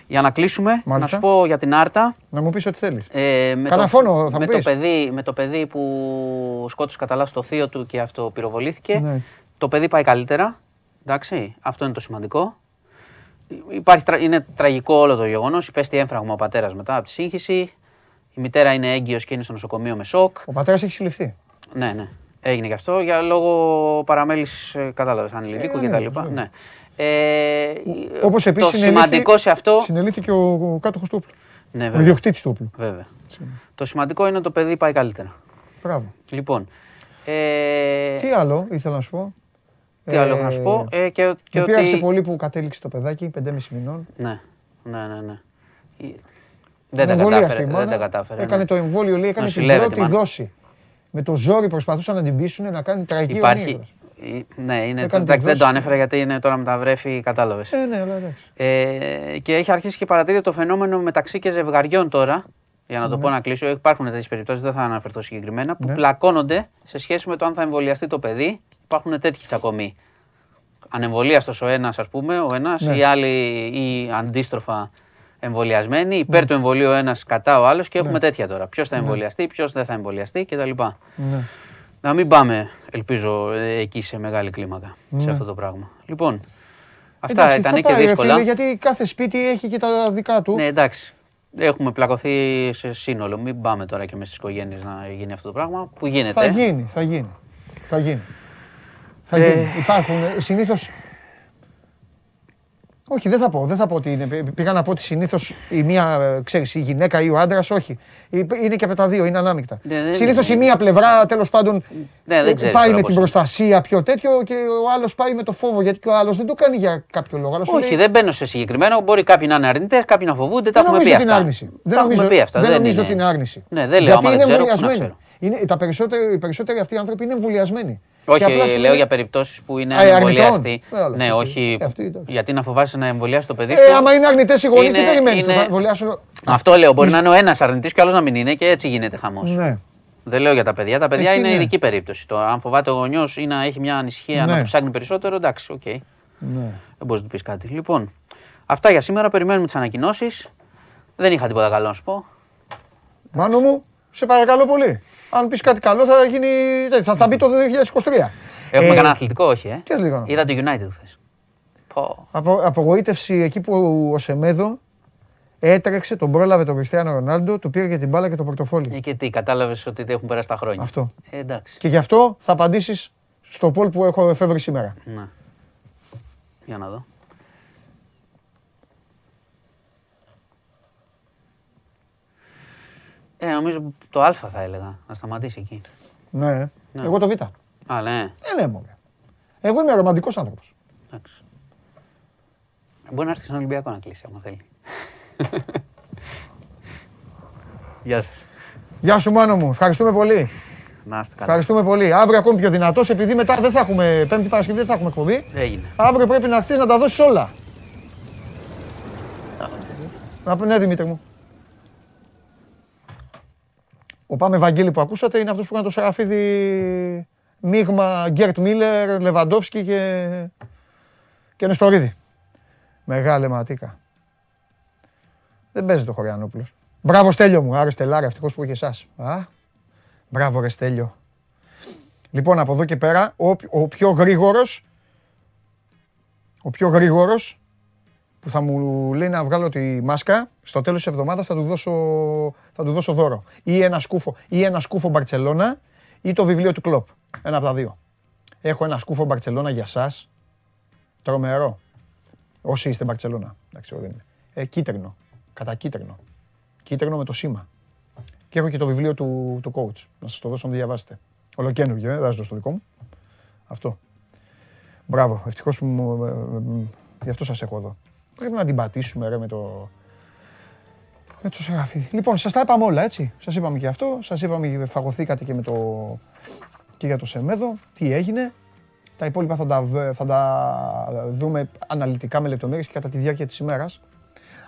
για να κλείσουμε, να Μάλιστα. σου πω για την Άρτα. Να μου πεις ό,τι θέλεις. Ε, με, Κάνα το, φόνο θα με, μου το πεις. παιδί, με το παιδί που σκότωσε κατά λάθος το θείο του και αυτό πυροβολήθηκε. Ναι. Το παιδί πάει καλύτερα. Εντάξει, αυτό είναι το σημαντικό. Υπάρχει, τρα- είναι τραγικό όλο το γεγονός. Υπέστη έμφραγμα ο πατέρας μετά από τη σύγχυση. Η μητέρα είναι έγκυος και είναι στο νοσοκομείο με σοκ. Ο πατέρας έχει συλληφθεί. Ναι, ναι. Έγινε και αυτό για λόγω παραμέληση, κατάλαβες, ανηλίκου Ε, ναι, κτλ. ναι. Ναι. Ε, Όπως επίσης το σημαντικό σε αυτό. Συνελήφθηκε ο, ο κάτοχος του όπλου. Ναι, Ο βέβαια. ιδιοκτήτης του όπλου. βέβαια. Το σημαντικό είναι ότι το παιδί πάει καλύτερα. Μπράβο. Λοιπόν. Ε, Τι άλλο ήθελα να σου πω; Τι άλλο έχω να σου πω. Ε, και, και Με πείραξε ότι... πολύ που κατέληξε το παιδάκι, 5,5 μηνών. Ναι, ναι, ναι. ναι. Ε, Δεν τα Εμβολίαστη κατάφερε. η Δεν μάνα. τα κατάφερε. Έκανε ναι. το εμβόλιο, λέει, έκανε την Νοσηλεύεται, πρώτη μάνα. δόση. Με το ζόρι προσπαθούσαν να την πείσουν να κάνει τραγική Υπάρχει. ονείρα. ε, Ναι, είναι, Έκανε τη εντάξει, δεν το δόση. ανέφερα γιατί είναι τώρα με τα βρέφη, κατάλαβες. Ε, ναι, αλλά εντάξει. Ε, και έχει αρχίσει και παρατηρεί το φαινόμενο μεταξύ και ζευγαριών τώρα. Για να το πω να κλείσω, υπάρχουν τέτοιες περιπτώσεις, δεν θα αναφερθώ συγκεκριμένα, που Ναι. πλακώνονται σε σχέση με το αν θα εμβολιαστεί το παιδί. Υπάρχουν τέτοιοι τσακωμοί. Ανεμβολίαστο ο ένας, ας πούμε, ο ένας, Ναι. ή άλλοι ή αντίστροφα εμβολιασμένοι. Υπέρ του εμβολίου ο ένας, κατά ο άλλος και έχουμε τέτοια τώρα. Ποιος θα εμβολιαστεί, ποιος δεν θα εμβολιαστεί κτλ. Ναι. Να μην πάμε, ελπίζω, ε, εκεί σε μεγάλη κλίμακα σε Ναι. αυτό το πράγμα. Λοιπόν, αυτά Εντάξει, ήταν θα και πάει, ρε δύσκολα. φίλε, γιατί κάθε σπίτι έχει και τα δικά του. Ναι, εντάξει. Έχουμε πλακωθεί σε σύνολο. Μην πάμε τώρα και με στις οικογένειες να γίνει αυτό το πράγμα που γίνεται. Θα γίνει, θα γίνει. Θα γίνει. Θα Ε. γίνει. Υπάρχουν συνήθω. Όχι, δεν θα πω. Δεν θα πω ότι είναι. Πήγα να πω ότι συνήθως η μία, ε, ξέρεις, η γυναίκα ή ο άντρας, όχι. Είναι και από τα δύο, είναι ανάμεικτα. Ναι, δεν Συνήθως είναι. η μία πλευρά, τέλος πάντων, Ναι, δεν ε, ξέρεις πάει τώρα με πώς την είναι. προστασία πιο τέτοιο και ο άλλος πάει με το φόβο. Γιατί και ο άλλος δεν το κάνει για κάποιο λόγο. αλλά σου Όχι, λέει, δεν μπαίνω σε συγκεκριμένο. Μπορεί κάποιοι να είναι αρνητές, κάποιοι να φοβούνται. Δεν Τα έχουμε νομίζω πει ότι είναι αυτά. άρνηση. Τα Δεν έχουμε νομίζω, πει αυτά. δεν νομίζω είναι- ότι είναι άρνηση. Ναι, δεν λέω Γιατί άμα είναι δεν ξέρω, πού να εμβολιασμένοι. ξέρω. Είναι, τα περισσότεροι, οι περισσότεροι αυτοί οι άνθρωποι είναι εμβολιασμένοι. Και Όχι, απλά σου λέω λέει- για περιπτώσεις που είναι Α, ε, ανεμβολιαστοί. αρνητών. Ε, αλλά Ναι, αυτοί- όχι. ε, αυτοί, εντάξει. Γιατί να φοβάσαι να εμβολιάσει το παιδί Ε, σου. άμα είναι αρνητές οι γονείς, τι Είναι- περιμένεις. είναι- Θα εμβολιάσουν. Αυτό λέω. Μπορεί να είναι ο ένας αρνητής και ο άλλος να μην είναι και έτσι γίνεται χαμός. Ναι. Δεν λέω για τα παιδιά. Τα παιδιά Εκεί είναι ναι. ειδική περίπτωση. Το, αν φοβάται ο γονιός ή να έχει μια ανησυχία να Ναι. το ψάχνει περισσότερο, εντάξει, οκ. ναι. Δεν μπορείς να του πεις κάτι. Λοιπόν, αυτά για σήμερα. Περιμένουμε τις ανακοινώσεις. Δεν είχα τίποτα καλό να σου πω. Μάνο μου, σε παρακαλώ πολύ. Αν πεις κάτι καλό, θα, γίνει, θα, θα μπει το 2023. Έχουμε Ε, κανένα αθλητικό, όχι, ε; Τι αθλητικό; Είδα το United χθες. Πω. Απο, απογοήτευση εκεί που ο Σεμέδο έτρεξε, τον πρόλαβε τον Κριστιανό Ρονάλντο, του πήρε και την μπάλα και το πορτοφόλι. Ε, και τι, κατάλαβες ότι δεν έχουν περάσει τα χρόνια. Αυτό. Ε, εντάξει. Και γι' αυτό θα απαντήσεις στο πόλ που έχω εφεύρει σήμερα. Ναι. Για να δω. Ε, νομίζω το Α θα έλεγα. Να σταματήσει εκεί. Ναι. Ναι. Εγώ το Β. Α, ναι. Ε, ναι, μωρέ. Εγώ είμαι ρομαντικός άνθρωπος. Εντάξει. Μπορεί να έρθει στον Ολυμπιακό να κλείσει, άμα θέλει. *laughs* Γεια σας. Γεια σου, Μάνο μου. Ευχαριστούμε πολύ. Να είστε καλά. Ευχαριστούμε πολύ. Αύριο ακόμη πιο δυνατός, επειδή μετά δεν θα έχουμε. Πέμπτη Παρασκευή δεν θα έχουμε εκπομπή. Έγινε. Αύριο πρέπει να χτίσει να τα δώσεις όλα. Να πει ναι, Δημήτρη μου. Ο Πάμε Βαγγέλη που ακούσατε είναι αυτός που έκανε το Σεραφίδη μείγμα Γκέρτ Μίλλερ, Λεβαντόφσκι και, και Νεστορίδη. Μεγάλη ματίκα. Δεν παίζει το Χωριανόπουλος. Μπράβο Στέλιο μου, άρε Στελάρα, ευτυχώς που είχε εσάς. Α, μπράβο ρε Στέλιο. Λοιπόν, από εδώ και πέρα, ο, ο πιο γρήγορος, ο πιο γρήγορος που θα μου λέει να βγάλω τη μάσκα, στο τέλος της εβδομάδας θα του δώσω, θα του δώσω δώρο. Ή ένα σκούφο, ή ένα σκούφο Μπαρτσελώνα ή το βιβλίο του Κλόπ. Ένα από τα δύο. Έχω ένα σκούφο Μπαρτσελώνα για σας. Τρομερό. Όσοι είστε Μπαρτσελώνα. Εντάξει, εγώ δεν είναι. Ε, κίτρινο. Κατά κίτρινο. Κίτρινο με το σήμα. Και έχω και το βιβλίο του, του coach. Να σας το δώσω να το διαβάσετε. Ολοκένουργιο, ε, δεν θα σας δώσω το δικό μου. Αυτό. Μπράβο. Ευτυχώς που μου, ε, ε, ε, γι' αυτό σας έχω εδώ. Πρέπει να την πατήσουμε ρε με το... Με το Σεραφίδη. Λοιπόν, σας τα είπαμε όλα, έτσι. Σας είπαμε και αυτό. Σας είπαμε, φαγωθήκατε και με το... και για το Σεμέδο. Τι έγινε. Τα υπόλοιπα θα τα, β- θα τα δούμε αναλυτικά με λεπτομέρειες και κατά τη διάρκεια της ημέρας.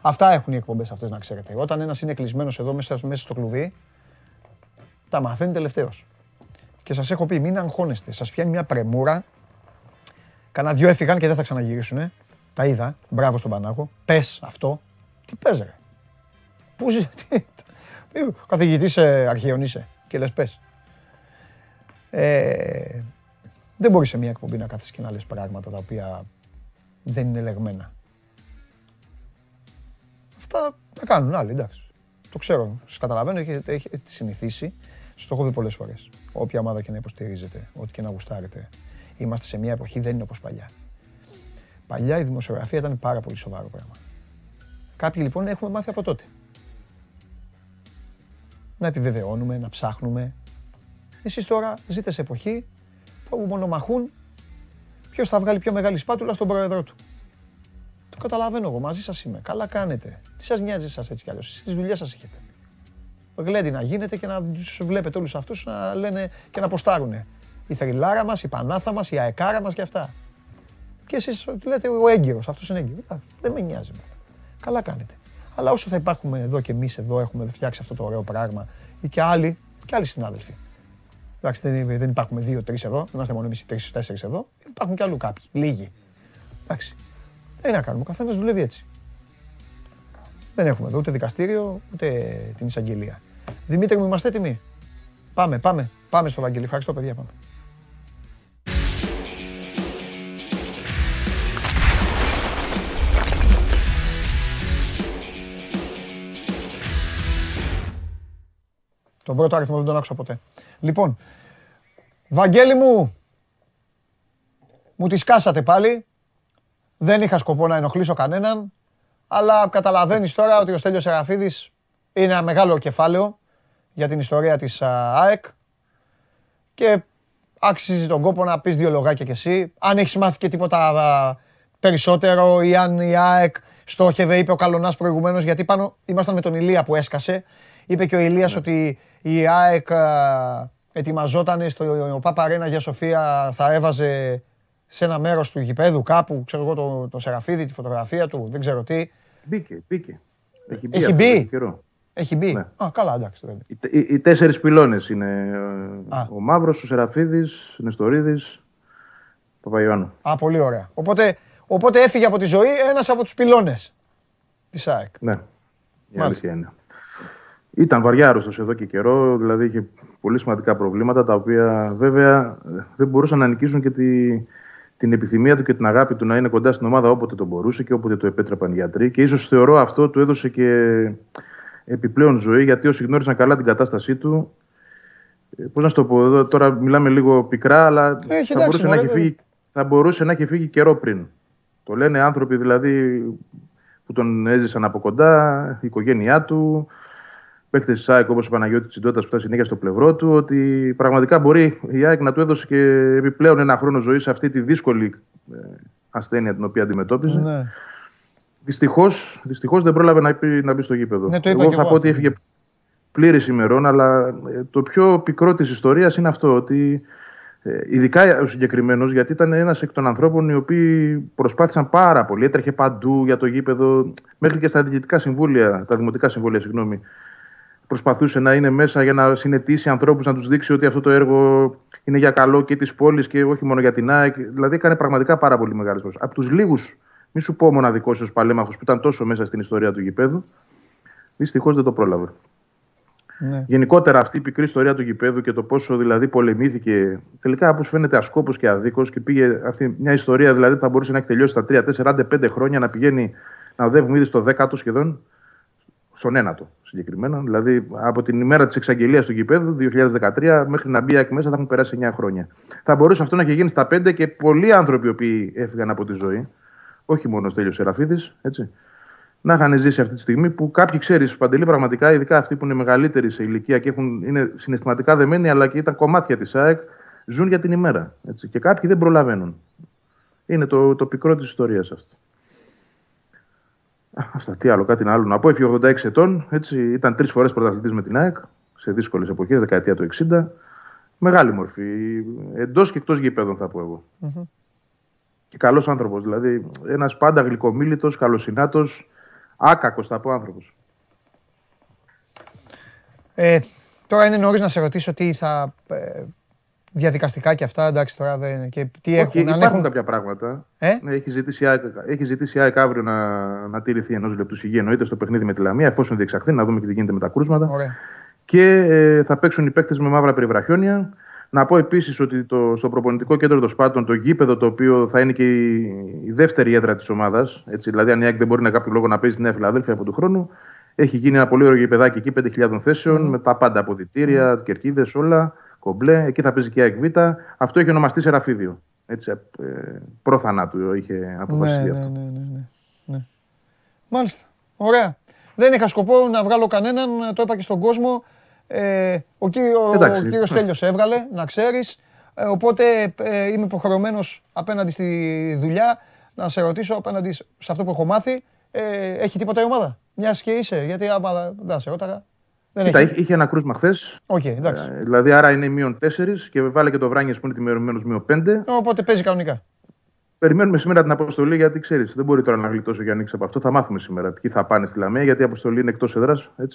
Αυτά έχουν οι εκπομπές αυτές να ξέρετε. Όταν ένας είναι κλεισμένος εδώ μέσα, μέσα στο κλουβί, τα μαθαίνει τελευταίος. Και σας έχω πει, μην αγχώνεστε. Σας πιάνει μια πρεμούρα. Κανα δυο έφυγαν και δεν θα ξαναγυρίσουνε. Τα είδα. Μπράβο στον Πανάκο. Πες αυτό. Τι πες ρε. Πού ζει. *laughs* τι- Ο καθηγητής ε, αρχαίων είσαι και λες πες. Ε, δεν μπορείς σε μια εκπομπή να κάθεσαι και να λες πράγματα τα οποία δεν είναι λεγμένα. Αυτά τα κάνουν άλλοι, εντάξει. Το ξέρω, σας καταλαβαίνω, έχετε, έχετε συνηθίσει. Σας το έχω πει πολλές φορές. Όποια ομάδα και να υποστηρίζετε, ό,τι και να γουστάρετε. Είμαστε σε μια εποχή, δεν είναι όπως παλιά. Παλιά η δημοσιογραφία ήταν πάρα πολύ σοβαρό πράγμα. Κάποιοι λοιπόν έχουμε μάθει από τότε. Να επιβεβαιώνουμε, να ψάχνουμε. Εσείς τώρα ζείτε σε εποχή που μονομαχούν ποιος θα βγάλει πιο μεγάλη σπάτουλα στον πρόεδρό του. Το καταλαβαίνω εγώ, μαζί σας είμαι. Καλά κάνετε. Τι σας νοιάζει σας έτσι κι αλλιώς; Εσείς τις δουλειές σας έχετε. Γλέντι να γίνετε και να τους βλέπετε όλους αυτούς να λένε και να ποστάρουνε. Η θρυλάρα μας, η πανάθα μας, η αεκάρα μας και αυτά. Και εσείς λέτε ο έγκυρος, αυτός είναι έγκυρος. Εντάξει, Δεν με νοιάζει. εμένα. Καλά κάνετε. Αλλά όσο θα υπάρχουμε εδώ και εμείς εδώ έχουμε φτιάξει αυτό το ωραίο πράγμα ή και άλλοι, και άλλοι συνάδελφοι. Εντάξει, δεν, δεν υπάρχουμε δύο-τρει εδώ, δεν είμαστε μόνο εμείς οι τρει-τέσσερι εδώ. Υπάρχουν και αλλού κάποιοι, λίγοι. Εντάξει. Δεν είναι να κάνουμε, ο καθένας δουλεύει έτσι. Δεν έχουμε εδώ ούτε δικαστήριο, ούτε την εισαγγελία. Δημήτρη μου, είμαστε έτοιμοι; Πάμε, πάμε, πάμε στο Βαγγέλη. Ευχαριστώ, παιδιά, πάμε. Τον πρώτο αριθμό δεν τον άκουσα ποτέ. Λοιπόν, Βαγγέλη μου, μου τη σκάσατε πάλι. Δεν είχα σκοπό να ενοχλήσω κανέναν, αλλά καταλαβαίνεις τώρα ότι ο Στέλιος Σεραφίδης είναι ένα μεγάλο κεφάλαιο για την ιστορία της α, ΑΕΚ και άξιζε τον κόπο να πεις δύο λογάκια κι εσύ. Αν έχεις μάθει και τίποτα α, περισσότερο ή αν η ΑΕΚ στόχευε, είπε ο Καλονάς προηγουμένως, γιατί πάνω ήμασταν με τον Ηλία που έσκασε. Είπε και ο Ηλίας ότι η ΑΕΚ α, ετοιμαζόταν στο Παπαρένα για Σοφία, θα έβαζε σε ένα μέρος του γηπέδου κάπου, ξέρω εγώ, το, το Σεραφίδη, τη φωτογραφία του, δεν ξέρω τι. Μπήκε, μπήκε. Έχει μπει. Έχει αυτό μπει; τον καιρό. Έχει μπει. Ναι. Α, καλά, εντάξει. δεν- Οι, τε- οι, οι τέσσερις πυλώνες είναι ε, Α. ο Μαύρος, ο Σεραφίδης, ο Νεστορίδης, ο Παπαϊωάννου. Α, πολύ ωραία. Οπότε, οπότε έφυγε από τη ζωή ένας από τους πυλώνες της ΑΕΚ. Ναι, η Μάλιστα. αλήθεια είναι. Ήταν βαριά άρρωστος εδώ και καιρό, δηλαδή είχε πολύ σημαντικά προβλήματα, τα οποία βέβαια ε, δεν μπορούσαν να νικήσουν και τη, την επιθυμία του και την αγάπη του να είναι κοντά στην ομάδα όποτε το μπορούσε και όποτε το επέτρεπαν οι γιατροί. Και ίσως θεωρώ αυτό του έδωσε και επιπλέον ζωή, γιατί όσοι γνώρισαν καλά την κατάστασή του, ε, πώς να σου το πω, εδώ, τώρα μιλάμε λίγο πικρά, αλλά Έχει, θα, εντάξει, μπορούσε να μωρέ, έχει δεν- φύγει, θα μπορούσε να έχει φύγει καιρό πριν. Το λένε άνθρωποι δηλαδή που τον έζησαν από κοντά, η οικογένειά του, παίκτες της ΑΕΚ όπως ο Παναγιώτης Τσιντότα που ήταν συνέχεια στο πλευρό του, ότι πραγματικά μπορεί η ΑΕΚ να του έδωσε και επιπλέον ένα χρόνο ζωής σε αυτή τη δύσκολη ε, ασθένεια την οποία αντιμετώπιζε. Ναι. Δυστυχώς δυστυχώς δεν πρόλαβε να, πει, να μπει στο γήπεδο. Ναι, το είπα εγώ και θα εγώ πω ότι αυτό. έφυγε, πλήρης ημερών, αλλά ε, το πιο πικρό της ιστορίας είναι αυτό, ότι ε, ειδικά ο συγκεκριμένος, γιατί ήταν ένας εκ των ανθρώπων οι οποίοι προσπάθησαν πάρα πολύ. Έτρεχε παντού για το γήπεδο, μέχρι και στα διοικητικά συμβούλια, τα δημοτικά συμβούλια, συγγνώμη. Προσπαθούσε να είναι μέσα για να συνετίσει ανθρώπους, να τους δείξει ότι αυτό το έργο είναι για καλό και της πόλης και όχι μόνο για την ΑΕΚ. Δηλαδή έκανε πραγματικά πάρα πολύ μεγάλες προσπάθειες. Από τους λίγους, μη σου πω μοναδικός ω παλέμαχος που ήταν τόσο μέσα στην ιστορία του γηπέδου, δυστυχώς δεν το πρόλαβε. Ναι. Γενικότερα αυτή η πικρή ιστορία του γηπέδου και το πόσο δηλαδή πολεμήθηκε. Τελικά, όπως φαίνεται, ασκόπος και αδίκω και πήγε αυτή μια ιστορία δηλαδή που θα μπορούσε να έχει τελειώσει στα 3, 4, 5 χρόνια να πηγαίνει να οδεύουμε ήδη στο 10ο σχεδόν, στον ένατο συγκεκριμένα. Δηλαδή, από την ημέρα της εξαγγελίας του γηπέδου 2013 μέχρι να μπει μέσα θα έχουν περάσει 9 χρόνια. Θα μπορούσε αυτό να έχει γίνει στα 5 και πολλοί άνθρωποι που έφυγαν από τη ζωή. Όχι μόνο ο Στέλιος Σεραφίδης, έτσι να είχαν ζήσει αυτή τη στιγμή που κάποιοι ξέρεις, Παντελή, πραγματικά, ειδικά αυτοί που είναι μεγαλύτεροι σε ηλικία και έχουν, είναι συναισθηματικά δεμένοι, αλλά και ήταν κομμάτια της ΑΕΚ, ζουν για την ημέρα. Έτσι. Και κάποιοι δεν προλαβαίνουν. Είναι το, το πικρό της ιστορίας αυτό. Αυτά, τι άλλο, κάτι άλλο να πω. Έφυγε 86 ετών, έτσι, ήταν τρεις φορές πρωταθλητής με την ΑΕΚ σε δύσκολες εποχές, δεκαετία του 60. Μεγάλη μορφή. Εντός και εκτός γηπέδων, θα πω εγώ. Mm-hmm. Και καλός άνθρωπος. Δηλαδή, ένας πάντα γλυκομίλητος, καλοσυνάτος, Άκακος θα πω άνθρωπος. Ε, τώρα είναι νωρίς να σε ρωτήσω τι θα... Ε, διαδικαστικά και αυτά, εντάξει τώρα δεν και τι έχουν. Okay, υπάρχουν έχουν... κάποια πράγματα. Ε; Ναι, έχει ζητήσει, έχει ζητήσει η ΑΕΚ αύριο να, να τηρηθεί ενός λεπτού σιγή εννοείται στο παιχνίδι με τη Λαμία, εφόσον διεξαχθεί, να δούμε και τι γίνεται με τα κρούσματα. Ωραία. Και ε, θα παίξουν οι παίκτες με μαύρα περιβραχιόνια. Να πω επίσης ότι το, στο προπονητικό κέντρο των Σπάτων, το γήπεδο το οποίο θα είναι και η, η δεύτερη έδρα της ομάδας, δηλαδή αν η ΑΕΚ δεν μπορεί να κάποιο λόγο να παίζει στη Νέα Φιλαδέλφια από του χρόνου, έχει γίνει ένα πολύ ωραίο γηπεδάκι εκεί, 5.000 θέσεων, mm. με τα πάντα αποδητήρια, mm. κερκίδες, όλα, κομπλέ. Εκεί θα παίζει και η ΑΕΚ Β. Αυτό έχει ονομαστεί Σεραφίδιο. Έτσι, ε, προθανάτου είχε αποφασιστεί ναι, αυτό. Ναι, ναι, ναι, ναι. Μάλιστα. Ωραία. Δεν είχα σκοπό να βγάλω κανέναν, το είπα και στον κόσμο. Ε, ο, κύριο, ο κύριος Τέλειος έβγαλε, να ξέρεις. Ε, οπότε ε, είμαι υποχρεωμένος απέναντι στη δουλειά να σε ρωτήσω απέναντι σε αυτό που έχω μάθει. Ε, έχει τίποτα η ομάδα; Μιας και είσαι, γιατί άμα δεν σε ρώταγα. Δεν Κοίτα, έχει. είχε ένα κρούσμα χθες. Okay, εντάξει. Ε, δηλαδή, άρα είναι μείον 4 και βάλε και το Βράνιε που είναι τιμηρωμένο μείον 5. Οπότε παίζει κανονικά. Περιμένουμε σήμερα την αποστολή γιατί ξέρεις, δεν μπορεί τώρα να γλιτώσει για ανοίξει από αυτό. Θα μάθουμε σήμερα ποιοι θα πάνε στη Λαμία γιατί η αποστολή είναι εκτός εδρά.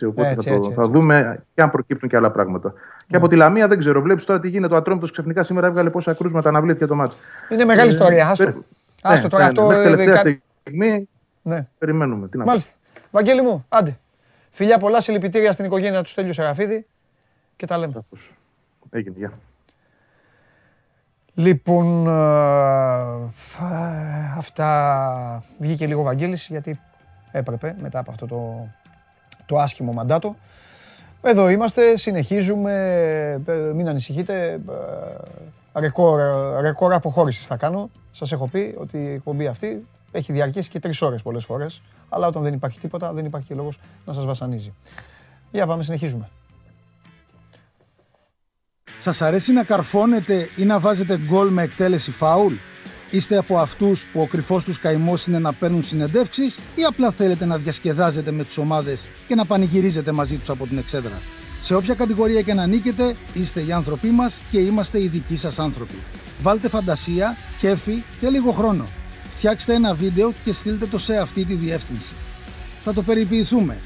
Οπότε έτσι, θα, το, έτσι, θα δούμε και αν προκύπτουν και άλλα πράγματα. Ναι. Και από τη Λαμία δεν ξέρω, βλέπεις τώρα τι γίνεται. Ο Ατρόμητος ξαφνικά σήμερα έβγαλε πόσα κρούσματα αναβλήθηκε το μάτι. Είναι μεγάλη ε, ιστορία. Άστο. Άστο ναι, τώρα ναι, αυτό. Μέχρι ε, τελευταία στιγμή ναι. περιμένουμε. Τι να Μάλιστα. Βαγγέλη μου, άντε. Φιλιά πολλά συλληπιτήρια στην οικογένεια του Στέλιου Σεραφίδη και τα λέμε. Έγινε, γεια. Λοιπόν, ε, αυτά βγήκε λίγο Βαγγέλης γιατί έπρεπε μετά από αυτό το, το άσχημο μαντάτο. Εδώ είμαστε, συνεχίζουμε, ε, μην ανησυχείτε, ε, ρεκόρ, ρεκόρ αποχώρησης θα κάνω. Σας έχω πει ότι η εκπομπή αυτή έχει διαρκέσει και τρεις ώρες πολλές φορές, αλλά όταν δεν υπάρχει τίποτα δεν υπάρχει και λόγος να σας βασανίζει. Για πάμε, συνεχίζουμε. Σας αρέσει να καρφώνετε ή να βάζετε γκολ με εκτέλεση φάουλ; Είστε από αυτούς που ο κρυφός τους καημός είναι να παίρνουν συνεντεύξεις ή απλά θέλετε να διασκεδάζετε με τις ομάδες και να πανηγυρίζετε μαζί τους από την εξέδρα; Σε όποια κατηγορία και να νίκετε, είστε οι άνθρωποι μας και είμαστε οι δικοί σας άνθρωποι. Βάλτε φαντασία, κέφι και λίγο χρόνο. Φτιάξτε ένα βίντεο και στείλτε το σε αυτή τη διεύθυνση. Θα το περιποιηθούμε.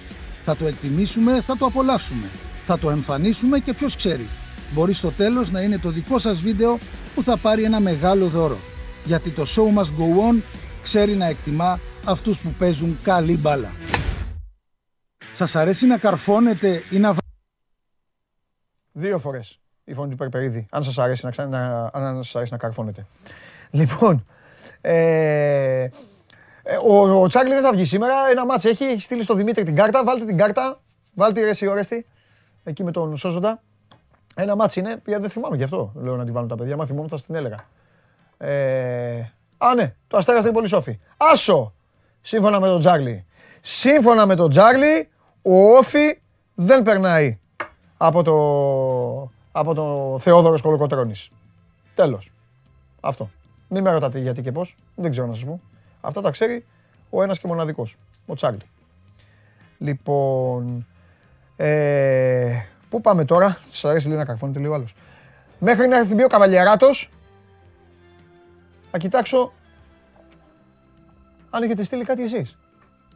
Θα το εκτιμήσουμε, θα το απολαύσουμε. Θα το εμφανίσουμε και ποιος ξέρει μπορεί στο τέλος να είναι το δικό σας βίντεο που θα πάρει ένα μεγάλο δώρο. Γιατί το show must go on ξέρει να εκτιμά αυτούς που παίζουν καλή μπάλα. Σας αρέσει να καρφώνετε ή να... Δύο φορές η φωνή του Περπερίδη, αν σας αρέσει να, να, αν σας αρέσει να καρφώνετε. Λοιπόν, ε, ε, ο, ο Τσάρλι δεν θα βγει σήμερα. Ένα μάτς έχει, έχει στείλει στο Δημήτρη την κάρτα. Βάλτε την κάρτα. Βάλτε ρε Ορέστη, εκεί με τον Σόζοντα. Ένα μάτσι είναι, δεν θυμάμαι γι' αυτό λέω να τη βάλουν τα παιδιά. Μα θυμόμουν θα την έλεγα. Ε, α, ναι, το Αστέρας είναι πολύ σόφι. Άσο, σύμφωνα με τον Τζάρλι. Σύμφωνα με τον Τζάρλι, ο Όφη δεν περνάει από το, από το Θεόδωρος Κολοκοτρώνης. Τέλος. Αυτό. Μην με ρωτάτε γιατί και πώς. Δεν ξέρω να σας πω. Αυτά τα ξέρει ο ένας και μοναδικός. Ο Τσάρλι. Λοιπόν, Ε, πού πάμε τώρα, σας αρέσει λίγο να καρφώνεται λίγο άλλος. Μέχρι να έρθει ο Καβαλιαράτος, θα κοιτάξω αν έχετε στείλει κάτι εσείς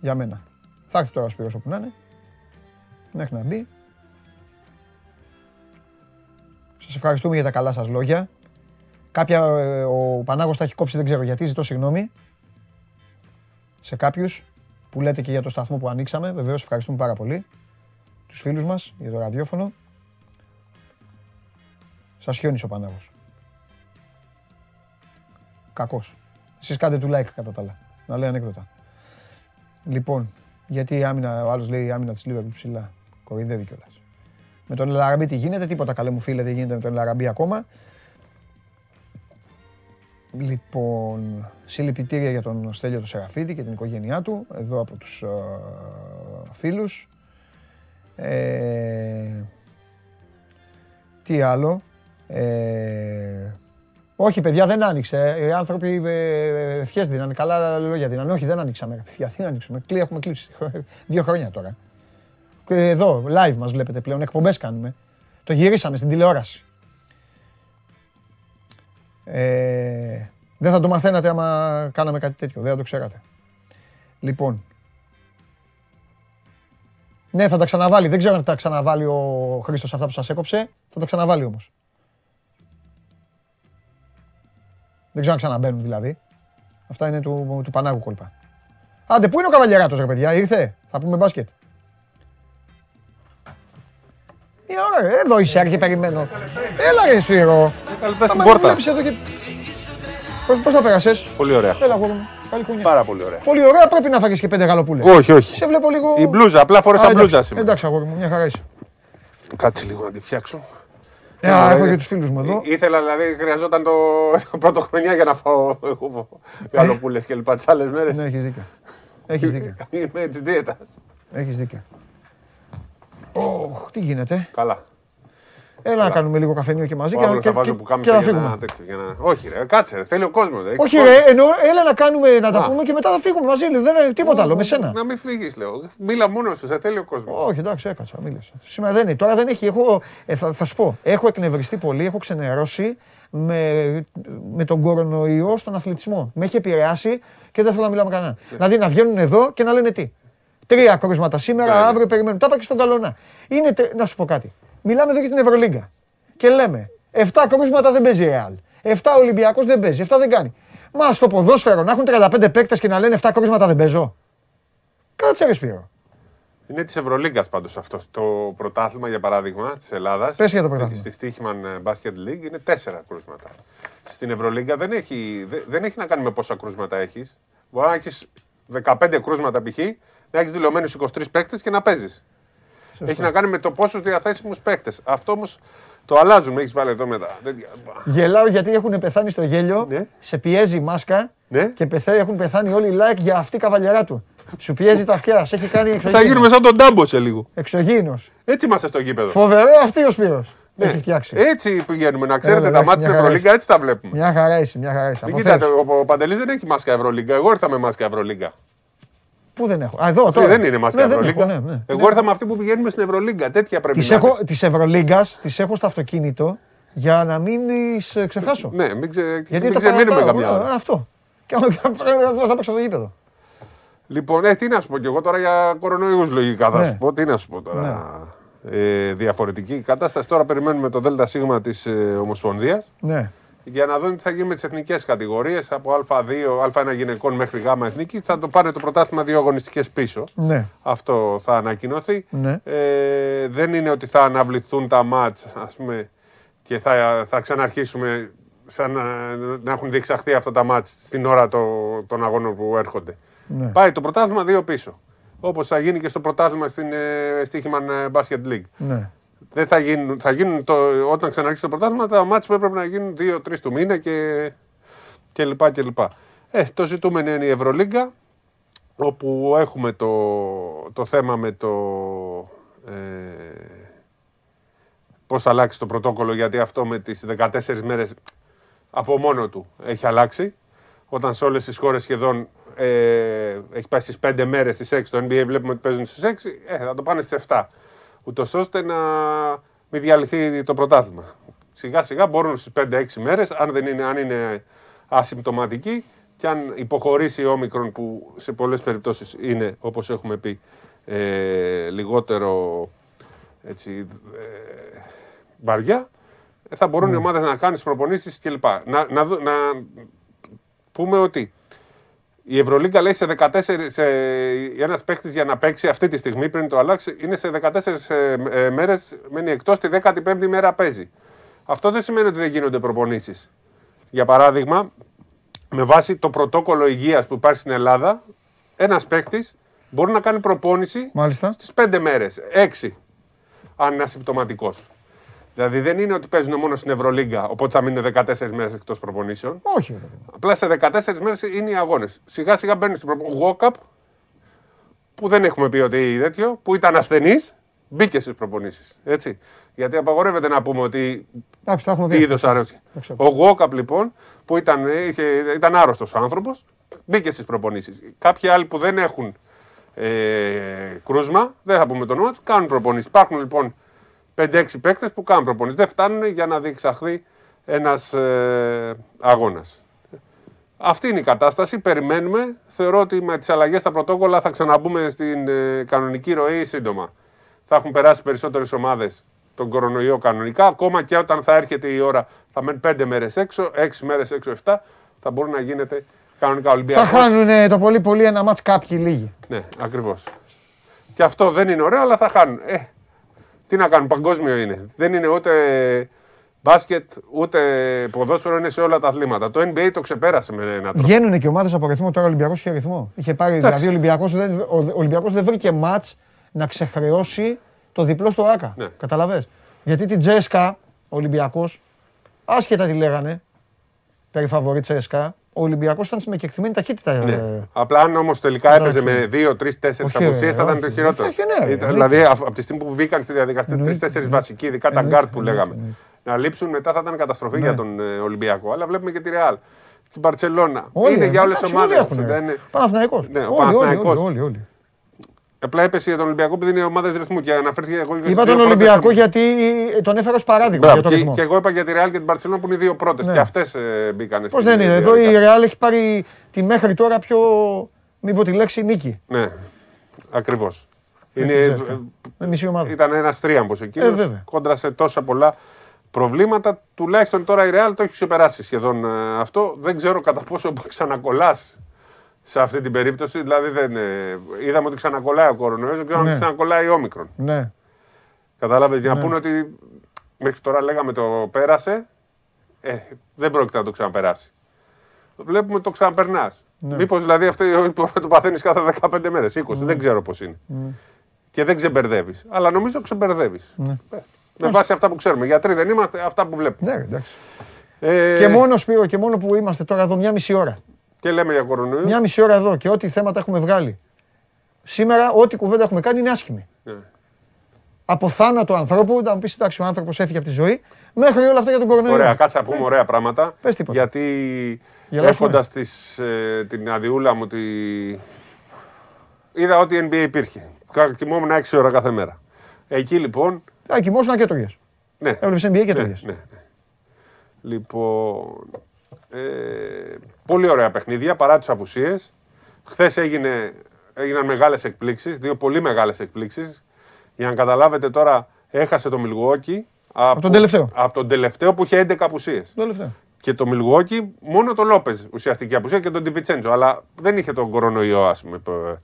για μένα. Θα έρθει τώρα ο Σπύρος όπου να είναι. Μέχρι να μπει. Σας ευχαριστούμε για τα καλά σας λόγια. Κάποια, ε, ο Πανάγος τα έχει κόψει, δεν ξέρω γιατί, ζητώ συγγνώμη. Σε κάποιους που λέτε και για το σταθμό που ανοίξαμε, βεβαίως ευχαριστούμε πάρα πολύ. Τους φίλους μας για το ραδιόφωνο. Σας χιόνισε ο Πανάγος. Κακός. Εσείς κάντε του like κατά τα άλλα. Να λέει ανέκδοτα. Λοιπόν, γιατί η άμυνα, ο άλλος λέει η άμυνα της Λίβερπουλ ψηλά. Κοροϊδεύει κιόλας. Με τον Ελαραμπή τι γίνεται, τίποτα καλέ μου φίλε δεν γίνεται με τον Ελαραμπή ακόμα. Λοιπόν, συλληπιτήρια για τον Στέλιο του Σεραφίδη και την οικογένειά του, εδώ από τους ε, φίλους. Ε, τι άλλο. Ε, όχι, παιδιά, δεν άνοιξε. Οι άνθρωποι ε, ευχές δίνανε, καλά λόγια δίνανε. Όχι, δεν ανοίξαμε. Παιδιά, τι να ανοίξουμε. Κλεί, έχουμε κλείψει. *laughs* Δύο χρόνια τώρα. Και εδώ, live μας βλέπετε πλέον, εκπομπές κάνουμε. Το γυρίσαμε στην τηλεόραση. Ε, δεν θα το μαθαίνατε άμα κάναμε κάτι τέτοιο, δεν θα το ξέρατε. Λοιπόν, ναι, θα τα ξαναβάλει. Δεν ξέρω αν τα ξαναβάλει ο Χρήστος αυτά που σας έκοψε. Θα τα ξαναβάλει όμως. Δεν ξέρω αν ξαναμπαίνουν δηλαδή. Αυτά είναι του, του Πανάγου κόλπα. Άντε, πού είναι ο Καβαλιαράτος ρε παιδιά, ήρθε. Θα πούμε μπάσκετ. Μια ώρα, ρε. εδώ είσαι και περιμένω. Έλα ρε Σπύρο. Καλή Θα στην με πόρτα. βλέπεις εδώ και... Πώς, πώς τα πέρασες; Πολύ ωραία. Έλα αγόρι μου. Καλή χρονιά. Πάρα πολύ ωραία. Πολύ ωραία, πρέπει να φάγεις και πέντε γαλοπούλες. Όχι, όχι. Σε βλέπω λίγο... Η μπλούζα, απλά Α, φόρεσα εντάξει. μπλούζα σήμερα. Εντάξει αγόρι μου, μια χαρά είσαι. Κάτσε λίγο να τη φτιάξω. Ε, α, Ε, έχω και τους φίλους μου εδώ. Ή- Ήθελα, δηλαδή, χρειαζόταν το το πρώτο χρονιά για να φάω γαλοπούλες και λοιπά τις άλλες μέρες. Ναι, έχεις δίκιο. Έχεις δίκιο. Είμαι τη δίαιτας. Έχεις δίκιο. Ωχ, τι γίνεται. Καλά. Έλα να κάνουμε λίγο καφενείο και μαζί Ο και, να- Αύριο και, θα βάζω και, που και κάμισα να για φύγουμε. να τέτοιο. για να- Όχι, ρε, κάτσε, ρε, θέλει ο κόσμος. Όχι ρε, εννοώ, έλα να κάνουμε, να τα Α. πούμε και μετά θα φύγουμε μαζί. λέω, Δεν είναι τίποτα άλλο, με σένα. Να μην φύγεις, λέω. Μίλα μόνος σου, σε θέλει ο κόσμος. Όχι, εντάξει, έκατσα, μίλησα. Σήμερα δεν είναι. Τώρα δεν έχει. Έχω, ε, θα, θα σου πω, έχω εκνευριστεί πολύ, έχω ξενερώσει με, με τον κορονοϊό στον αθλητισμό. Με έχει επηρεάσει και δεν θέλω να μιλάω με κανέναν. Δηλαδή να βγαίνουν εδώ και να λένε τι. Τρία κρούσματα σήμερα, Ναι, ναι. αύριο περιμένουν. Τα είπα και στον Καλονά. Είναι, τε- να σου πω κάτι. Μιλάμε εδώ για την Ευρωλίγκα. Και λέμε, 7 κρούσματα δεν παίζει η Ρεάλ. 7 Ολυμπιακός δεν παίζει, 7 δεν κάνει. Μα στο ποδόσφαιρο να έχουν 35 παίκτες και να λένε 7 κρούσματα δεν παίζω. Κάτσε ρε Σπύρο. Είναι της Ευρωλίγκας πάντως αυτός. Το πρωτάθλημα, για παράδειγμα, της Ελλάδας. Πες για το πρωτάθλημα. Στη Stichman Basket League είναι τέσσερα κρούσματα. Στην Ευρωλίγκα δεν έχει, δε- δεν έχει να κάνει με πόσα κρούσματα έχεις. Μπορεί να έχεις 15 κρούσματα π.χ., να έχεις δηλωμένους 23 παίκτες και να παίζεις. Έχει να κάνει με το πόσους διαθέσιμους παίκτες. Αυτό όμως το αλλάζουμε. Έχεις βάλει εδώ μετά. τέτοια. Γελάω γιατί έχουν πεθάνει στο γέλιο, Ναι. σε πιέζει η μάσκα Ναι. και πεθαίνει, έχουν πεθάνει όλοι οι like για αυτή η καβαλιαρά του. Σου πιέζει τα αυτιά, σε έχει κάνει Θα γίνουμε εξωγήινος. σαν τον Τάμπο σε λίγο. Εξωγήινος. Έτσι είμαστε στο γήπεδο. Φοβερό αυτή ο Σπύρος. Ναι. Έχει φτιάξει. Έτσι πηγαίνουμε. Να ξέρετε, Έλα, τα εντάξει, μάτια μια στην χαρά Ευρωλίγκα έτσι τα βλέπουμε. Μια χαρά είσαι, μια χαρά είσαι. Μην Αποθέως. κοιτάτε, ο, ο Παντελής δεν έχει μάσκα Ευρωλίγκα. Εγώ ήρθα με μάσκα Ευρωλίγκα. Πού δεν έχω. Α, εδώ Αυτή τώρα. δεν είναι μάσκα Ναι, δεν Ευρωλίγκα. έχω, ναι, ναι. Εγώ ήρθα με αυτή που πηγαίνουμε στην Ευρωλίγκα. Τέτοια πρέπει Τις να έχω, είναι. της Ευρωλίγκας, τις έχω στο αυτοκίνητο για να μην τις ε, ξεχάσω. Ναι, μην, ξε... Γιατί μην το ξεμείνουμε παρατάω. καμιά Ε, ώρα. Αυτό. Και άμα πρέπει να θα παίξω στο γήπεδο. Λοιπόν, ε, τι να σου πω κι εγώ τώρα για κορονοϊούς λογικά θα Ναι. σου πω. Τι να σου πω τώρα. Ε, διαφορετική κατάσταση. Τώρα περιμένουμε το ΔΣ της ε, Ομοσπονδίας Ναι. Για να δουν τι θα γίνει με τις εθνικές κατηγορίες από Α2, Α1 γυναικών μέχρι Γ εθνική. Θα το πάνε το πρωτάθλημα δύο αγωνιστικές πίσω. Ναι. Αυτό θα ανακοινωθεί. Ναι. Ε, δεν είναι ότι θα αναβληθούν τα μάτς, ας πούμε, και θα, θα ξαναρχίσουμε σαν να, να έχουν διεξαχθεί αυτά τα μάτς στην ώρα το, των αγώνων που έρχονται. Ναι. Πάει το πρωτάθλημα δύο πίσω. Όπως θα γίνει και στο πρωτάθλημα στην ε, Stichman Basket League. Ναι. Δεν θα γίνουν, θα γίνουν το, όταν ξαναρχίσει το πρωτάθλημα τα μάτς που έπρεπε να γίνουν 2-3 του μήνα και, και λοιπά και λοιπά. Ε, το ζητούμενο είναι η Ευρωλίγκα όπου έχουμε το, το θέμα με το ε, πώς θα αλλάξει το πρωτόκολλο γιατί αυτό με τις 14 μέρες από μόνο του έχει αλλάξει όταν σε όλες τις χώρες σχεδόν ε, έχει πάει στις 5 μέρες στις 6 το NBA βλέπουμε ότι παίζουν στις 6 ε, θα το πάνε στις 7 ούτως ώστε να μην διαλυθεί το πρωτάθλημα. Σιγά σιγά μπορούν στις 5-6 μέρες, αν, δεν είναι, αν είναι ασυμπτωματικοί και αν υποχωρήσει η όμικρον που σε πολλές περιπτώσεις είναι, όπως έχουμε πει, ε, λιγότερο έτσι, ε, βαριά, ε, θα μπορούν οι ομάδες να κάνουν τις προπονήσεις κλπ. Να, να, δω- να πούμε ότι η Ευρωλίγκα λέει σε 14, σε, ένας παίχτης για να παίξει αυτή τη στιγμή πριν το αλλάξει, είναι σε 14 ε, ε, μέρες, μένει εκτός, τη 15η μέρα παίζει. Αυτό δεν σημαίνει ότι δεν γίνονται προπονήσεις. Για παράδειγμα, με βάση το πρωτόκολλο υγείας που υπάρχει στην Ελλάδα, ένας παίχτης μπορεί να κάνει προπόνηση Μάλιστα. στις 5 μέρες, 6, αν είναι ασυμπτωματικός. Δηλαδή δεν είναι ότι παίζουν μόνο στην Ευρωλίγκα, οπότε θα μείνουν 14 μέρες εκτός προπονήσεων. Όχι. ρε παιδί. Απλά σε 14 μέρες είναι οι αγώνες. Σιγά σιγά μπαίνει στην προπόνηση. Ο Walkup, που δεν έχουμε πει ότι τέτοιο, που ήταν ασθενή, μπήκε στις προπονήσεις. Έτσι. Γιατί απαγορεύεται να πούμε ότι Εντάξει, το έχουμε τι δει. είδος αρρώστια. ξέρω. Ο Walkup λοιπόν, που ήταν, είχε, ήταν άρρωστος άνθρωπος, μπήκε στις προπονήσεις. Κάποιοι άλλοι που δεν έχουν ε, κρούσμα, δεν θα πούμε το όνομα τους, κάνουν προπονήσεις. Υπάρχουν λοιπόν 5-6 παίκτες που κάνουν προπονήσει. Δεν φτάνουν για να διεξαχθεί ένας ε, αγώνας. Αυτή είναι η κατάσταση. Περιμένουμε. Θεωρώ ότι με τις αλλαγές στα πρωτόκολλα θα ξαναμπούμε στην ε, κανονική ροή σύντομα. Θα έχουν περάσει περισσότερες ομάδες τον κορονοϊό κανονικά. Ακόμα και όταν θα έρχεται η ώρα, θα μένουν 5 μέρες έξω, 6 μέρες έξω, 7, θα μπορεί να γίνεται κανονικά Θα Ολυμπιακό. χάνουν το πολύ πολύ ένα μάτς κάποιοι λίγοι. Ναι, ακριβώς. Και αυτό δεν είναι ωραίο, αλλά θα χάνουν. Ε, τι να κάνουν, παγκόσμιο είναι. Δεν είναι ούτε μπάσκετ, ούτε ποδόσφαιρο, είναι σε όλα τα αθλήματα. Το NBA το ξεπέρασε με ένα τρόπο. Βγαίνουν και ομάδες από αριθμό. Τώρα ο Ολυμπιακός είχε αριθμό. Είχε πάρει, δηλαδή ο Ολυμπιακός δεν, ο Ολυμπιακός δεν βρήκε ματς να ξεχρεώσει το διπλό στο ΟΑΚΑ. Ναι. Καταλαβες; Γιατί την ΤΣΣΚΑ, ο Ολυμπιακός, άσχετα τι λέγανε, περί φαβορί ΤΣΣΚΑ, ο Ολυμπιακός ήταν με κεκτημένη ταχύτητα. Ναι. ε, Απλά αν όμως τελικά έπαιζε Εντάξει. με 2, 3, 4 Όχι, απουσίες θα ρε, ήταν το όχι. χειρότερο. Όχι, ναι, ρε, Ήταν- εννοείται. δηλαδή από τη στιγμή που μπήκαν στη διαδικασία Εννοείται, 3-4 εννοείται. βασικοί, ειδικά τα Εννοείται, γκαρντ που εννοείται, λέγαμε, εννοείται. να λείψουν μετά θα ήταν καταστροφή Ναι. για τον ε, Ολυμπιακό. Αλλά βλέπουμε και τη Ρεάλ. Στην Παρσελώνα. όλοι, Είναι για όλε τι εντάξει, όλοι ομάδες. έχουν. Δεν είναι- Παναθηναϊκός. Ναι, ο Όλοι, όλοι, Παναθηναϊκός. όλοι, όλοι, όλοι. Απλά έπεσε για τον Ολυμπιακό επειδή είναι ομάδες ρυθμού και αναφέρθηκε εγώ. και στις Είπα δύο τον πρώτες Ολυμπιακό ομάδες. γιατί τον έφερα ως παράδειγμα Μπράβο, για τον και, ρυθμό. και εγώ είπα για τη Ρεάλ και την Παρσελόνα που είναι οι δύο πρώτες. Ναι. Και αυτές μπήκαν Πώς στην δεν είναι. Εδώ η διαδικασία. Ρεάλ έχει πάρει τη μέχρι τώρα πιο, μην πω τη λέξη, νίκη. Ναι, ακριβώς. Με την Τζέσκα. Με μισή ομάδα. Ήταν ένας τρίαμπο Ε, εκείνο βέβαια. κόντρα σε τόσα πολλά προβλήματα. Τουλάχιστον τώρα η Real το έχει ξεπεράσει σχεδόν ε, αυτό. Δεν ξέρω κατά πόσο *laughs* ξανακολλάς σε αυτή την περίπτωση. Δηλαδή δεν, ε, είδαμε ότι ξανακολλάει ο κορονοϊός, δεν ξέρω Ναι. αν ξανακολλάει η όμικρον. Ναι. Κατάλαβες για να πούνε ότι μέχρι τώρα λέγαμε το πέρασε, ε, δεν πρόκειται να το ξαναπεράσει. Βλέπουμε ότι το ξαναπερνάς. Ναι. Μήπως δηλαδή αυτό μπορεί να το παθαίνεις κάθε 15 μέρες, 20, δεν ξέρω πώς είναι. Και δεν ξεμπερδεύεις. Αλλά νομίζω ξεμπερδεύεις. Ναι. Με βάση αυτά που ξέρουμε. Γιατροί δεν είμαστε, αυτά που βλέπουμε. Ναι, εντάξει. Ε, Και μόνος, Σπύρο, και μόνο που είμαστε τώρα εδώ μια μισή ώρα. Και λέμε για κορονοϊό. Μια μισή ώρα εδώ και ό,τι θέματα έχουμε βγάλει. Σήμερα, ό,τι κουβέντα έχουμε κάνει είναι άσχημη. Ναι. Από θάνατο ανθρώπου, να μου πεις εντάξει, ο άνθρωπος έφυγε από τη ζωή, μέχρι όλα αυτά για τον κορονοϊό. Ωραία, κάτσε να πούμε ωραία πράγματα. Πες τίποτα. Γιατί Γελάσουμε. έχοντας ε, την αδειούλα μου τη. Είδα ότι η NBA υπήρχε. Κα- Κοιμόμουν 6 ώρα κάθε μέρα. Εκεί λοιπόν. Α, κοιμόσουν και τρώγες. Ναι, Έβλεπες NBA και ναι, τρώγες. ναι, ναι. Λοιπόν. Ε, πολύ ωραία παιχνίδια παρά τις απουσίες. Χθες έγινε, έγιναν μεγάλες εκπλήξεις, δύο πολύ μεγάλες εκπλήξεις. Για να καταλάβετε τώρα, έχασε το Μιλγουόκι από, τον τελευταίο. Από τον τελευταίο που είχε 11 απουσίες. Το τελευταίο. Και το Μιλγουόκι, μόνο το Λόπε ουσιαστική απουσία και τον Τιβιτσέντζο. Αλλά δεν είχε τον κορονοϊό, ας πούμε. Π-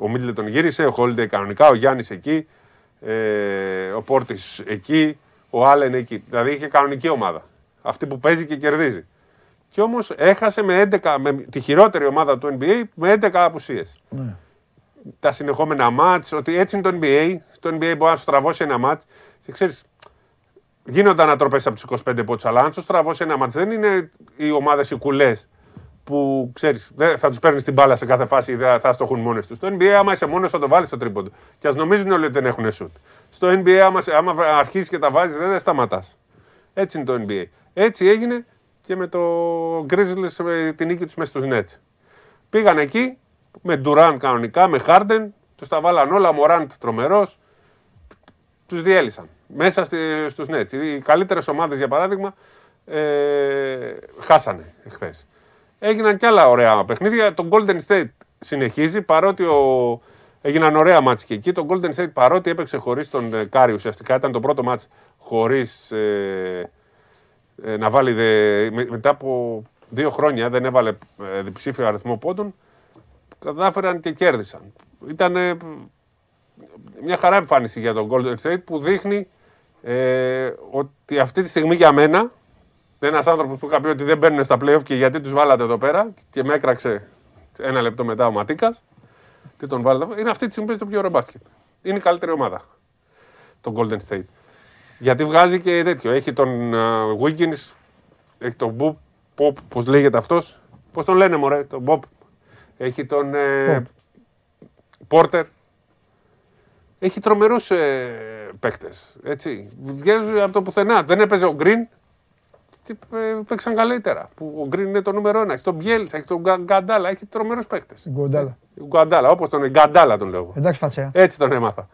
Ο Μίτλε τον γύρισε, ο Χόλντε κανονικά, ο Γιάννης εκεί, ε, ο Πόρτη εκεί, ο Άλεν εκεί. Δηλαδή είχε κανονική ομάδα. Αυτή που παίζει και κερδίζει. Και όμως έχασε με, 11, με τη χειρότερη ομάδα του NBA με 11 απουσίες. Ναι. Τα συνεχόμενα μάτς, ότι έτσι είναι το NBA. Το NBA μπορεί να σου τραβώσει ένα μάτς. Και ξέρεις, γίνονται ανατροπές από τους 25 πόντους, αλλά αν σου τραβώσει ένα μάτς, δεν είναι οι ομάδες οι κουλές που ξέρεις, δεν θα τους παίρνεις την μπάλα σε κάθε φάση, δεν θα στοχούν μόνες τους. Στο NBA, άμα είσαι μόνος, θα το βάλεις στο τρίποντο. Και ας νομίζουν όλοι ότι δεν έχουν σουτ. Στο NBA, άμα, σε- άμα αρχίσεις και τα βάζεις, δεν, δεν σταματάς. Έτσι είναι το NBA. Έτσι έγινε και με το Grizzlies με τη νίκη τους μέσα στους Nets. Πήγαν εκεί με Ντουράν κανονικά, με Χάρντεν, τους τα βάλαν όλα. Μωράντ τρομερός. τους διέλυσαν. Μέσα στους Nets. Οι καλύτερες ομάδες, για παράδειγμα, ε, χάσανε εχθές. Έγιναν και άλλα ωραία παιχνίδια. Το Golden State συνεχίζει παρότι ο... έγιναν ωραία μάτς και εκεί. Το Golden State παρότι έπαιξε χωρίς τον ε, Κάρι ουσιαστικά ήταν το πρώτο μάτς χωρίς ε, ε, να βάλει. Δε, με- μετά από δύο χρόνια δεν έβαλε ε, διψήφιο αριθμό πόντων. Κατάφεραν και κέρδισαν. Ήταν μια χαρά εμφάνιση για τον Golden State που δείχνει ε, ότι αυτή τη στιγμή για μένα είναι ένας άνθρωπος που είχα πει ότι δεν μπαίνουν στα playoff και γιατί τους βάλατε εδώ πέρα και με έκραξε ένα λεπτό μετά ο Ματίκας. Τι τον βάλατε. εδώ. Είναι αυτή τη στιγμή που παίζει το πιο ωραίο μπάσκετ. Είναι η καλύτερη ομάδα. Το Golden State. Γιατί βγάζει και τέτοιο. Έχει τον uh, Wiggins, έχει τον Bob, Pop, πώς λέγεται αυτός; Πώς τον λένε, Μωρέ, τον Bob. Έχει τον ε, Porter. Έχει τρομερούς ε, παίκτες. Έτσι. Βγαίνουν από το πουθενά. Δεν έπαιζε ο Green. Τι, ε, παίξαν καλύτερα. Που ο Green είναι το νούμερο ένα. Έχει τον Μπιέλτσα, έχει τον Γκα- Γκαντάλα. Έχει τρομερούς παίκτες. Γκοντάλα. Γκαντάλα, όπως τον Γκαντάλα τον λέω. εγώ. Εντάξει, φατσέα. Έτσι τον έμαθα.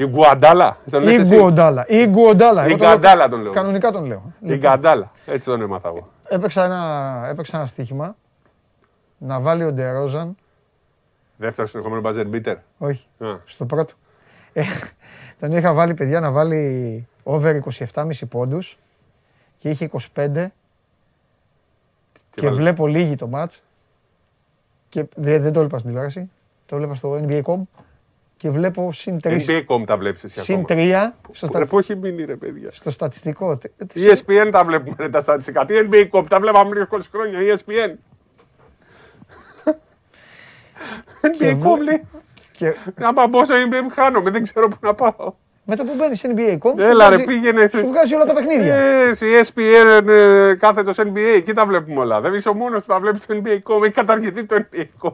Η Γκουαντάλα. Τον λες Ή εσύ; Γκουοντάλα. Ή Γκουοντάλα. Ή Εγώ το λέω- Γκαντάλα τον λέω. Κανονικά τον λέω. Η Γκαντάλα. Έτσι τον έμαθα εγώ. Έπαιξα ένα, έπαιξα ένα στοίχημα να βάλει ο Ντερόζαν. Δεύτερο συνεχόμενο μπαζερ μπίτερ. Όχι, Α. στο πρώτο. Ε, τον είχα βάλει, παιδιά, να βάλει over 27,5 πόντους και είχε 25 και βάλε. βλέπω λίγη το μάτς και δεν, δεν το έβλεπα στην τηλεόραση, το έβλεπα στο NBA.com και βλέπω συν 3, NBA.com τα βλέπεις εσύ συν ακόμα. 3 στο, Ρε, στα- Πού έχει μείνει ρε παιδιά. στο στατιστικό. Τε- Η ESPN τα βλέπουμε ρε, τα στατιστικά. Τι NBA.com τα βλέπαμε πριν 20 χρόνια. Η ESPN. *laughs* NBA.com λέει. Και Άμα μπω στο NBA χάνομαι. Δεν ξέρω πού να πάω. με το που μπαίνεις σε NBA.com σου Έλα ρε βγάζει- πήγαινε. σου βγάζει όλα τα παιχνίδια. Ε, η ESPN ε, κάθετος NBA. Εκεί τα βλέπουμε όλα. Δεν είσαι ο μόνος που τα βλέπεις στο NBA.com. Έχει καταργηθεί το NBA.com.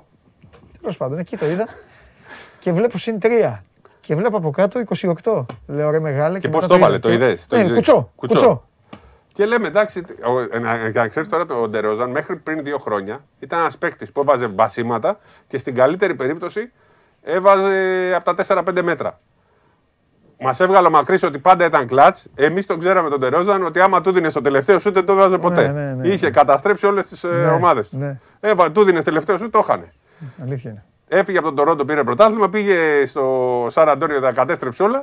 Τέλος πάντων, εκεί το είδα. Και βλέπω συν 3. Και βλέπω από κάτω 28. Λέω ρε μεγάλε. Και μετά πώς το έβαλε, το είδα. είδες, το Ναι, είδες. κουτσό. Κουτσό. κουτσό. Και λέμε εντάξει, ο- να, για να ξέρεις τώρα το Ντερόζαν μέχρι πριν δύο χρόνια ήταν ένας παίκτης που έβαζε μπασίματα και στην καλύτερη περίπτωση έβαζε από τα 4-5 μέτρα. Μας έβγαλε ο Μακρύς ότι πάντα ήταν κλατς. Εμείς τον ξέραμε τον Ντερόζαν ότι άμα του δίνει το τελευταίο σου δεν το έβαζε ποτέ. ναι, ναι, Είχε ναι. καταστρέψει όλες τις Ναι, ομάδες του. ναι. Έβα, του δίνει τελευταίο σου, το είχανε. Αλήθεια είναι. Έφυγε από τον Τωρόντο, πήρε πρωτάθλημα, πήγε στο Σαν Αντώνιο, τα κατέστρεψε όλα.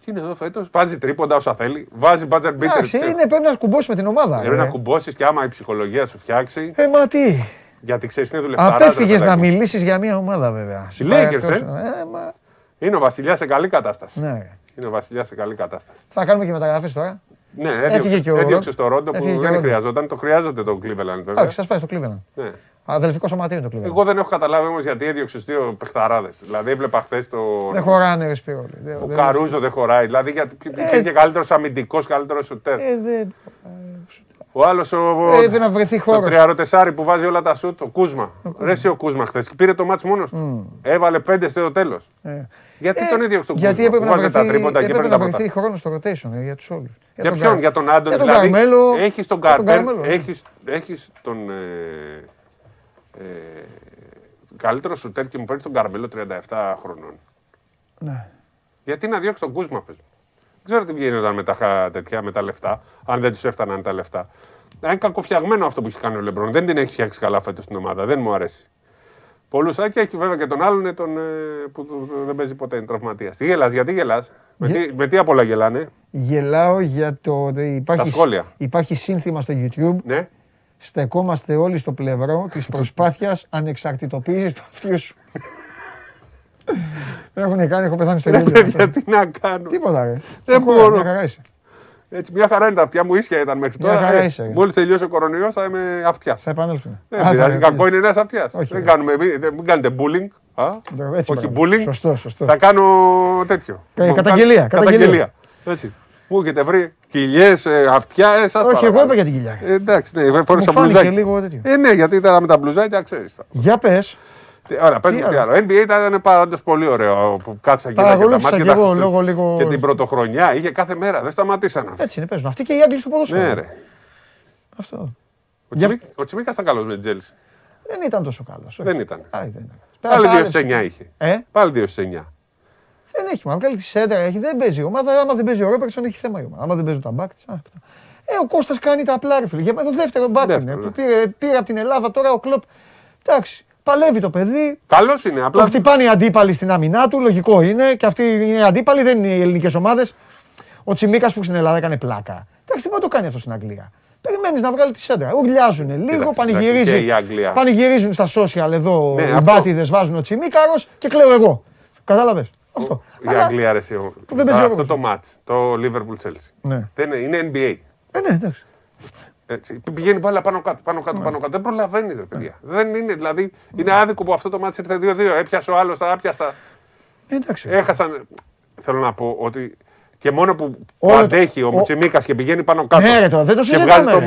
Και είναι εδώ φέτος, βάζει τρίποντα όσα θέλει, βάζει μπάτζερ μπίτερ. Εντάξει, είναι, πρέπει να κουμπώσει με την ομάδα. Πρέπει ρε. να κουμπώσεις και άμα η ψυχολογία σου φτιάξει. Ε, μα τι. Γιατί ξέρεις, είναι δουλευταρά. Απέφυγες να μιλήσεις για μια ομάδα βέβαια. Οι Lakers, Αυτός- ε. ε, μα, Είναι ο Βασιλιά σε καλή κατάσταση. ναι. Είναι ο Βασιλιά σε καλή κατάσταση. Θα κάνουμε και μεταγραφές τώρα. Ναι, Έφυγε έδιωξε, και ο έδιωξε Ρον- στο Ρόντο έφυγε που και ο δεν Ρόντο. χρειαζόταν. Το χρειάζεται το Cleveland βέβαια. Εντάξει, σα πάει στο Cleveland. Ναι. Αδελφικό σωματείο είναι το Cleveland. Εγώ δεν έχω καταλάβει όμως γιατί έδιωξες δύο παιχταράδες. Δηλαδή έβλεπα χθες το. Δεν χωράνε ρε Σπυρόλη. Δεν- Ο δεν- Καρούζο δεν χωράει. Δηλαδή γιατί υπήρχε καλύτερος αμυντικός, καλύτερος σουτέρ. Ε, δεν. Ο άλλος ο. Ε, Πρέπει να βρεθεί Το χώρος. τριαροτεσάρι που βάζει όλα τα σουτ, ο Κούσμα. Ρε εσύ ο Κούσμα χθες. Πήρε το μάτς μόνος του. Έβαλε πέντε στο τέλος. Γιατί τον έδιωξε τον Ε, Γιατί Κούσμα. έπρεπε που να βάζε τα βρεθεί, τρίποντα και έπρεπε έπαιρνε να τα βρεθεί ποτά. χρόνος στο rotation ε, για τους όλους. Για ποιον, για τον Άντων. για τον Δηλαδή, Καρμέλο. έχεις τον για τον Καρπέλ, Καρμέλο, ναι. έχεις, έχεις τον ε, ε, καλύτερος σουτέρ και μου παίρνει τον Καρμέλο 37 χρονών. Ναι. Γιατί να διώξει τον Κούσμα, πες μου. Δεν ξέρω τι βγαίνει όταν με τα χα- τέτοια, με τα λεφτά, αν δεν τους έφταναν τα λεφτά. Είναι κακοφτιαγμένο αυτό που έχει κάνει ο Λεμπρόν. Δεν την έχει φτιάξει καλά φέτος στην ομάδα. Δεν μου αρέσει. Πολλούς και έχει βέβαια και τον άλλον ε, τον, ε, που του- του- δεν παίζει ποτέ, είναι τραυματίας. Τι γελάς, γιατί γελάς; Με, τι- με τι απ' όλα γελάνε; Γελάω για το ότι υπάρχει, σχόλια. υπάρχει σύνθημα στο YouTube. Ναι. Στεκόμαστε όλοι στο πλευρό της προσπάθειας ανεξαρτητοποίησης του αυτιού σου. Δεν έχουν κάνει, έχω πεθάνει στο γέλιο. Γιατί να κάνω; Τίποτα ρε. Δεν Έχω, μπορώ. Μια χαρά είσαι. Έτσι, μια χαρά είναι τα αυτιά μου, ίσια ήταν μέχρι Μια τώρα. χαρά Ε, είσαι, ρε. Μόλις τελειώσει ο κορονοϊός θα είμαι αυτιάς. Θα επανέλθουμε. Δεν Α, πειράζει, θα- κακό είναι ένας αυτιάς. Όχι, Δεν ρε. κάνουμε, μην, δεν- μην κάνετε bullying. Α, Έτσι, όχι μπράβο. bullying. Σωστό, σωστό. Θα κάνω τέτοιο. Ε, Λοιπόν, καταγγελία, κα- καταγγελία. Έτσι. Μου έχετε βρει κοιλιές, αυτιά, ε, σας Όχι, εγώ παρακαλώ. είπα για την κοιλιά. Ε, εντάξει, ναι, φόρεσα Μου φάνηκε μπλουζάκι. λίγο τέτοιο. Ε, ναι, γιατί ήταν με τα μπλουζάκια, ξέρεις. Για πες. Ωραία, πες Τι μου τι άλλο; άλλο. NBA ήταν πάντως πολύ ωραίο που κάθισα και είδα και τα Παρακολούθησα μάτια κι και τα εγώ, Χριστού- λόγω λίγο- Και την πρωτοχρονιά είχε κάθε μέρα, δεν σταματήσαν αυτά. Έτσι είναι, παίζουν. Αυτοί και οι Άγγλοι στο ποδόσφαιρο. Ναι, ρε. Αυτό. Ο, Για- Τσιμί, ο Τσιμίκας ήταν καλός με την Τσέλσι. Δεν ήταν τόσο καλός. όχι. Δεν ήταν. Α, δεν ήταν. Πάλι Πα- 2 στι 9 είχε. Ε, Πάλι 2 στι 9. Δεν έχει μα βγάλει τη σέντρα, έχει, δεν παίζει η ομάδα. Άμα δεν παίζει ο Ρόπερτσον, έχει θέμα η ομάδα. Άμα δεν παίζουν τα μπακς. Ε, ο Κώστας κάνει τα απλά, ρε φίλε. Για το δεύτερο μπακ είναι. Δεύτερο, ναι. Πήρε, πήρε από την Ελλάδα τώρα ο Κλοπ. Εντάξει, παλεύει το παιδί. Καλός είναι. Το Απλά χτυπάνε οι αντίπαλοι στην άμυνά του, λογικό είναι. Και αυτοί οι αντίπαλοι δεν είναι οι ελληνικές ομάδες. Ο Τσιμίκας που στην Ελλάδα έκανε πλάκα. Εντάξει, τι μπορεί να το κάνει αυτό στην Αγγλία. Περιμένεις να βγάλει τη σέντρα. Ουρλιάζουν λίγο, Κοίταξε, πανηγυρίζει. και η Αγγλία. Πανηγυρίζουν στα social εδώ Ναι, οι αυτό. μπάτιδες, βάζουν ο Τσιμίκαρος και κλαίω εγώ. Κατάλαβες; Αυτό. η Αλλά- Αγγλία αρέσει. ο- δεν παίζει Αυτό ο το match, το Liverpool Chelsea. Ναι. Δεν είναι, είναι NBA. Ε, ναι, εντάξει. Έτσι. Πηγαίνει πάλι πάνω κάτω, πάνω Ναι. κάτω, πάνω κάτω. Δεν προλαβαίνει, ρε παιδιά. Δεν είναι, δηλαδή, είναι άδικο που αυτό το μάτι ήρθε 2-2. Έπιασε ο άλλος τα άπιαστα. Ε, εντάξει. Έχασαν. Θέλω να πω ότι και μόνο που, που Όλο το- αντέχει ο ο- Τσιμίκα και πηγαίνει πάνω κάτω. Ναι, ρε, τώρα, δεν το και συζητάμε, βγάζει το ρε.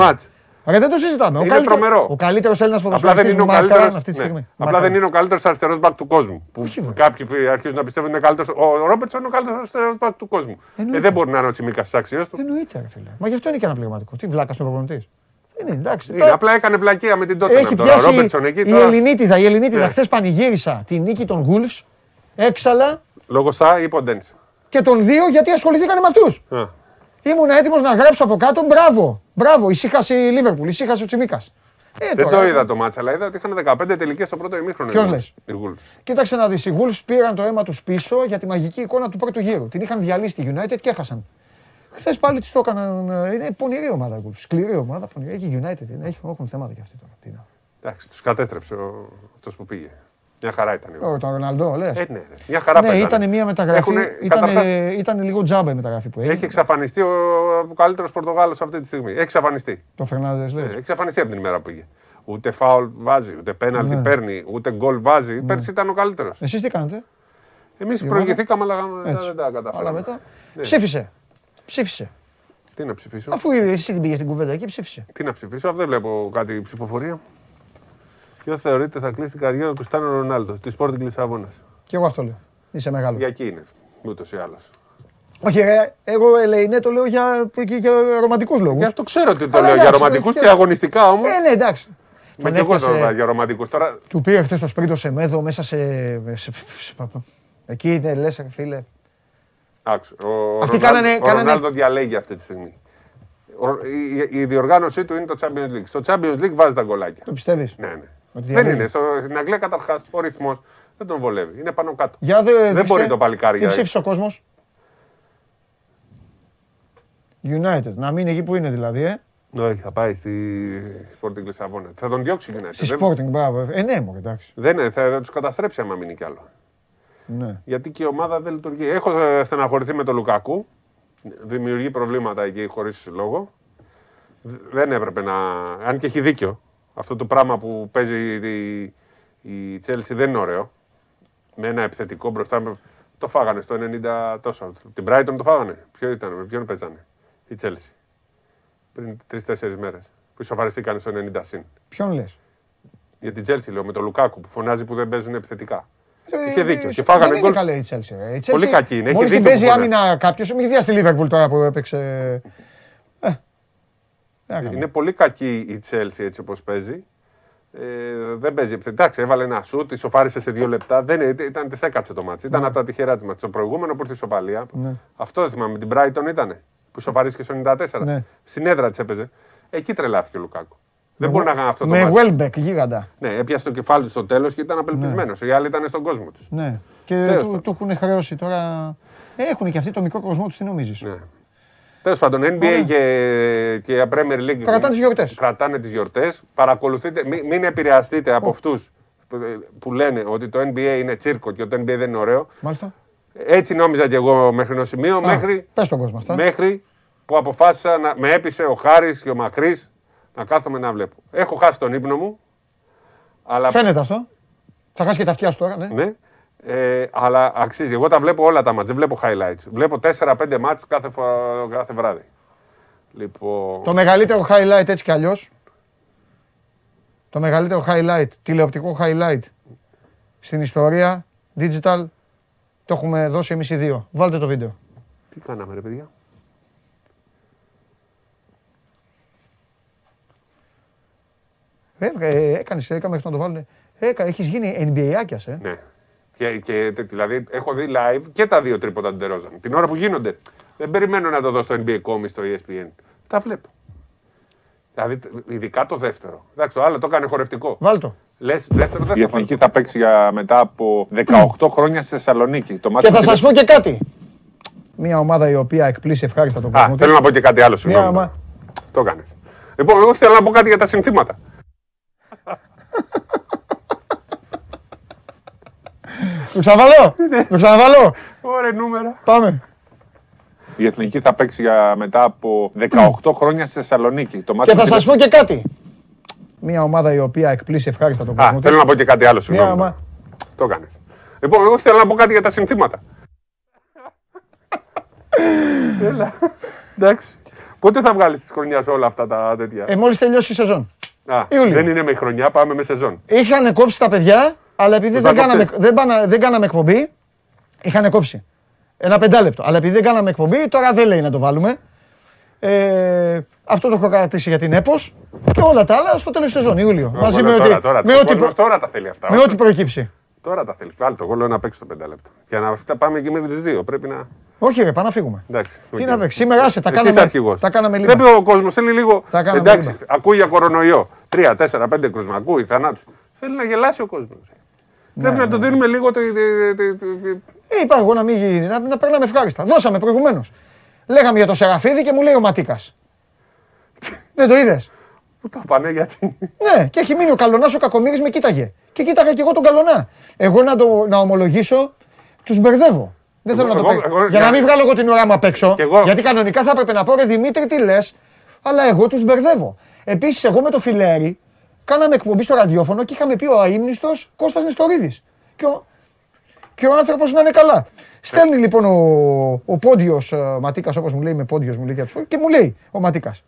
Μάτ. Ρε, δεν το συζητάμε. Ο Είναι καλύτερο- τρομερό. Ο καλύτερος Έλληνας Απλά ποδοσφαιριστής δεν είναι ο μακράν καλύτερο. αυτή τη στιγμή. Απλά δεν είναι ο καλύτερος αριστερός μπακ του κόσμου. Που Όχι, βέβαια. κάποιοι αρχίζουν να πιστεύουν ότι είναι καλύτερο. Ο Ρόμπερτσον είναι ο καλύτερος αριστερός μπακ του κόσμου. Ε, Εννοείται. δεν μπορεί να είναι ο Τσιμίκας τη αξία του. Εννοείται, ρε φίλε. Μα γι' αυτό είναι και ένα πληρωματικό. Τι βλάκας ο προπονητής. Δεν είναι, εντάξει. Είναι, Τώρα απλά έκανε βλακεία με την τότε. Έχει Τώρα ο πιάσει Ρόμπερτσον εκεί η τώρα. Ελληνίτιδα. Η Ελληνίτιδα. Ναι. Χθες πανηγύρισα τη νίκη των Wolves. Έξαλα Λόγω Σα ή Ποντένσε. και των δύο γιατί ασχοληθήκαν με αυτούς. Α. Ήμουν έτοιμος να γράψω από κάτω. Μπράβο, μπράβο. Ησύχασε η Λίβερπουλ, ησύχασε ο Τσιμίκας. Ε, Δεν τώρα, το είδα το μάτσα, αλλά είδα ότι είχαν 15 τελικές στο πρώτο ημίχρονο. Ποιον οι λες; Wolves. Οι Wolves. Κοίταξε να δεις. Οι Wolves πήραν το αίμα τους πίσω για τη μαγική εικόνα του πρώτου γύρου. Την είχαν διαλύσει τη United και έχασαν. Χθες πάλι τη το έκαναν. ε, Είναι πονηρή ομάδα η Wolves. Σκληρή ομάδα. Πονηρή. Έχει United. είναι, Έχει, έχουν θέματα κι αυτοί τώρα. Τι να. Εντάξει, τους κατέστρεψε αυτός που πήγε. Μια χαρά ήταν. η ομάδα. Ω, τον Ροναλντό, λες. Ε, ναι, ρε. Μια χαρά Ναι, παίζανε. ήταν μια μεταγραφή. Έχουνε- Ήταν, καταρχάς, ήταν λίγο τζάμπα η μεταγραφή που έγινε. Έχει εξαφανιστεί ο, ο καλύτερος Πορτογάλος αυτή τη στιγμή. Έχει εξαφανιστεί. Το Φερνάνδε Ε, λε. Έχει εξαφανιστεί από την ημέρα που πήγε. Ούτε φάουλ βάζει, ούτε πέναλτι Ναι. παίρνει, ούτε γκολ βάζει. Πέρσι ήταν ο καλύτερος. Εσείς τι κάνετε; Εμείς προηγηθήκαμε, αλλά μετά Έτσι. δεν τα Αλλά καταφέραμε. μετά. Ναι. Ψήφισε. Ψήφισε. Τι να ψηφίσω; Αφού εσύ την πήγες στην κουβέντα εκεί, ψήφισε. Τι να ψηφίσω, δεν βλέπω κάτι ψηφοφορία. Ποιος θεωρείται θα κλείσει την καριέρα του Κριστιανό Ρονάλντο, της Sporting Λισαβόνας; Και εγώ αυτό λέω. Είσαι μεγάλος. Για εκεί είναι, ούτως ή άλλως. Όχι, ρε, εγώ Ελεηνέ το λέω για, για, για ρομαντικούς λόγους. Γι' αυτό ξέρω ότι το Αλλά λέω για εντάξει, ρομαντικούς και- και αγωνιστικά όμως. Ε, ναι, εντάξει. Μα Τον και εγώ το έπιασε- λέω για ρομαντικούς. Τώρα Του πήρε χθες το σπίτι σε μέδο μέσα σε. σε- σε- Εκεί είναι, λες, φίλε. άκουσε. Ο, Αυτοί Ρονάλ- κάνανε- ο κάνανε- Ρονάλντο διαλέγει αυτή τη στιγμή. Ο- η, η διοργάνωσή του είναι το Champions League. Στο Champions League βάζεις τα γκολάκια. Το πιστεύεις; Ναι, ναι. Ότι Δεν διαλέγει. είναι. Στο, στην Αγγλία καταρχάς ο ρυθμός δεν τον βολεύει. Είναι πάνω κάτω. Για δε, Δεν δείξτε, μπορεί το παλικάρι Τι για- ψήφισε ο κόσμος. United. Να μείνει εκεί που είναι δηλαδή, ε. Όχι, θα πάει στη Sporting Λισαβόνα. Θα τον διώξει η United. Στη Δεν- Sporting, μπράβο. Ε, ναι, μου εντάξει. Δεν είναι, θα, θα τους καταστρέψει άμα μείνει κι άλλο. Ναι. Γιατί και η ομάδα δεν λειτουργεί. Έχω ε, στεναχωρηθεί με τον Λουκακού. Δημιουργεί προβλήματα εκεί χωρίς λόγο. Δ- Δεν έπρεπε να. Αν και έχει δίκιο. Αυτό το πράγμα που παίζει η, η Chelsea δεν είναι ωραίο. Με ένα επιθετικό μπροστά. Το φάγανε στο 90 τόσο. Την Brighton το φάγανε. Ποιο ήταν, με ποιον παίζανε. Η Chelsea; Πριν τρει-τέσσερι μέρες. Που ισοφαριστήκαν στο 90 συν. Ποιον λες; Για την Chelsea λέω με τον Λουκάκου που φωνάζει που δεν παίζουν επιθετικά. Ε, Είχε δίκιο. Και φάγανε δεν είναι γκολ. καλή η Chelsea. ρε. Η Chelsea Πολύ κακή είναι. Έχει Μόλις την δίκιο παίζει που φωνάζει. άμυνα κάποιος, μην δει στη Liverpool τώρα που έπαιξε. Ε. τι να κάνουμε. Είναι πολύ κακή η Chelsea έτσι όπως παίζει. Ε, δεν παίζει επιθετικά. Εντάξει, έβαλε ένα σουτ, ισοφάρισε σε δύο λεπτά. Δεν, είναι- ήταν, της έκατσε το μάτι. Ήταν από τα τυχερά της μάτς. Το προηγούμενο που ήρθε η ισοπαλία. Ναι. Αυτό δεν θυμάμαι. Την Brighton ήταν. Που ισοφαρίστηκε στο 94. Ναι. Στην έδρα της έπαιζε. Εκεί τρελάθηκε ο Λουκάκου. Δεν μπορεί να κάνει αυτό το Με μάτι. Welbeck γίγαντα. Ναι, έπιασε το κεφάλι του στο τέλος και ήταν απελπισμένος. Οι άλλοι ήταν στον κόσμο τους. Ναι. Και Τέλος του, πάντων. του έχουν χρέωση τώρα. Έχουν και αυτοί το μικρό κοσμό τους, τι νομίζεις; Ναι. Τέλος πάντων, NBA Ωραία. και, και Premier League. Κρατάνε τις γιορτές. Κρατάνε τις γιορτές. Παρακολουθείτε, μην, μην επηρεαστείτε από αυτούς που λένε ότι το NBA είναι τσίρκο και ότι το NBA δεν είναι ωραίο. Μάλιστα. Έτσι νόμιζα και εγώ μέχρι ενός σημείου. Μέχρι, Πες τον κόσμο αυτά. μέχρι που αποφάσισα να με έπεισε ο Χάρης και ο Μακρύς να κάθομαι να βλέπω. Έχω χάσει τον ύπνο μου. Αλλά, Φαίνεται αυτό. Θα χάσει και τα αυτιά σου τώρα, ναι. ναι, ε, αλλά αξίζει. Εγώ τα βλέπω όλα τα μάτς, δεν βλέπω highlights. Βλέπω 4-5 μάτς κάθε, φο- κάθε βράδυ. Λοιπόν, Το μεγαλύτερο highlight έτσι κι αλλιώς. Το μεγαλύτερο highlight, τηλεοπτικό highlight στην ιστορία, digital, το έχουμε δώσει εμείς οι δύο. Βάλτε το βίντεο. τι κάναμε ρε παιδιά; Ε, ε, έκανες, έκαμε μέχρι να το βάλουν. Έκα, έχεις γίνει NBA άκιας, ε. Ναι. Και, και, τε- δηλαδή έχω δει live και τα δύο τρίποτα του Ντερόζαν. Την ώρα που γίνονται. Δεν περιμένω να το δω στο NBA.com ή στο E ESPN. Τα βλέπω. Δηλαδή, τ- ειδικά το δεύτερο. Εντάξει, το άλλο το έκανε χορευτικό. Βάλ το. Λες, δεύτερο δεν Η Εθνική θα παίξει για μετά από 18 χρόνια στη Θεσσαλονίκη. Το μάτι Και θα με τη- σας πω και κάτι. Μια ομάδα η οποία εκπλήσει ευχάριστα τον Α, κόσμο. θέλω της. να πω και κάτι άλλο. Συγγνώμη. ομα- Το έκανε. Λοιπόν, εγώ θέλω να πω κάτι για τα συνθήματα. *laughs* Το ξαναβαλώ. Το ξαναβαλώ. Ωραία νούμερα. Πάμε. Η Εθνική θα παίξει για μετά από 18 χρόνια στη Θεσσαλονίκη. Το μάτι Και με θα τη- σα πω και κάτι. Μια ομάδα η οποία εκπλήσει ευχάριστα τον Α, κόσμο. θέλω της. να πω και κάτι άλλο. Μια Συγγνώμη. ομάδα. Το έκανε. Λοιπόν, εγώ θέλω να πω κάτι για τα συνθήματα. *laughs* Έλα. Εντάξει. Πότε θα βγάλεις της χρονιάς όλα αυτά τα τέτοια; Ε, Μόλις τελειώσει η σεζόν. Α, Ιούλιο. δεν είναι με χρονιά, πάμε με σεζόν. Είχαν κόψει τα παιδιά, αλλά επειδή Τους δεν τα κάναμε, κόψες. δεν, πάνα- δεν κάναμε εκπομπή, είχαν κόψει. Ένα πεντάλεπτο. Αλλά επειδή δεν κάναμε εκπομπή, τώρα δεν λέει να το βάλουμε. Ε, αυτό το έχω κρατήσει για την ΕΠΟΣ και όλα τα άλλα στο τέλος της σεζόν, Ιούλιο. Μαζί Εγώ με λέω ό,τι, τώρα, τώρα, με ο ό,τι, κόσμος προ- τώρα τα θέλει αυτά. με ό,τι προκύψει. Τώρα τα θέλεις. Βάλτε το. Εγώ λέω να παίξει το πεντάλεπτο. Για να αυτά πάμε και μέχρι τις δύο. Πρέπει να. Όχι, ρε, πάμε να φύγουμε. Εντάξει. Τι οκ. να παίξεις; Σήμερα άσε, τα Εσύ κάναμε, είσαι αρχηγός. τα κάναμε λίγο. Πρέπει ο κόσμος θέλει λίγο. Τα κάναμε Εντάξει, λίγο. ακούει για κορονοϊό. Τρία, τέσσερα, πέντε κρούσμα. Ακούει θανάτους. Θέλει να γελάσει ο κόσμος. Ναι, Πρέπει να του δίνουμε λίγο το. το- το- το- το- Ε, είπα εγώ να μην γίνει, να, να περνάμε ευχάριστα. Δώσαμε προηγουμένως. Λέγαμε για το Σεραφίδη και μου λέει ο Ματίκας. δεν το είδες; Πού το πάνε, γιατί; Ναι, και έχει μείνει ο Καλονάς ο Κακομοίρης με κοίταγε. Και κοίταγα και εγώ τον Καλονά. Εγώ να, το, να ομολογήσω, τους μπερδεύω. Δεν θέλω Εγώ- να το εγώ- πω. εγώ- Για να μην βγάλω εγώ την ουρά μου απ' έξω. Κι εγώ. Γιατί κανονικά θα έπρεπε να πω ρε Δημήτρη, τι λες; Αλλά εγώ τους μπερδεύω. Επίσης, εγώ με το φιλέρι κάναμε εκπομπή στο ραδιόφωνο και είχαμε πει ο αείμνηστος Κώστας Νεστορίδης. Και ο, και ο άνθρωπος να είναι καλά. Στέλνει λοιπόν ο, ο πόντιος Ματίκας, όπως μου λέει, με πόντιος μου λέει για τους- και μου λέει ο Ματίκας.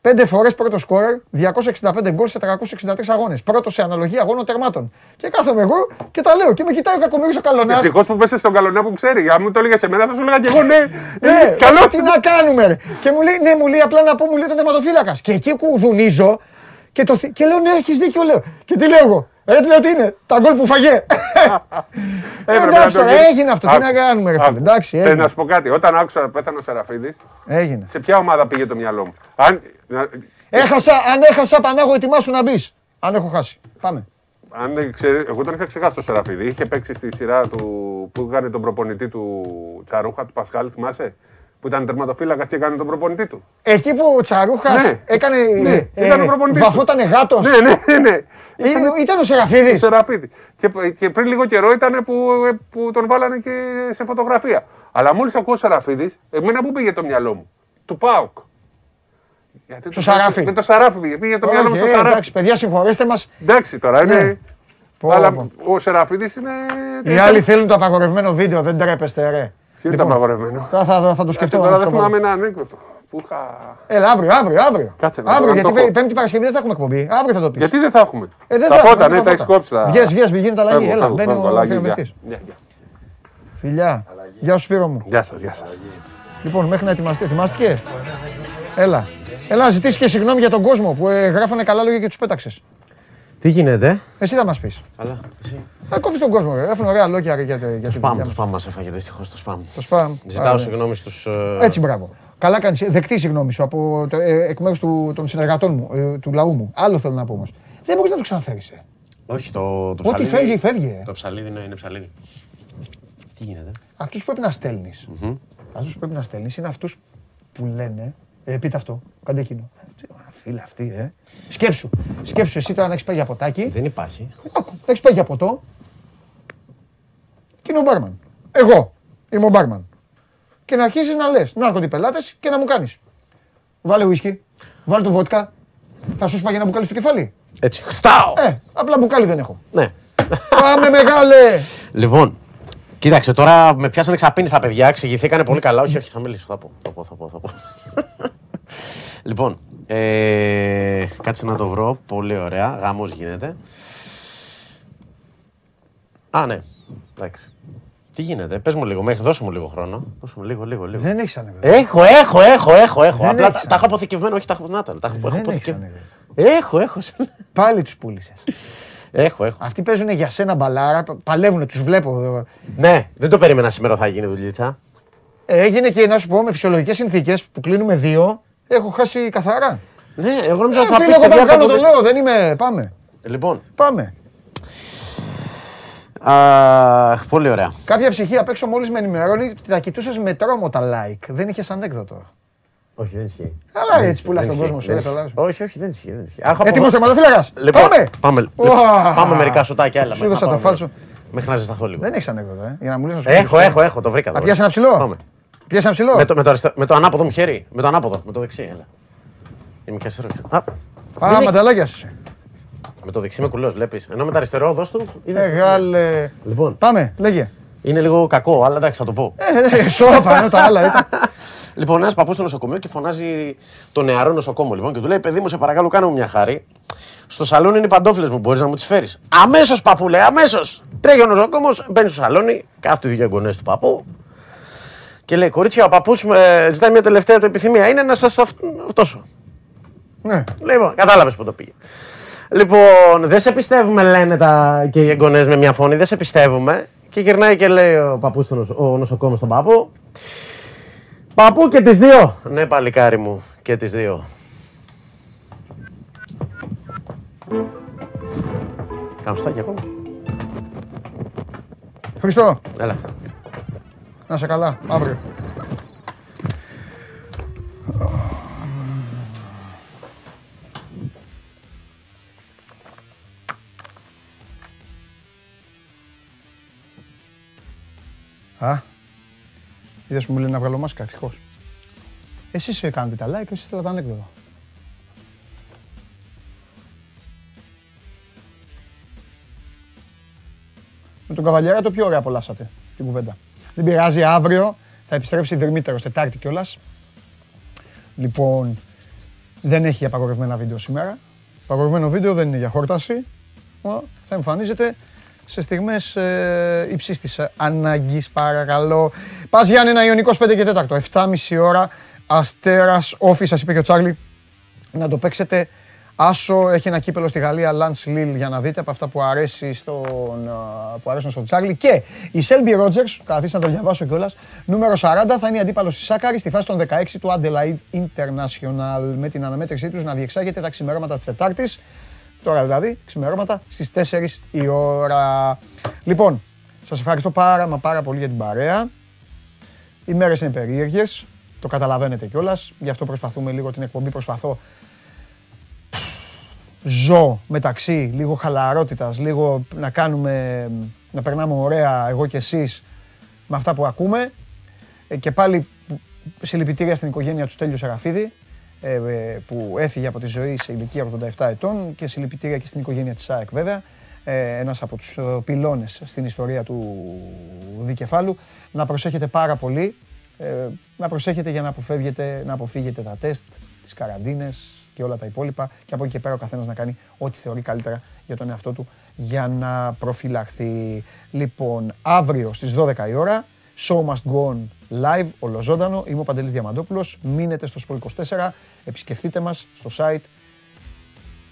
Πέντε φορές πρώτο σκόρερ, 265 γκολ σε 363 αγώνες. Πρώτο σε αναλογία αγώνων τερμάτων. Και κάθομαι εγώ και τα λέω. Και με κοιτάει ο Κακομοίρης ο Καλονάς. Ευτυχώς που πέσε στον καλονά που ξέρει. Αν μου το έλεγε σε μένα, θα σου έλεγα και εγώ ναι. Ναι, Καλός. τι να κάνουμε. Ρε. Και μου λέει, ναι, μου λέει απλά να πω, μου λέει το τερματοφύλακας. Και εκεί κουδουνίζω και, το, θυ- και λέω, ναι, έχεις δίκιο, λέω. Και τι λέω εγώ; Ε, τι λέω, τι είναι, τα γκολ που φαγέ. Ε, *laughs* Έπρεπε εντάξει, να το τώρα, γίνει. έγινε αυτό. Τι Άκου, να κάνουμε, ρε άκου. φίλε. Εντάξει, Θες έγινε. να σου πω κάτι. Όταν άκουσα πέθανε ο Σεραφίδης, έγινε. σε ποια ομάδα πήγε το μυαλό μου; Αν, να- Έχασα, αν έχασα, Πανάγο, ετοιμάσου να μπεις. Αν έχω χάσει. Πάμε. αν δεν ξέρει- εγώ τον είχα ξεχάσει το Σεραφίδη. Είχε παίξει στη σειρά του που έκανε τον προπονητή του Τσαρούχα, του Πασχάλ, θυμάσαι; Που ήταν τερματοφύλακας και έκανε τον προπονητή του. Εκεί που ο Τσαρούχας Ναι. έκανε. Ναι, ε, ήταν ο προπονητής του. βαφότανε γάτος. Ναι, ναι, ναι. ναι. Ήταν ο Το Σεραφίδη. Σεραφίδης. Και, και πριν λίγο καιρό ήταν που, που τον βάλανε και σε φωτογραφία. Αλλά μόλις ακούω Σεραφίδης, εμένα πού πήγε το μυαλό μου; Του Πάουκ. Γιατί Στο το- Σαράφι. Με το Σαράφι πήγε. Πήγε το μυαλό μου στο Σαράφι. Εντάξει, παιδιά, συγχωρέστε μας. Εντάξει τώρα είναι. Ναι. Πω, Αλλά πω. ο Σεραφίδης είναι. Οι άλλοι θέλουν το απαγορευμένο βίντεο, δεν τρέπεστε, ρε. Ποιο είναι το απαγορευμένο; Θα, θα, θα το Κάτσε, σκεφτώ. Τώρα να δεν το βάλω. θυμάμαι ένα ανέκδοτο. Που είχα... Έλα, αύριο, αύριο, αύριο. Κάτσε να αύριο, το- να γιατί το έχω. Πέμπτη Πέμπτη Παρασκευή δεν θα έχουμε εκπομπή. Αύριο θα το πεις. Γιατί δεν θα έχουμε; Ε, δεν τα θα φώτα, έχουμε, ναι, τα τα έχεις φώτα. κόψει. τα- Βγες, βγες, μη γίνεται αλλαγή. Φεύγω, Έλα, φεύγω, μπαίνει φεύγω, ο αλλαγή, θεομετής. γεια. Γεια, γεια. Φιλιά. Γεια σου Σπύρο μου. Γεια σας, γεια σας. Λοιπόν, μέχρι να ετοιμαστεί. Ετοιμάστηκε; Έλα. Έλα, να ζητήσεις και συγγνώμη για τον κόσμο που ε, γράφανε καλά λόγια και τους πέταξες. Τι γίνεται, Εσύ θα μας πεις. Καλά, εσύ. Θα κόβει τον κόσμο, ρε. Γράφουν ωραία λόγια ρε, για, για, για Το τη spam, δουλειά το μας. spam μας έφαγε δυστυχώς το spam. Το spam. Ζητάω Άρα, συγγνώμη στους... ε, Έτσι, μπράβο. Καλά κάνεις. Δεκτή συγγνώμη σου από, το, ε, εκ μέρους των συνεργατών μου, ε, του λαού μου. Άλλο θέλω να πω όμως. Δεν μπορείς να το ξαναφέρεις. Ε. Όχι, το, το Ό,τι ψαλίδι... φεύγει, φεύγει. ε. Το ψαλίδι ναι, είναι ψαλίδι. Τι γίνεται; Αυτούς που πρέπει να στέλνεις. Αυτούς που πρέπει να στέλνεις είναι αυτούς που λένε. Ε, πείτε αυτό. Κάντε εκείνο. Φίλε αυτή, ε. Σκέψου. Σκέψου εσύ τώρα να έχεις πάει για ποτάκι. Δεν υπάρχει. Άκου, έχεις πάει για ποτό. Και είναι ο μπάρμαν. Εγώ είμαι ο μπάρμαν. Και να αρχίσεις να λες: Να έρχονται οι πελάτες και να μου κάνεις. Βάλε ουίσκι, βάλε το βότκα. Θα σου σπάγει ένα μπουκάλι στο κεφάλι. Έτσι, χτάω! Ε, απλά μπουκάλι δεν έχω. Ναι. Πάμε μεγάλε! Λοιπόν, κοίταξε, τώρα με πιάσανε ξαπίνη στα παιδιά, εξηγηθήκανε πολύ καλά. Όχι, όχι, θα μιλήσω, θα πω, θα πω, θα πω. Θα πω. Λοιπόν, ε, κάτσε να το βρω, πολύ ωραία, γάμος γίνεται. Α, ναι, εντάξει. Τι γίνεται, πες μου λίγο, μέχρι, δώσε μου λίγο χρόνο. Δώσε μου λίγο, λίγο, λίγο. Δεν έχεις ανεβεί. Έχω, έχω, έχω, έχω, έχω. Δεν Απλά έχεις τα, τα έχω αποθηκευμένο, όχι τα έχω, να τα, τα έχω, έχω Δεν έχεις αποθηκευμένο. ανεβεί. Έχω, έχω. Πάλι τους πούλησες. Έχω, έχω. Αυτοί παίζουν για σένα μπαλάρα, παλεύουν, τους βλέπω εδώ. Ναι, δεν το περίμενα σήμερα θα γίνει δουλίτσα. Ε, Έγινε και να σου πω με φυσιολογικές συνθήκες που κλείνουμε δύο, έχω χάσει καθαρά. Ναι, εγώ νόμιζα Ε, ότι θα φίλε, πεις εγώ παιδιά όταν κάνω από το το- λέω, δεν είμαι. Πάμε. Λοιπόν, Πάμε. αχ, πολύ ωραία. Κάποια ψυχή απ' έξω μόλις με ενημερώνει ότι τα κοιτούσες με τρόμο τα like. Δεν είχες ανέκδοτο. Όχι, δεν ισχύει. Αλλά Δεν έτσι πουλάς δεν τον ισχύει, κόσμο σου. δεν ρε, ισχύει. καλά σου. Όχι, όχι, δεν ισχύει. Δεν ισχύει. Αχ, από- Έτοιμος τερματοφύλακα. Λοιπόν, Πάμε. πάμε. Ουα. Πάμε μερικά σωτάκια, έλα. Σου μέχρι έδωσα να το πάμε. φάλσο. Μέχρι να ζεσταθώ λίγο. Δεν έχεις ανέκδοτο, ε. Για να μου λες να σου Έχω, πω. έχω, έχω, το βρήκα. Θα το πιάσει ένα βρήκα. ψηλό. Πάμε. Πιάσει ένα ψηλό. Με το, με, το αριστε- με το ανάποδο μου χέρι. Με το ανάποδο, με το δεξί, έλα. Είμαι και αριστερός. Α, Α, μανταλάκια σου. με το δεξί με κουλός, βλέπεις. Ενώ με το αριστερό, δώσ' του. είναι- Μεγάλε. Λοιπόν, Πάμε, λέγε. είναι λίγο κακό, αλλά εντάξει, θα το πω. Ε, ε, Σώπα, ενώ τα άλλα ήταν. *laughs* Λοιπόν, ένας παππούς στο νοσοκομείο και φωνάζει το νεαρό νοσοκόμο λοιπόν και του λέει: Παιδί μου, σε παρακαλώ, κάνε μου μια χάρη. Στο σαλόνι είναι οι παντόφλε μου, μπορείς να μου τις φέρεις. Αμέσως, παππού, λέει, αμέσως. Τρέχει ο νοσοκόμος, μπαίνει στο σαλόνι, κάθονται οι δύο γονέ του παππού και λέει: Κορίτσια, ο παππούς ζητάει μια τελευταία του επιθυμία. Είναι να σας αυτόσω. Ναι. Λοιπόν, κατάλαβες που το πήγε. Λοιπόν, δεν σε πιστεύουμε, λένε τα και οι εγγονές με μια φωνή, δεν σε πιστεύουμε. Και γυρνάει και λέει ο παππούς, ο νοσοκόμος στον παππού. Παππού και τις δύο. Ναι, παλικάρι μου, και τις δύο. Κάνω στάκι ακόμα. Χριστό, Έλα. Να σε καλά. Αύριο. Α, είδες που μου λένε να βγάλω μάσκα, ευτυχώς. Εσείς ε, κάνετε τα like, εσείς θέλατε ανέκδοτο. Με τον Καβαλιέρα το πιο ωραία απολαύσατε την κουβέντα. Δεν πειράζει, αύριο θα επιστρέψει Δερμήτερο, Τετάρτη κιόλας. Λοιπόν, δεν έχει απαγορευμένα βίντεο σήμερα. Απαγορευμένο βίντεο δεν είναι για χόρταση. Ω, Θα εμφανίζεται σε στιγμές ε, υψής της ε, ανάγκης, παρακαλώ. Πας Γιάννη, ένα Ιωνικός 5 και 4, 7.30 ώρα, Αστέρας, όφη, σας είπε και ο Τσάρλι, να το παίξετε. Άσο έχει ένα κύπελο στη Γαλλία, Lance Lille, για να δείτε από αυτά που, αρέσει στον, α, που αρέσουν στον Τσάρλι. Και η Selby Rogers, καθίστε να το διαβάσω κιόλας, νούμερο 40, θα είναι η αντίπαλος της Σάκαρη στη φάση των 16 του Adelaide International. Με την αναμέτρησή τους να διεξάγεται τα ξημερώματα της Τετάρτης. Τώρα δηλαδή, ξημερώματα στις 4 η ώρα. Λοιπόν, σας ευχαριστώ πάρα μα πάρα πολύ για την παρέα. Οι μέρες είναι περίεργες, το καταλαβαίνετε κιόλας. Γι' αυτό προσπαθούμε λίγο την εκπομπή, προσπαθώ ζω μεταξύ λίγο χαλαρότητας, λίγο να κάνουμε, να περνάμε ωραία εγώ και εσείς με αυτά που ακούμε. Ε, και πάλι συλληπιτήρια στην οικογένεια του Στέλιου Σεραφίδη ε, ε, που έφυγε από τη ζωή σε ηλικία 87 ετών και συλληπιτήρια και στην οικογένεια της ΑΕΚ βέβαια. Ε, ένας από τους ε, πυλώνες στην ιστορία του δικεφάλου. Να προσέχετε πάρα πολύ. Ε, να προσέχετε για να αποφεύγετε, να αποφύγετε τα τεστ, τις καραντίνες και όλα τα υπόλοιπα και από εκεί και πέρα ο καθένας να κάνει ό,τι θεωρεί καλύτερα για τον εαυτό του για να προφυλαχθεί. Λοιπόν, αύριο στις 12 η ώρα, Show Must Go On live, ολοζώντανο. Είμαι ο Παντελής Διαμαντόπουλος. Μείνετε στο Sport 24, επισκεφτείτε μας στο site,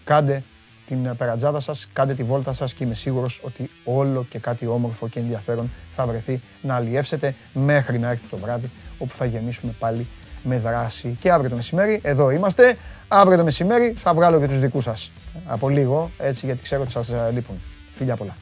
κάντε την περατζάδα σας, κάντε τη βόλτα σας και είμαι σίγουρος ότι όλο και κάτι όμορφο και ενδιαφέρον θα βρεθεί να αλλιεύσετε μέχρι να έρθει το βράδυ όπου θα γεμίσουμε πάλι με δράση. Και αύριο το μεσημέρι, εδώ είμαστε. Αύριο το μεσημέρι θα βγάλω και τους δικούς σας από λίγο, έτσι γιατί ξέρω ότι σας ε, λείπουν. Φιλιά πολλά.